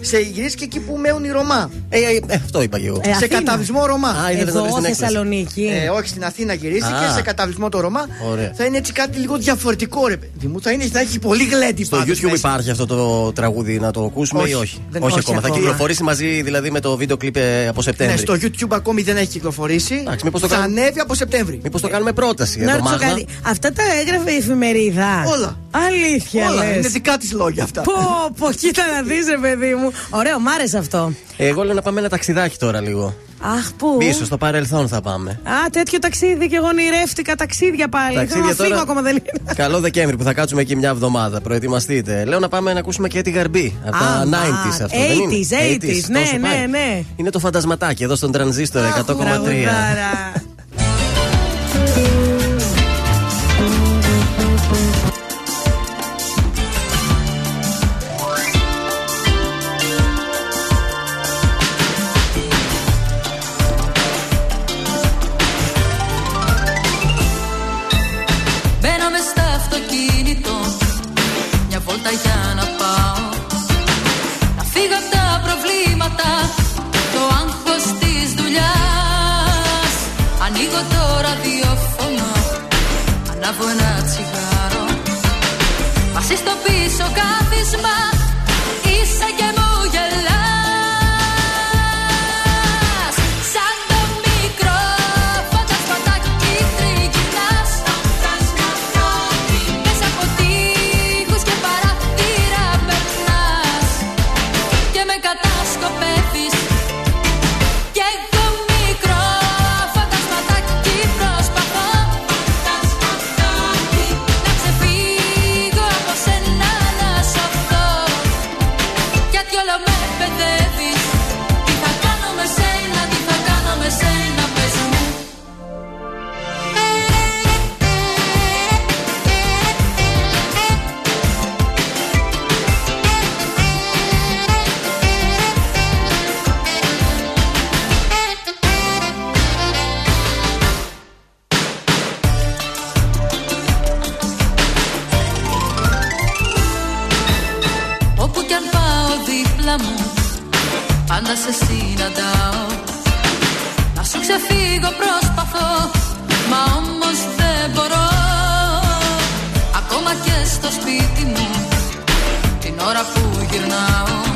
σε γυρίστηκε εκεί που μένουν οι Ρωμά. Ε, ε, ε, αυτό είπα και εγώ. Ε, σε Αθήνα. καταβλισμό Ρωμά. Α, είδατε Εδώ, νωρίς την έκθεση. Θεσσαλονίκη. Ε, όχι στην Αθήνα γυρίστηκε, Α. σε καταβλισμό το Ρωμά. Ωραία. Θα είναι έτσι κάτι λίγο διαφορετικό, ρε παιδί μου. Θα, είναι, θα έχει πολύ γλέντι Στο πάντως YouTube μέσα. υπάρχει αυτό το τραγούδι να το ακούσουμε Όχι, ή όχι. δεν- όχι, όχι ακόμα. Θα ακόμα. κυκλοφορήσει μαζί δηλαδή με το βίντεο κλιπ ε, από Ναι, Σεπτέμβρη. στο YouTube ακόμη δεν έχει κυκλοφορήσει. Εντάξει, μήπως το θα κάνουμε- ανέβει από Σεπτέμβρη. Μήπως το κάνουμε πρόταση Να εδώ, ρωτήσω Μάγδα. κάτι. Αυτά τα έγραφε η εφημερίδα. Όλα. Αλήθεια Όλα. λες. Είναι δικά της λόγια αυτά. Πω, πω, κοίτα να δεις ρε παιδί μου. Ωραίο, μ' άρεσε αυτό. Εγώ λέω να πάμε ένα ταξιδάκι τώρα λίγο. Αχ, πού; Πίσω στο παρελθόν θα πάμε. Α, τέτοιο ταξίδι και εγώ ονειρεύτηκα ταξίδια πάλι. Ταξίδια Θέλω να φύγω τώρα- ακόμα δεν είναι. Καλό Δεκέμβρη που θα κάτσουμε εκεί μια εβδομάδα. Προετοιμαστείτε. Λέω να πάμε να ακούσουμε και τη γαρμπή. Από τα Α, 90s αυτό. δεν είναι; 80s, 80s, ναι, τόσο ναι, πάει. ναι. Είναι το φαντασματάκι εδώ στον τρανζίστορ 100,3. στο σπίτι μου. Την ώρα που γυρνάω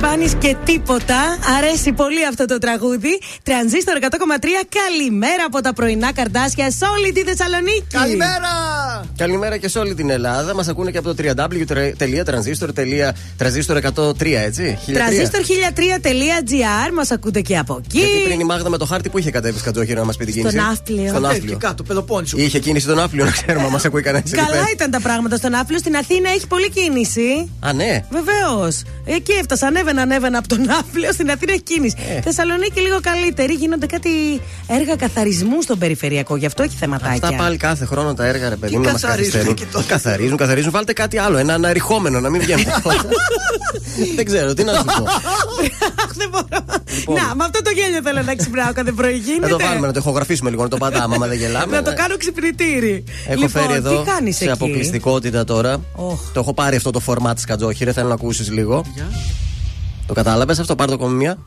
Γιώργο Σαμπάνη και τίποτα. Αρέσει πολύ αυτό το τραγούδι. Τρανζίστορ 100,3. Καλημέρα από τα πρωινά καρτάσια σε όλη τη Θεσσαλονίκη. Καλημέρα! Καλημέρα και σε όλη την Ελλάδα. Μας ακούνε και από το www.transistor.103, έτσι. Τρανζίστορ1003.gr μας ακούτε και από εκεί. Γιατί πριν η Μάγδα με το χάρτη που είχε κατέβει σκατζόχυρο να μας πει την κίνηση; Στον Ναύπλιο. Στον Εκεί Ναύπλιο. κάτω, Πελοπόννησο. Είχε κίνηση στον Ναύπλιο, να ξέρουμε, μας ακούει κανένας. Καλά ήταν τα πράγματα στον Άφλιο. Στην Αθήνα έχει πολλή κίνηση. Α, ναι. Βεβαίως. Εκεί έφτασα, ανέβαινα, ανέβαινα από τον Άφλιο. Στην Αθήνα έχει κίνηση. Ε. Θεσσαλονίκη λίγο καλύτερη. Γίνονται κάτι έργα καθαρισμού στον περιφερειακό. Γι' αυτό έχει θεματάκια. Αυτά πάλι κάθε χρόνο τα έργα, ρε παιδί Τι μου, να μας καθαρίζουν καθυστερούν. εκεί τώρα. Καθαρίζουν, καθαρίζουν. Βάλτε κάτι άλλο, ένα αναρριχόμενο, να μην βγαίνει. Δεν ξέρω, τι να σου πω. Αχ, δεν μπορώ. Να, με αυτό το γέλιο θέλω να ξυπνάω κάθε πρωί. Να Γίνεται. το βάλουμε, να το ηχογραφήσουμε λίγο, να το πατάμε, άμα δεν γελάμε. Να το κάνω ξυπνητήρι. Έχω λοιπόν, φέρει εδώ τι κάνεις σε εκεί; αποκλειστικότητα τώρα. Το έχω πάρει αυτό το format της καντζόχοιρε, θέλω να ακούσεις λίγο. Το κατάλαβες αυτό, πάρ το ακόμη μία.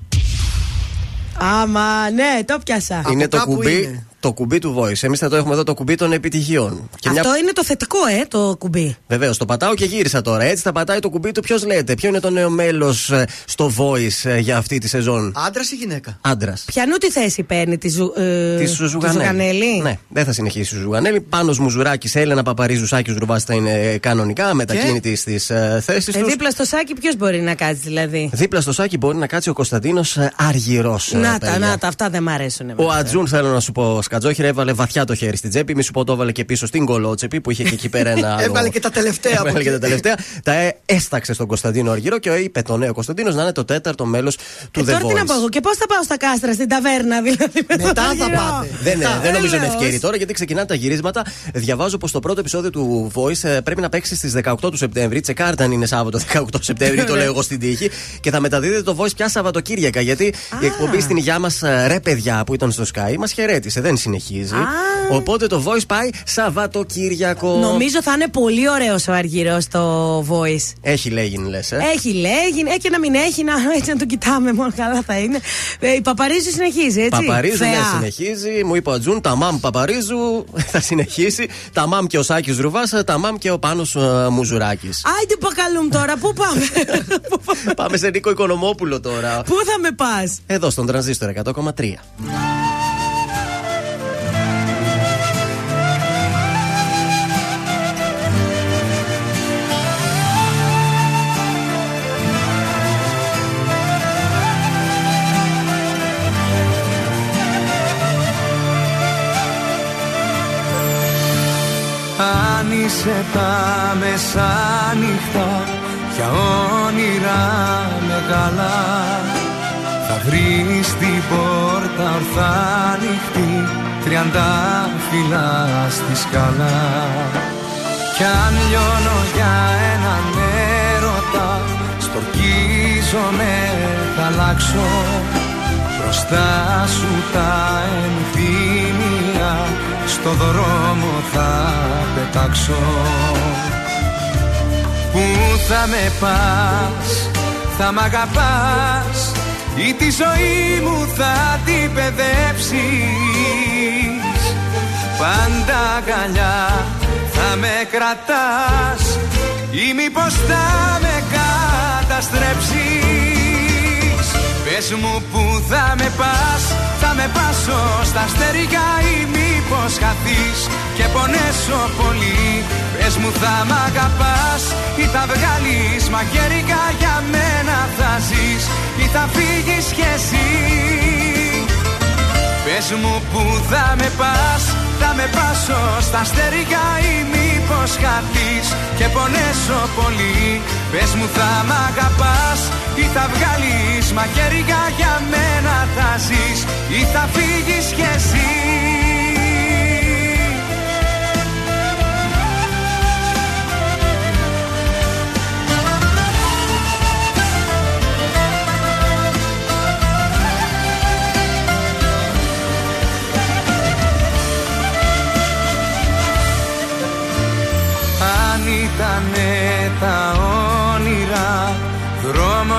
Άμα, ναι, το πιάσα. είναι το κάπου κουμπί, είναι. Το κουμπί του Voice. Εμείς θα το έχουμε εδώ το κουμπί των επιτυχιών. Και Αυτό μια... είναι το θετικό, ε, το κουμπί. Βεβαίως, το πατάω και γύρισα τώρα. Έτσι θα πατάει το κουμπί του. Ποιος λέτε, ποιο είναι το νέο μέλος στο Voice ε, για αυτή τη σεζόν; Άντρας ή γυναίκα; Άντρας. Πιανού τη θέση παίρνει τη, Ζου, ε, Τη τη Ζουγανέλη. Ζουγανέλη. Ναι, δεν θα συνεχίσει η Ζουγανέλη. Πάνω Μουζουράκης, Έλενα Παπαρίζου, Σάκη Ρουβάς θα είναι κανονικά μετακίνητη στις ε, θέσεις Ε, τους. δίπλα στο σάκι ποιος μπορεί να κάτσει δηλαδή; Δίπλα στο Σάκη μπορεί να κάτσει ο Κωνσταντίνος Αργυρός. Να τα, να τα, αυτά δεν μ' αρέσουν. Ο εμένα. Ατζούν, θέλω να σου πω, Σκατζόχυρα έβαλε βαθιά το χέρι στην τσέπη. Μη σου πω το έβαλε και πίσω στην κολότσεπη που είχε και εκεί πέρα ένα. άλλο- Έβαλε και τα τελευταία από Έβαλε και εκεί. τα τελευταία. Τα ε, έσταξε στον Κωνσταντίνο Αργυρό και είπε το νέο Κωνσταντίνος να είναι το τέταρτο μέλος του Ε, The τώρα τι να πω Voice. εγώ και πώς θα πάω στα κάστρα στην ταβέρνα δηλαδή. με Μετά τον θα Αργυρό; πάτε. Δεν, ε, δεν νομίζω είναι Έλεος. ευκαιρία τώρα γιατί ξεκινάνε τα γυρίσματα. Διαβάζω πως το πρώτο επεισόδιο του Voice ε, πρέπει να παίξει στις 18 του Σεπτέμβρη. Τσεκάρτα αν είναι Σάββατο 18 Σεπτέμβρη, το λέω εγώ στην τύχη. Και θα μεταδίδεται το Voice πια Σαββατοκύριακα. Γιατί η εκπομπή στην υγειά μας, ρε παιδιά που ήταν στο Sky, μας χαιρέτησε, δεν συνεχίζει. Οπότε το Voice πάει Σαββατοκύριακο. Νομίζω θα είναι πολύ ωραίος ο Αργυρό στο voice. Έχει λέγει, λες. Ε; Έχει λέγει, έχει και να μην έχει, να, έτσι να τον κοιτάμε μόνο καλά θα είναι. Ε, η Παπαρίζου συνεχίζει, έτσι; Παπαρίζου, ναι, Θεά. συνεχίζει. Μου είπε ο Ατζούν, τα μαμ Παπαρίζου θα συνεχίσει. Τα μαμ και ο Σάκης Ρουβάς, τα μαμ και ο Πάνος Μουζουράκης. Άιντε πακαλούμ τώρα, πού πάμε; Πάμε σε Νίκο Οικονομόπουλο τώρα. πού θα με πας; Εδώ στον τρανζίστορ 100,3. Αν είσαι τα μεσάνυχτα για όνειρα μεγάλα. Θα βρεις την πόρτα ορθά ανοιχτή τριάντα φύλλα στη σκαλά κι αν λιώνω για έναν έρωτα Στορκίζομαι θα αλλάξω Μπροστά σου τα ενθύμια Στο δρόμο θα πετάξω. Πού θα με πας, θα μ' αγαπάς Ή τη ζωή μου θα την παιδέψεις Πάντα αγκαλιά θα με κρατάς Ή μήπως θα με καταστρέψεις Πες μου που θα με πας Θα με πάσω στα στερικά Ή μήπως χαθείς και πονέσω πολύ. Πες μου θα μ' αγαπάς Ή θα βγάλεις μαχαίρικα για μένα θα ζεις Ή θα φύγεις κι εσύ. Πες μου που θα με πας Θα με πάσω στα στερικά Ή μήπως χαθείς και πονέσω πολύ. Πες μου θα μ' αγαπάς Ή θα βγάλεις μαχαίρια για μένα θα ζεις Ή θα φύγεις κι εσύ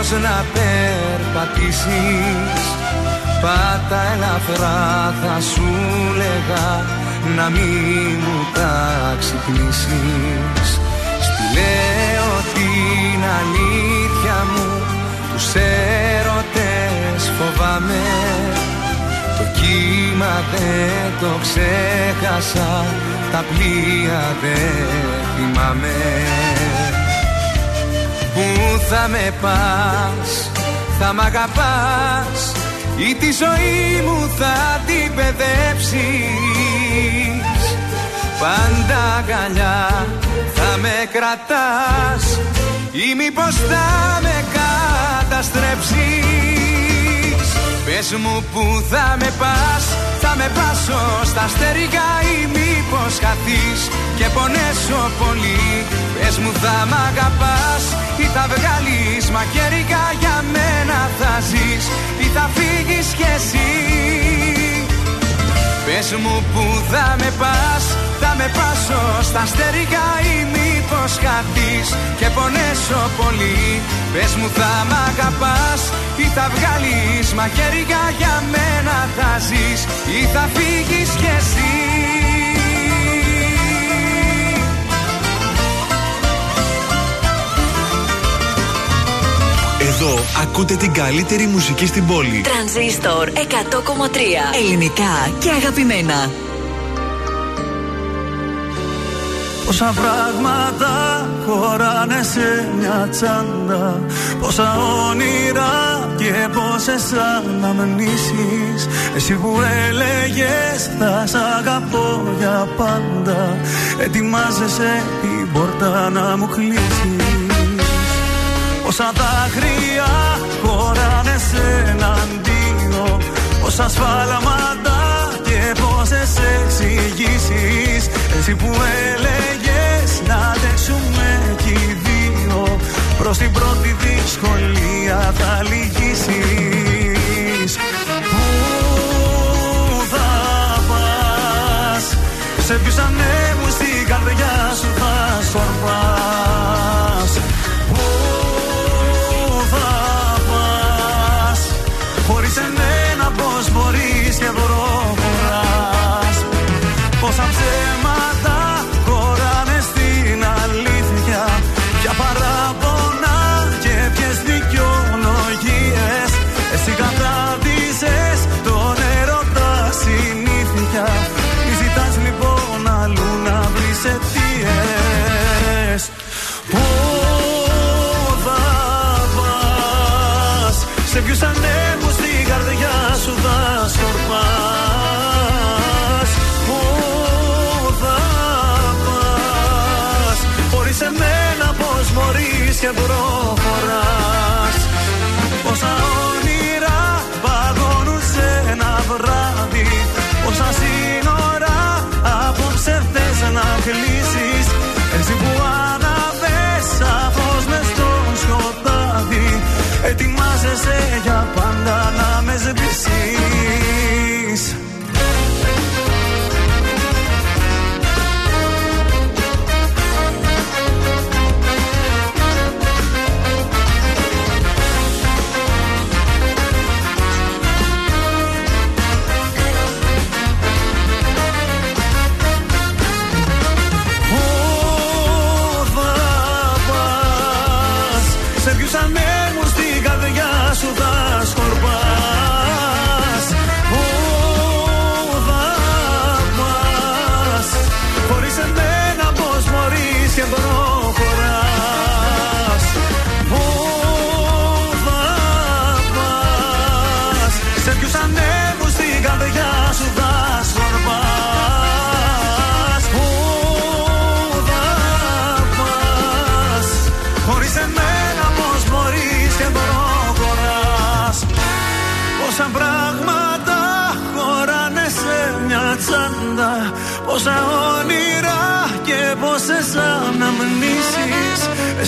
Δρόμος να περπατήσεις; Πάτα ελαφρά θα σου λέγα Να μην μου τα ξυπνήσεις. Στη λέω την αλήθεια μου Τους έρωτες φοβάμαι. Το κύμα δεν το ξέχασα Τα πλοία δεν θυμάμαι. Πού θα με πας Θα μ' αγαπάς Ή τη ζωή μου θα την παιδέψεις. Πάντα αγκαλιά θα με κρατάς Ή μήπως θα με καταστρέψεις Πες μου που θα με πας Θα με πάσω στα στερικά Ή μήπως χαθείς και πονέσω πολύ. Πες μου θα μ' αγαπάς Ή θα βγάλεις μαχαίρικα για μένα θα ζεις Ή θα φύγεις κι εσύ Πες μου που θα με πας Θα με πάσω στα στερικά Ή μήπως χαθείς και πονέσω πολύ. Πες μου θα μ' αγαπάς Ή θα βγάλεις μαχαίρια για μένα θα ζεις Ή θα φύγεις κι εσύ Εδώ ακούτε την καλύτερη μουσική στην πόλη. Τρανζίστορ 100,3 Ελληνικά και αγαπημένα. Πόσα πράγματα χωράνε σε μια τσάντα. Πόσα όνειρα και πόσες αναμνήσεις. Εσύ που έλεγες θα σ' αγαπώ για πάντα Ετοιμάζεσαι την πόρτα να μου κλείσεις Πόσα δάκρυα χωράνε σε έναν δύο Πόσα σφάλματα και πόσες εξηγήσεις. Εσύ που έλεγες να αντέξουμε κι οι δύο Προς την πρώτη δυσκολία θα λυγίσεις. Πού θα πας Σε ποιους ανέμους στην καρδιά σου θα σορπάς;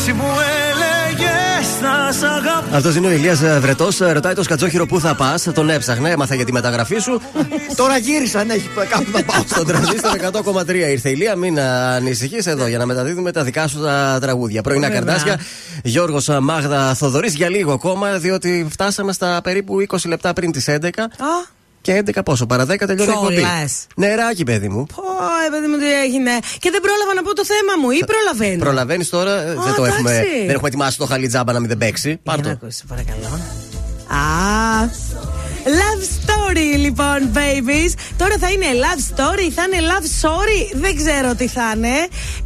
Εσύ που έλεγες θα σ' αγαπώ Αυτός είναι ο Ηλίας Βρετός. Ρωτάει το σκατζόχυρο πού θα πας. Τον έψαχνε, έμαθα για τη μεταγραφή σου. Τώρα γύρισα, αν έχει κάπου να πάω. Στον τρανζίστορ 100,3 ήρθε η Ηλία. Μην ανησυχείς εδώ για να μεταδίδουμε τα δικά σου τα τραγούδια. Πρωινά Βέβαια. καρδάσια. Γιώργος Μάγδα Θοδωρής για λίγο ακόμα, διότι φτάσαμε στα περίπου 20 λεπτά πριν τις 11. Α, Και 11 πόσο, παρά 10 τελειώνει η Κιόλας. εκπομπή. Νεράκι, παιδί μου. πω, ε, παιδί μου, τι έγινε. Και δεν πρόλαβα να πω το θέμα μου, ή προλαβαίνω. Προλαβαίνεις τώρα, ε, δεν το εντάξει. έχουμε, δεν έχουμε ετοιμάσει το χαλιτζάμπα να μην δεν παίξει. Πάρ' Για να το. ακούσεις, παρακαλώ. Λοιπόν, babies. Τώρα θα είναι love story, θα είναι love sorry. Δεν ξέρω τι θα είναι.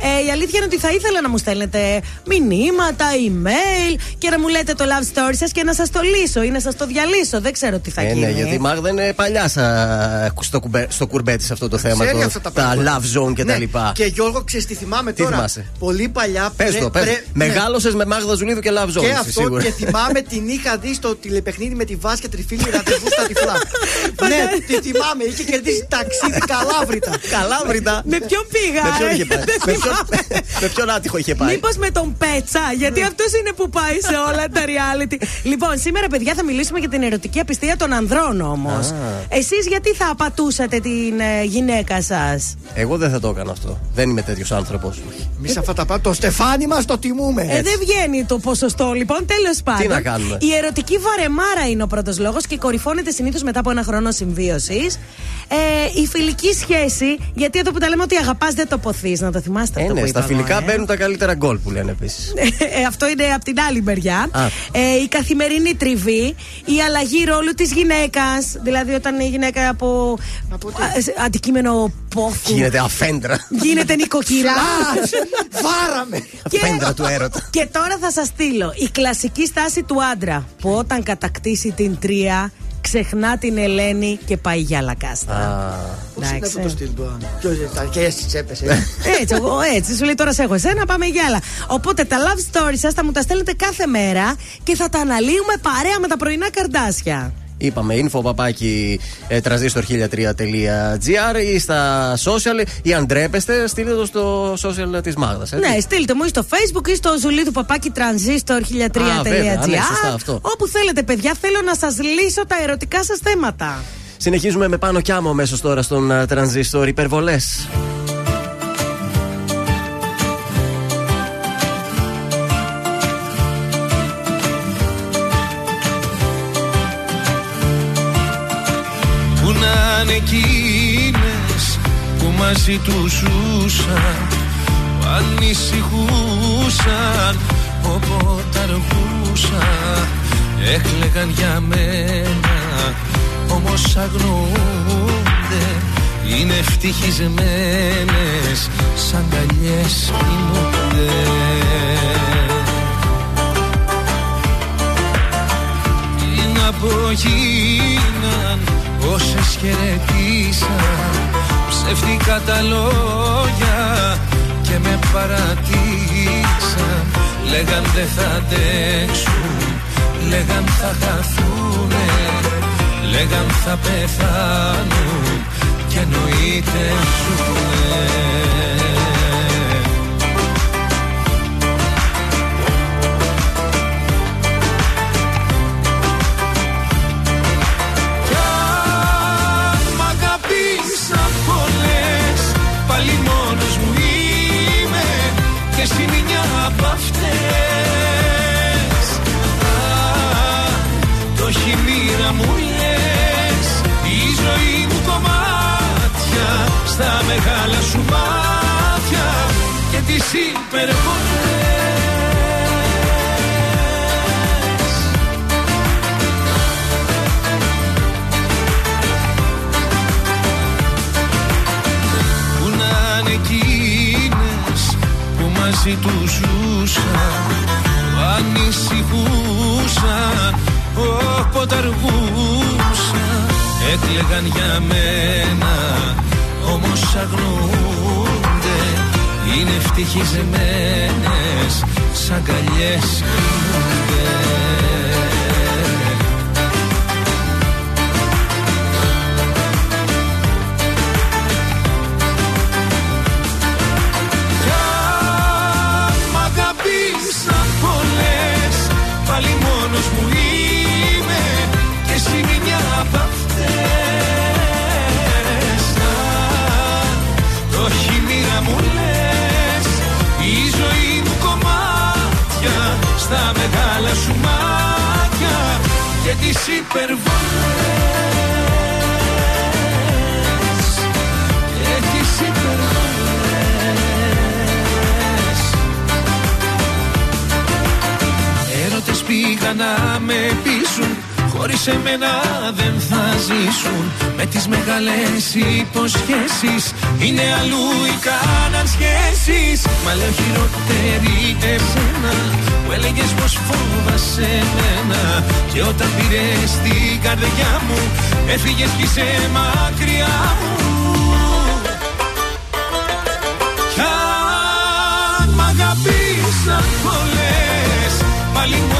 Ε, η αλήθεια είναι ότι θα ήθελα να μου στέλνετε μηνύματα, email και να μου λέτε το love story σας και να σας το λύσω ή να σας το διαλύσω. Δεν ξέρω τι θα Ε, γίνει. ναι, γιατί η Μάγδα είναι παλιά σα- στο, κουμπέ, στο κουρμπέτι σε αυτό το θέμα. Ξέρει το- αυτά τα τα πράγματα. love zone και τα Ναι, λοιπά. Και Γιώργο, ξέρεις τι θυμάμαι Τι τώρα; θυμάσαι; Πολύ παλιά. Πες πρέ- το, πες. πρέ- Μεγάλωσες με Μάγδα Ζουλίδου και love zone. Και είσαι αυτό σίγουρα. και θυμάμαι την είχα δει στο τηλεπαιχνίδι με τη Βάσια Τριφίλη ραντεβού στα τυφλά. ναι, τη θυμάμαι. Είχε κερδίσει ταξίδι καλάβρητα. Καλάβρητα. Με ποιον πήγα, Με ποιον ε; είχε πάει; Δεν Με ποιον- θυμάμαι. Με ποιον άτυχο είχε πάει; Μήπως με τον Πέτσα, γιατί αυτός είναι που πάει σε όλα τα reality. Λοιπόν, σήμερα, παιδιά, θα μιλήσουμε για την ερωτική απιστία των ανδρών όμως. Εσείς γιατί θα απατούσατε την ε, γυναίκα σας; Εγώ δεν θα το έκανα αυτό. Δεν είμαι τέτοιος άνθρωπος. Μη σε αυτά τα πάντα. Το στεφάνι μας το τιμούμε. Ε, δεν βγαίνει το ποσοστό, λοιπόν. Τέλος πάντων. να κάνουμε; Η ερωτική βαρεμάρα είναι ο πρώτος λόγος και κορυφώνεται συνήθως μετά από ένα χρόνο συμβίωσης. Ε, η φιλική σχέση, γιατί εδώ που τα λέμε ότι αγαπάς δεν το ποθεί, να το θυμάστε Ε, αυτό ναι, που στα είπα εγώ, φιλικά ε. μπαίνουν τα καλύτερα γκολ που λένε επίσης. Ε, αυτό είναι από την άλλη μεριά. Α. Ε, η καθημερινή τριβή, η αλλαγή ρόλου της γυναίκας. Δηλαδή, όταν η γυναίκα από, α, σε- αντικείμενο πόθου Γίνεται αφέντρα. γίνεται νοικοκυρά. Βάραμε. Αφέντρα του έρωτα. Και τώρα θα σας στείλω η κλασική στάση του άντρα που όταν κατακτήσει την τρία ξεχνά την Ελένη και πάει για λακάστα. Πώ είναι Εντάξει. αυτό το στυλ του. Ποιο ήταν και έτσι τσέπεσε. Έτσι, εγώ έτσι. Σου λέει τώρα σε έχω εσένα, πάμε για άλλα. Οπότε τα love stories σας θα μου τα στέλνετε κάθε μέρα και θα τα αναλύουμε παρέα με τα πρωινά καρδάσια. Είπαμε info παπάκι ε, transistor1003.gr ή στα social ή αν ντρέπεστε, στείλτε το στο social της Μάγδας. Ναι, στείλτε μου ή στο facebook ή στο ζουλί του παπάκι transistor1003.gr. Α, βέβαια, ναι, σωστά αυτό. Όπου θέλετε, παιδιά, θέλω να σας λύσω τα ερωτικά σας θέματα. Συνεχίζουμε με πάνω κι άμμο αμέσως τώρα στον ε, τρανζίστορ υπερβολές. Εκείνες που μαζί τους ζούσαν Που ανησυχούσαν όποτε αργούσαν Έκλεγαν για μένα. Όμως αγνοούνται Είναι ευτυχισμένες σαν καλιές κοιμούνται. Τι να πω γίναν όσες χαιρετήσαν Ψεύτικα τα λόγια και με παρατήσαν Λέγαν δεν θα αντέξουν, λέγαν θα χαθούνε Λέγαν θα πεθάνουν και εννοείται ζουνε Στα μεγάλα σου μάτια Και τις υπερβολές. Που να είναι εκείνες που μαζί τους ζούσαν Που ανησυχούσαν όποτε αργούσαν Έκλεγαν για μένα όμως αγνοούνται Είναι ευτυχισμένες σαν καλιές τις υπερβολές. Και τις υπερβολές. Έρωτες πήγαν να με πείσουν Χωρίς εμένα δεν θα ζήσουν. Με τις μεγάλες υποσχέσεις. Είναι αλλού οι κάναν σχέσεις Μα λέω χειρότερη εσένα Που έλεγες πως φόβασαι εμένα. Και όταν πήρες την καρδιά μου Έφυγες κι είσαι μακριά μου. Κι αν μ' αγαπήσαν πολλές Πάλι μόνος μου είμαι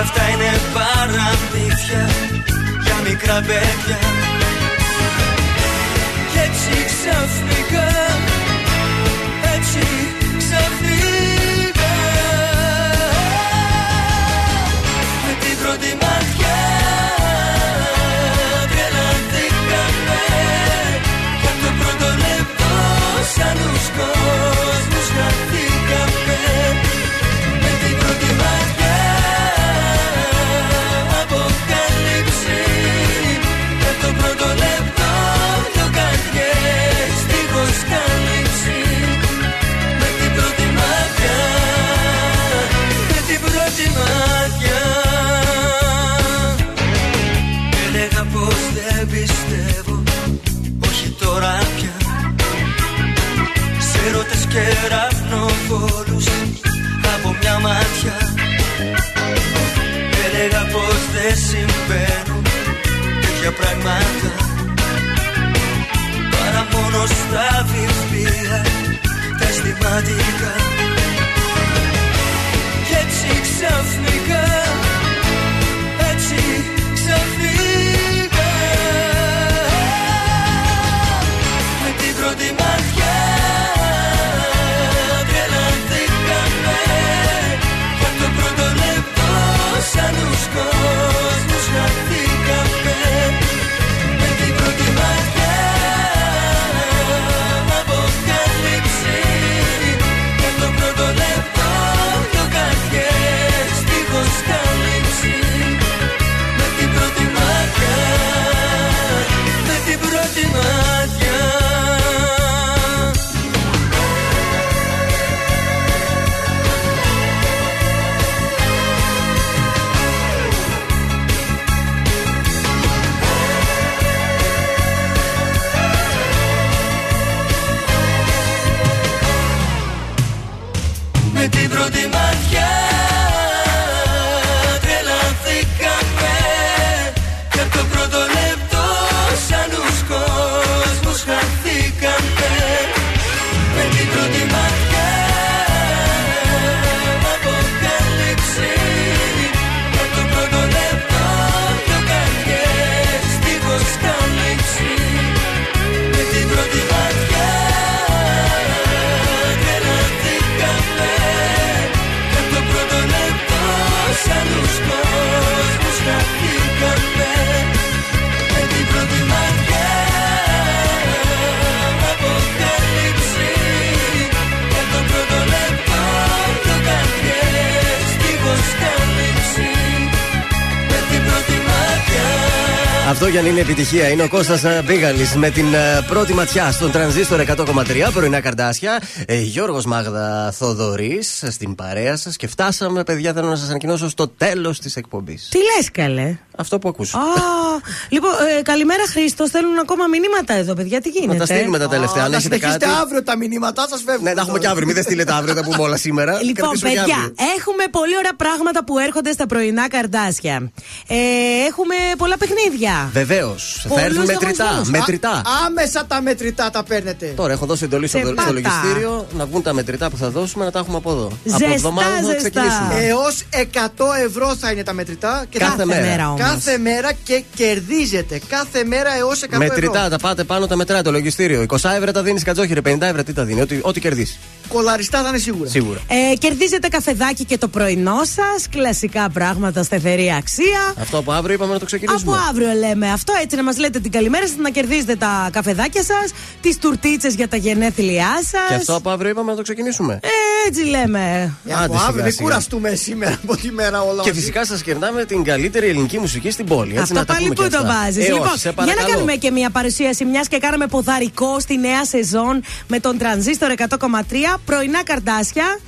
Αυτά είναι παραμύθια Για μικρά παιδιά. Και έτσι ξαφνικά ρωτές και ραυνοβόλους Από μια μάτια Έλεγα πως δεν συμβαίνουν Τέτοια πράγματα. Παρά μόνο στα βιβλία τα αισθηματικά. Κι έτσι ξαφνικά Έτσι ξαφνικά σαν Αυτό για να είναι επιτυχία είναι ο Κώστας ε, Μπίγαλης με την ε, πρώτη ματιά στον τρανζίστορ 100,3 πρωινά καρδάσια. Ε, Γιώργος Μάγδα Θοδωρής ε, στην παρέα σας και φτάσαμε, παιδιά, θέλω να σας ανακοινώσω στο τέλος της εκπομπής. Τι λες, καλέ; Αυτό που ακούσω. Α, λοιπόν, ε, καλημέρα Χρήστος. Θέλουν ακόμα μηνύματα εδώ, παιδιά. Τι γίνεται; Να τα στείλουμε τα τελευταία. Αν Να έχετε συνεχίσετε κάτι. αύριο τα μηνύματά σας, βέβαια. Ναι, τα έχουμε και αύριο. Μην δεν στείλετε αύριο, τα πούμε όλα σήμερα. Λοιπόν, Κρατήσουμε και παιδιά, αύριο. έχουμε πολύ ωραία πράγματα που έρχονται στα πρωινά καρδάσια. Ε, έχουμε πολλά παιχνίδια. Βεβαίως. Θα Πολλούς έρθουν μετρητά. διαγωνισμούς. Μετρητά. Άμεσα τα μετρητά τα παίρνετε. Τώρα έχω δώσει εντολή στο, Σε στο πάτα. λογιστήριο να βγουν τα μετρητά που θα δώσουμε να τα έχουμε από εδώ. Ζεστά, από εβδομάδα θα ζεστά. ξεκινήσουμε. Έως 100 ευρώ θα είναι τα μετρητά. Και Κάθε θα- μέρα. όμως. Κάθε μέρα και κερδίζετε. Κάθε μέρα έως 100 Μετρητά, ευρώ. τα πάτε πάνω, τα μετράει το λογιστήριο. 20 ευρώ τα δίνεις κατζόχυρε, 50 ευρώ τι τα δίνει. Ό,τι, ό,τι κερδίσεις. Κολαριστά θα είναι σίγουρα. Σίγουρα. Ε, κερδίζετε καφεδάκι και το πρωινό σας. Κλασικά πράγματα σταθερή αξία. Αυτό από αύριο είπαμε να το ξεκινήσουμε. Από αύριο λέμε αυτό, έτσι να μας λέτε την καλημέρα σας, να κερδίζετε τα καφεδάκια σας, τις τουρτίτσες για τα γενέθλιά σας. Και αυτό από αύριο είπαμε να το ξεκινήσουμε. Ε, έτσι λέμε. Ε, από Άντε, αύριο σιγά, μην σιγά. κουραστούμε σήμερα από τη μέρα όλα Και μαζί. φυσικά σας κερνάμε την καλύτερη ελληνική μουσική στην πόλη. Έτσι, Αυτό να τα πάλι πούμε που και το αυτά. βάζεις; Ε, λοιπόν, όχι, σε για να παρακαλώ. κάνουμε και μια παρουσίαση, μιας και κάναμε ποδαρικό στη νέα σεζόν με τον τρανζίστορ 100,3 πρωινά καρτάσια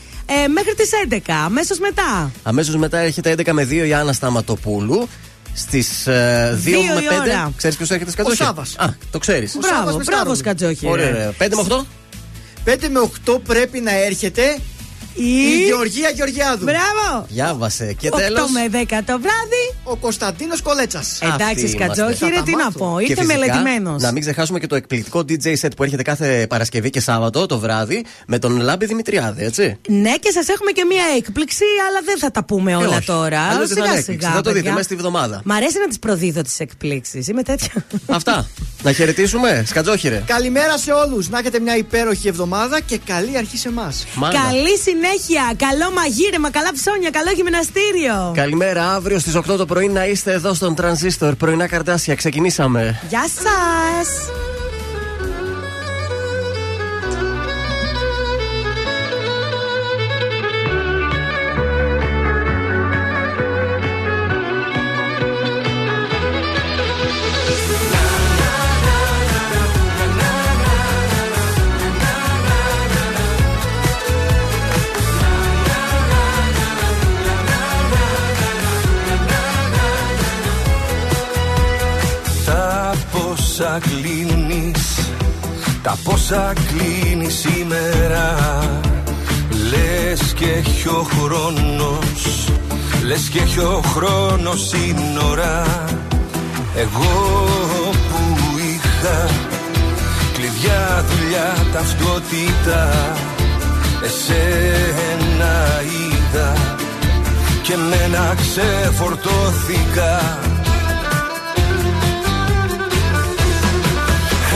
ε, μέχρι τις 11. Αμέσως μετά. Αμέσως μετά έρχεται 11 με 2 η Άννα Σταματοπούλου. Στις 2 Δύο με η 5. ώρα. Ξέρεις ποιος έρχεται σκατζόχυρο. Σάββας. Α, το ξέρεις. Σάββας Μπράβο, με μπράβο, Σκάρονο. Σκατζόχη. Ωραία, ωραία. 5 με 8. 5 με 8 πρέπει να έρχεται η Γεωργία Γεωργιάδου. Μπράβο! Διάβασε. Και 8 τέλο. με 10 το βράδυ. Ο Κωνσταντίνος Κολέτσας. Εντάξει, είμαστε. Σκατζόχυρε, Θα τι τα να μάθω. πω. Και Ήρθε φυσικά, μελετημένος. Να μην ξεχάσουμε και το εκπληκτικό DJ set που έρχεται κάθε Παρασκευή και Σάββατο το βράδυ με τον Λάμπη Δημητριάδη, έτσι. Ναι, και σας έχουμε και μία έκπληξη, αλλά δεν θα τα πούμε όλα Ε, όχι. τώρα. Αλλιώς δεν θα είναι Σιγά έκπληξη. σιγά. Θα το δείτε παιδιά. μέσα στη βδομάδα. Μ' αρέσει να τις προδίδω τις εκπλήξεις. Είμαι τέτοια. Αυτά. να χαιρετήσουμε. Σκατζόχυρε. Καλημέρα σε όλους. Να έχετε μια υπέροχη εβδομάδα και καλή αρχή σε εμάς. Μάγκα. Καλή συνέχεια. Καλό μαγείρεμα, καλά ψώνια, καλό γυμναστήριο. Καλημέρα, αύριο στις 8 το πρωί να είστε εδώ στον Τρανζίστορ. Πρωινά καρτάσια, ξεκινήσαμε. Γεια σας. Τα πόσα κλείνει σήμερα. Λες και έχει ο χρόνος Λες και έχει ο χρόνος σύνορα Εγώ που είχα Κλειδιά, δουλειά, ταυτότητα Εσένα είδα. Και μένα ξεφορτώθηκα.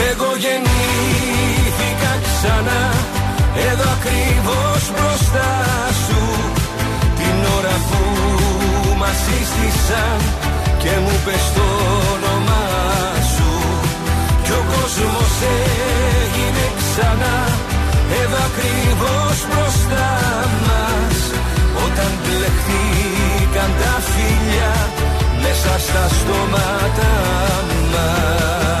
Εγώ γεννήθηκα ξανά. Εδώ ακριβώς μπροστά σου Την ώρα που μας σύστησαν Και μου πες το όνομά σου. Κι ο κόσμος έγινε ξανά. Εδώ ακριβώς μπροστά μας Όταν μπλεχτήκαν τα φίλια Μέσα στα στόματα μας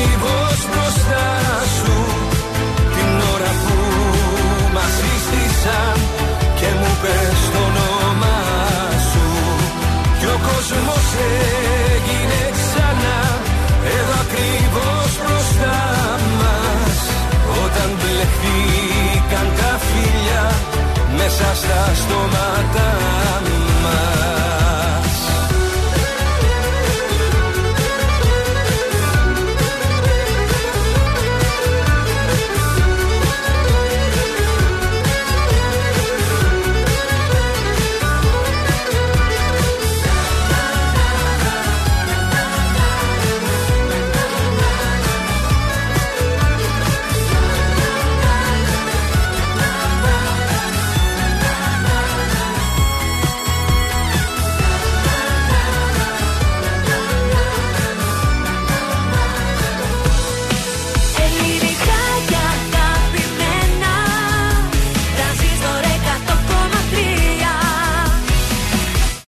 ακριβώς μπροστά σου Την ώρα που μας σύστησαν Και μου πες το όνομά σου. Κι ο κόσμος έγινε ξανά Εδώ ακριβώς μπροστά μας. Όταν μπλεχτήκαν τα φίλια Μέσα στα στον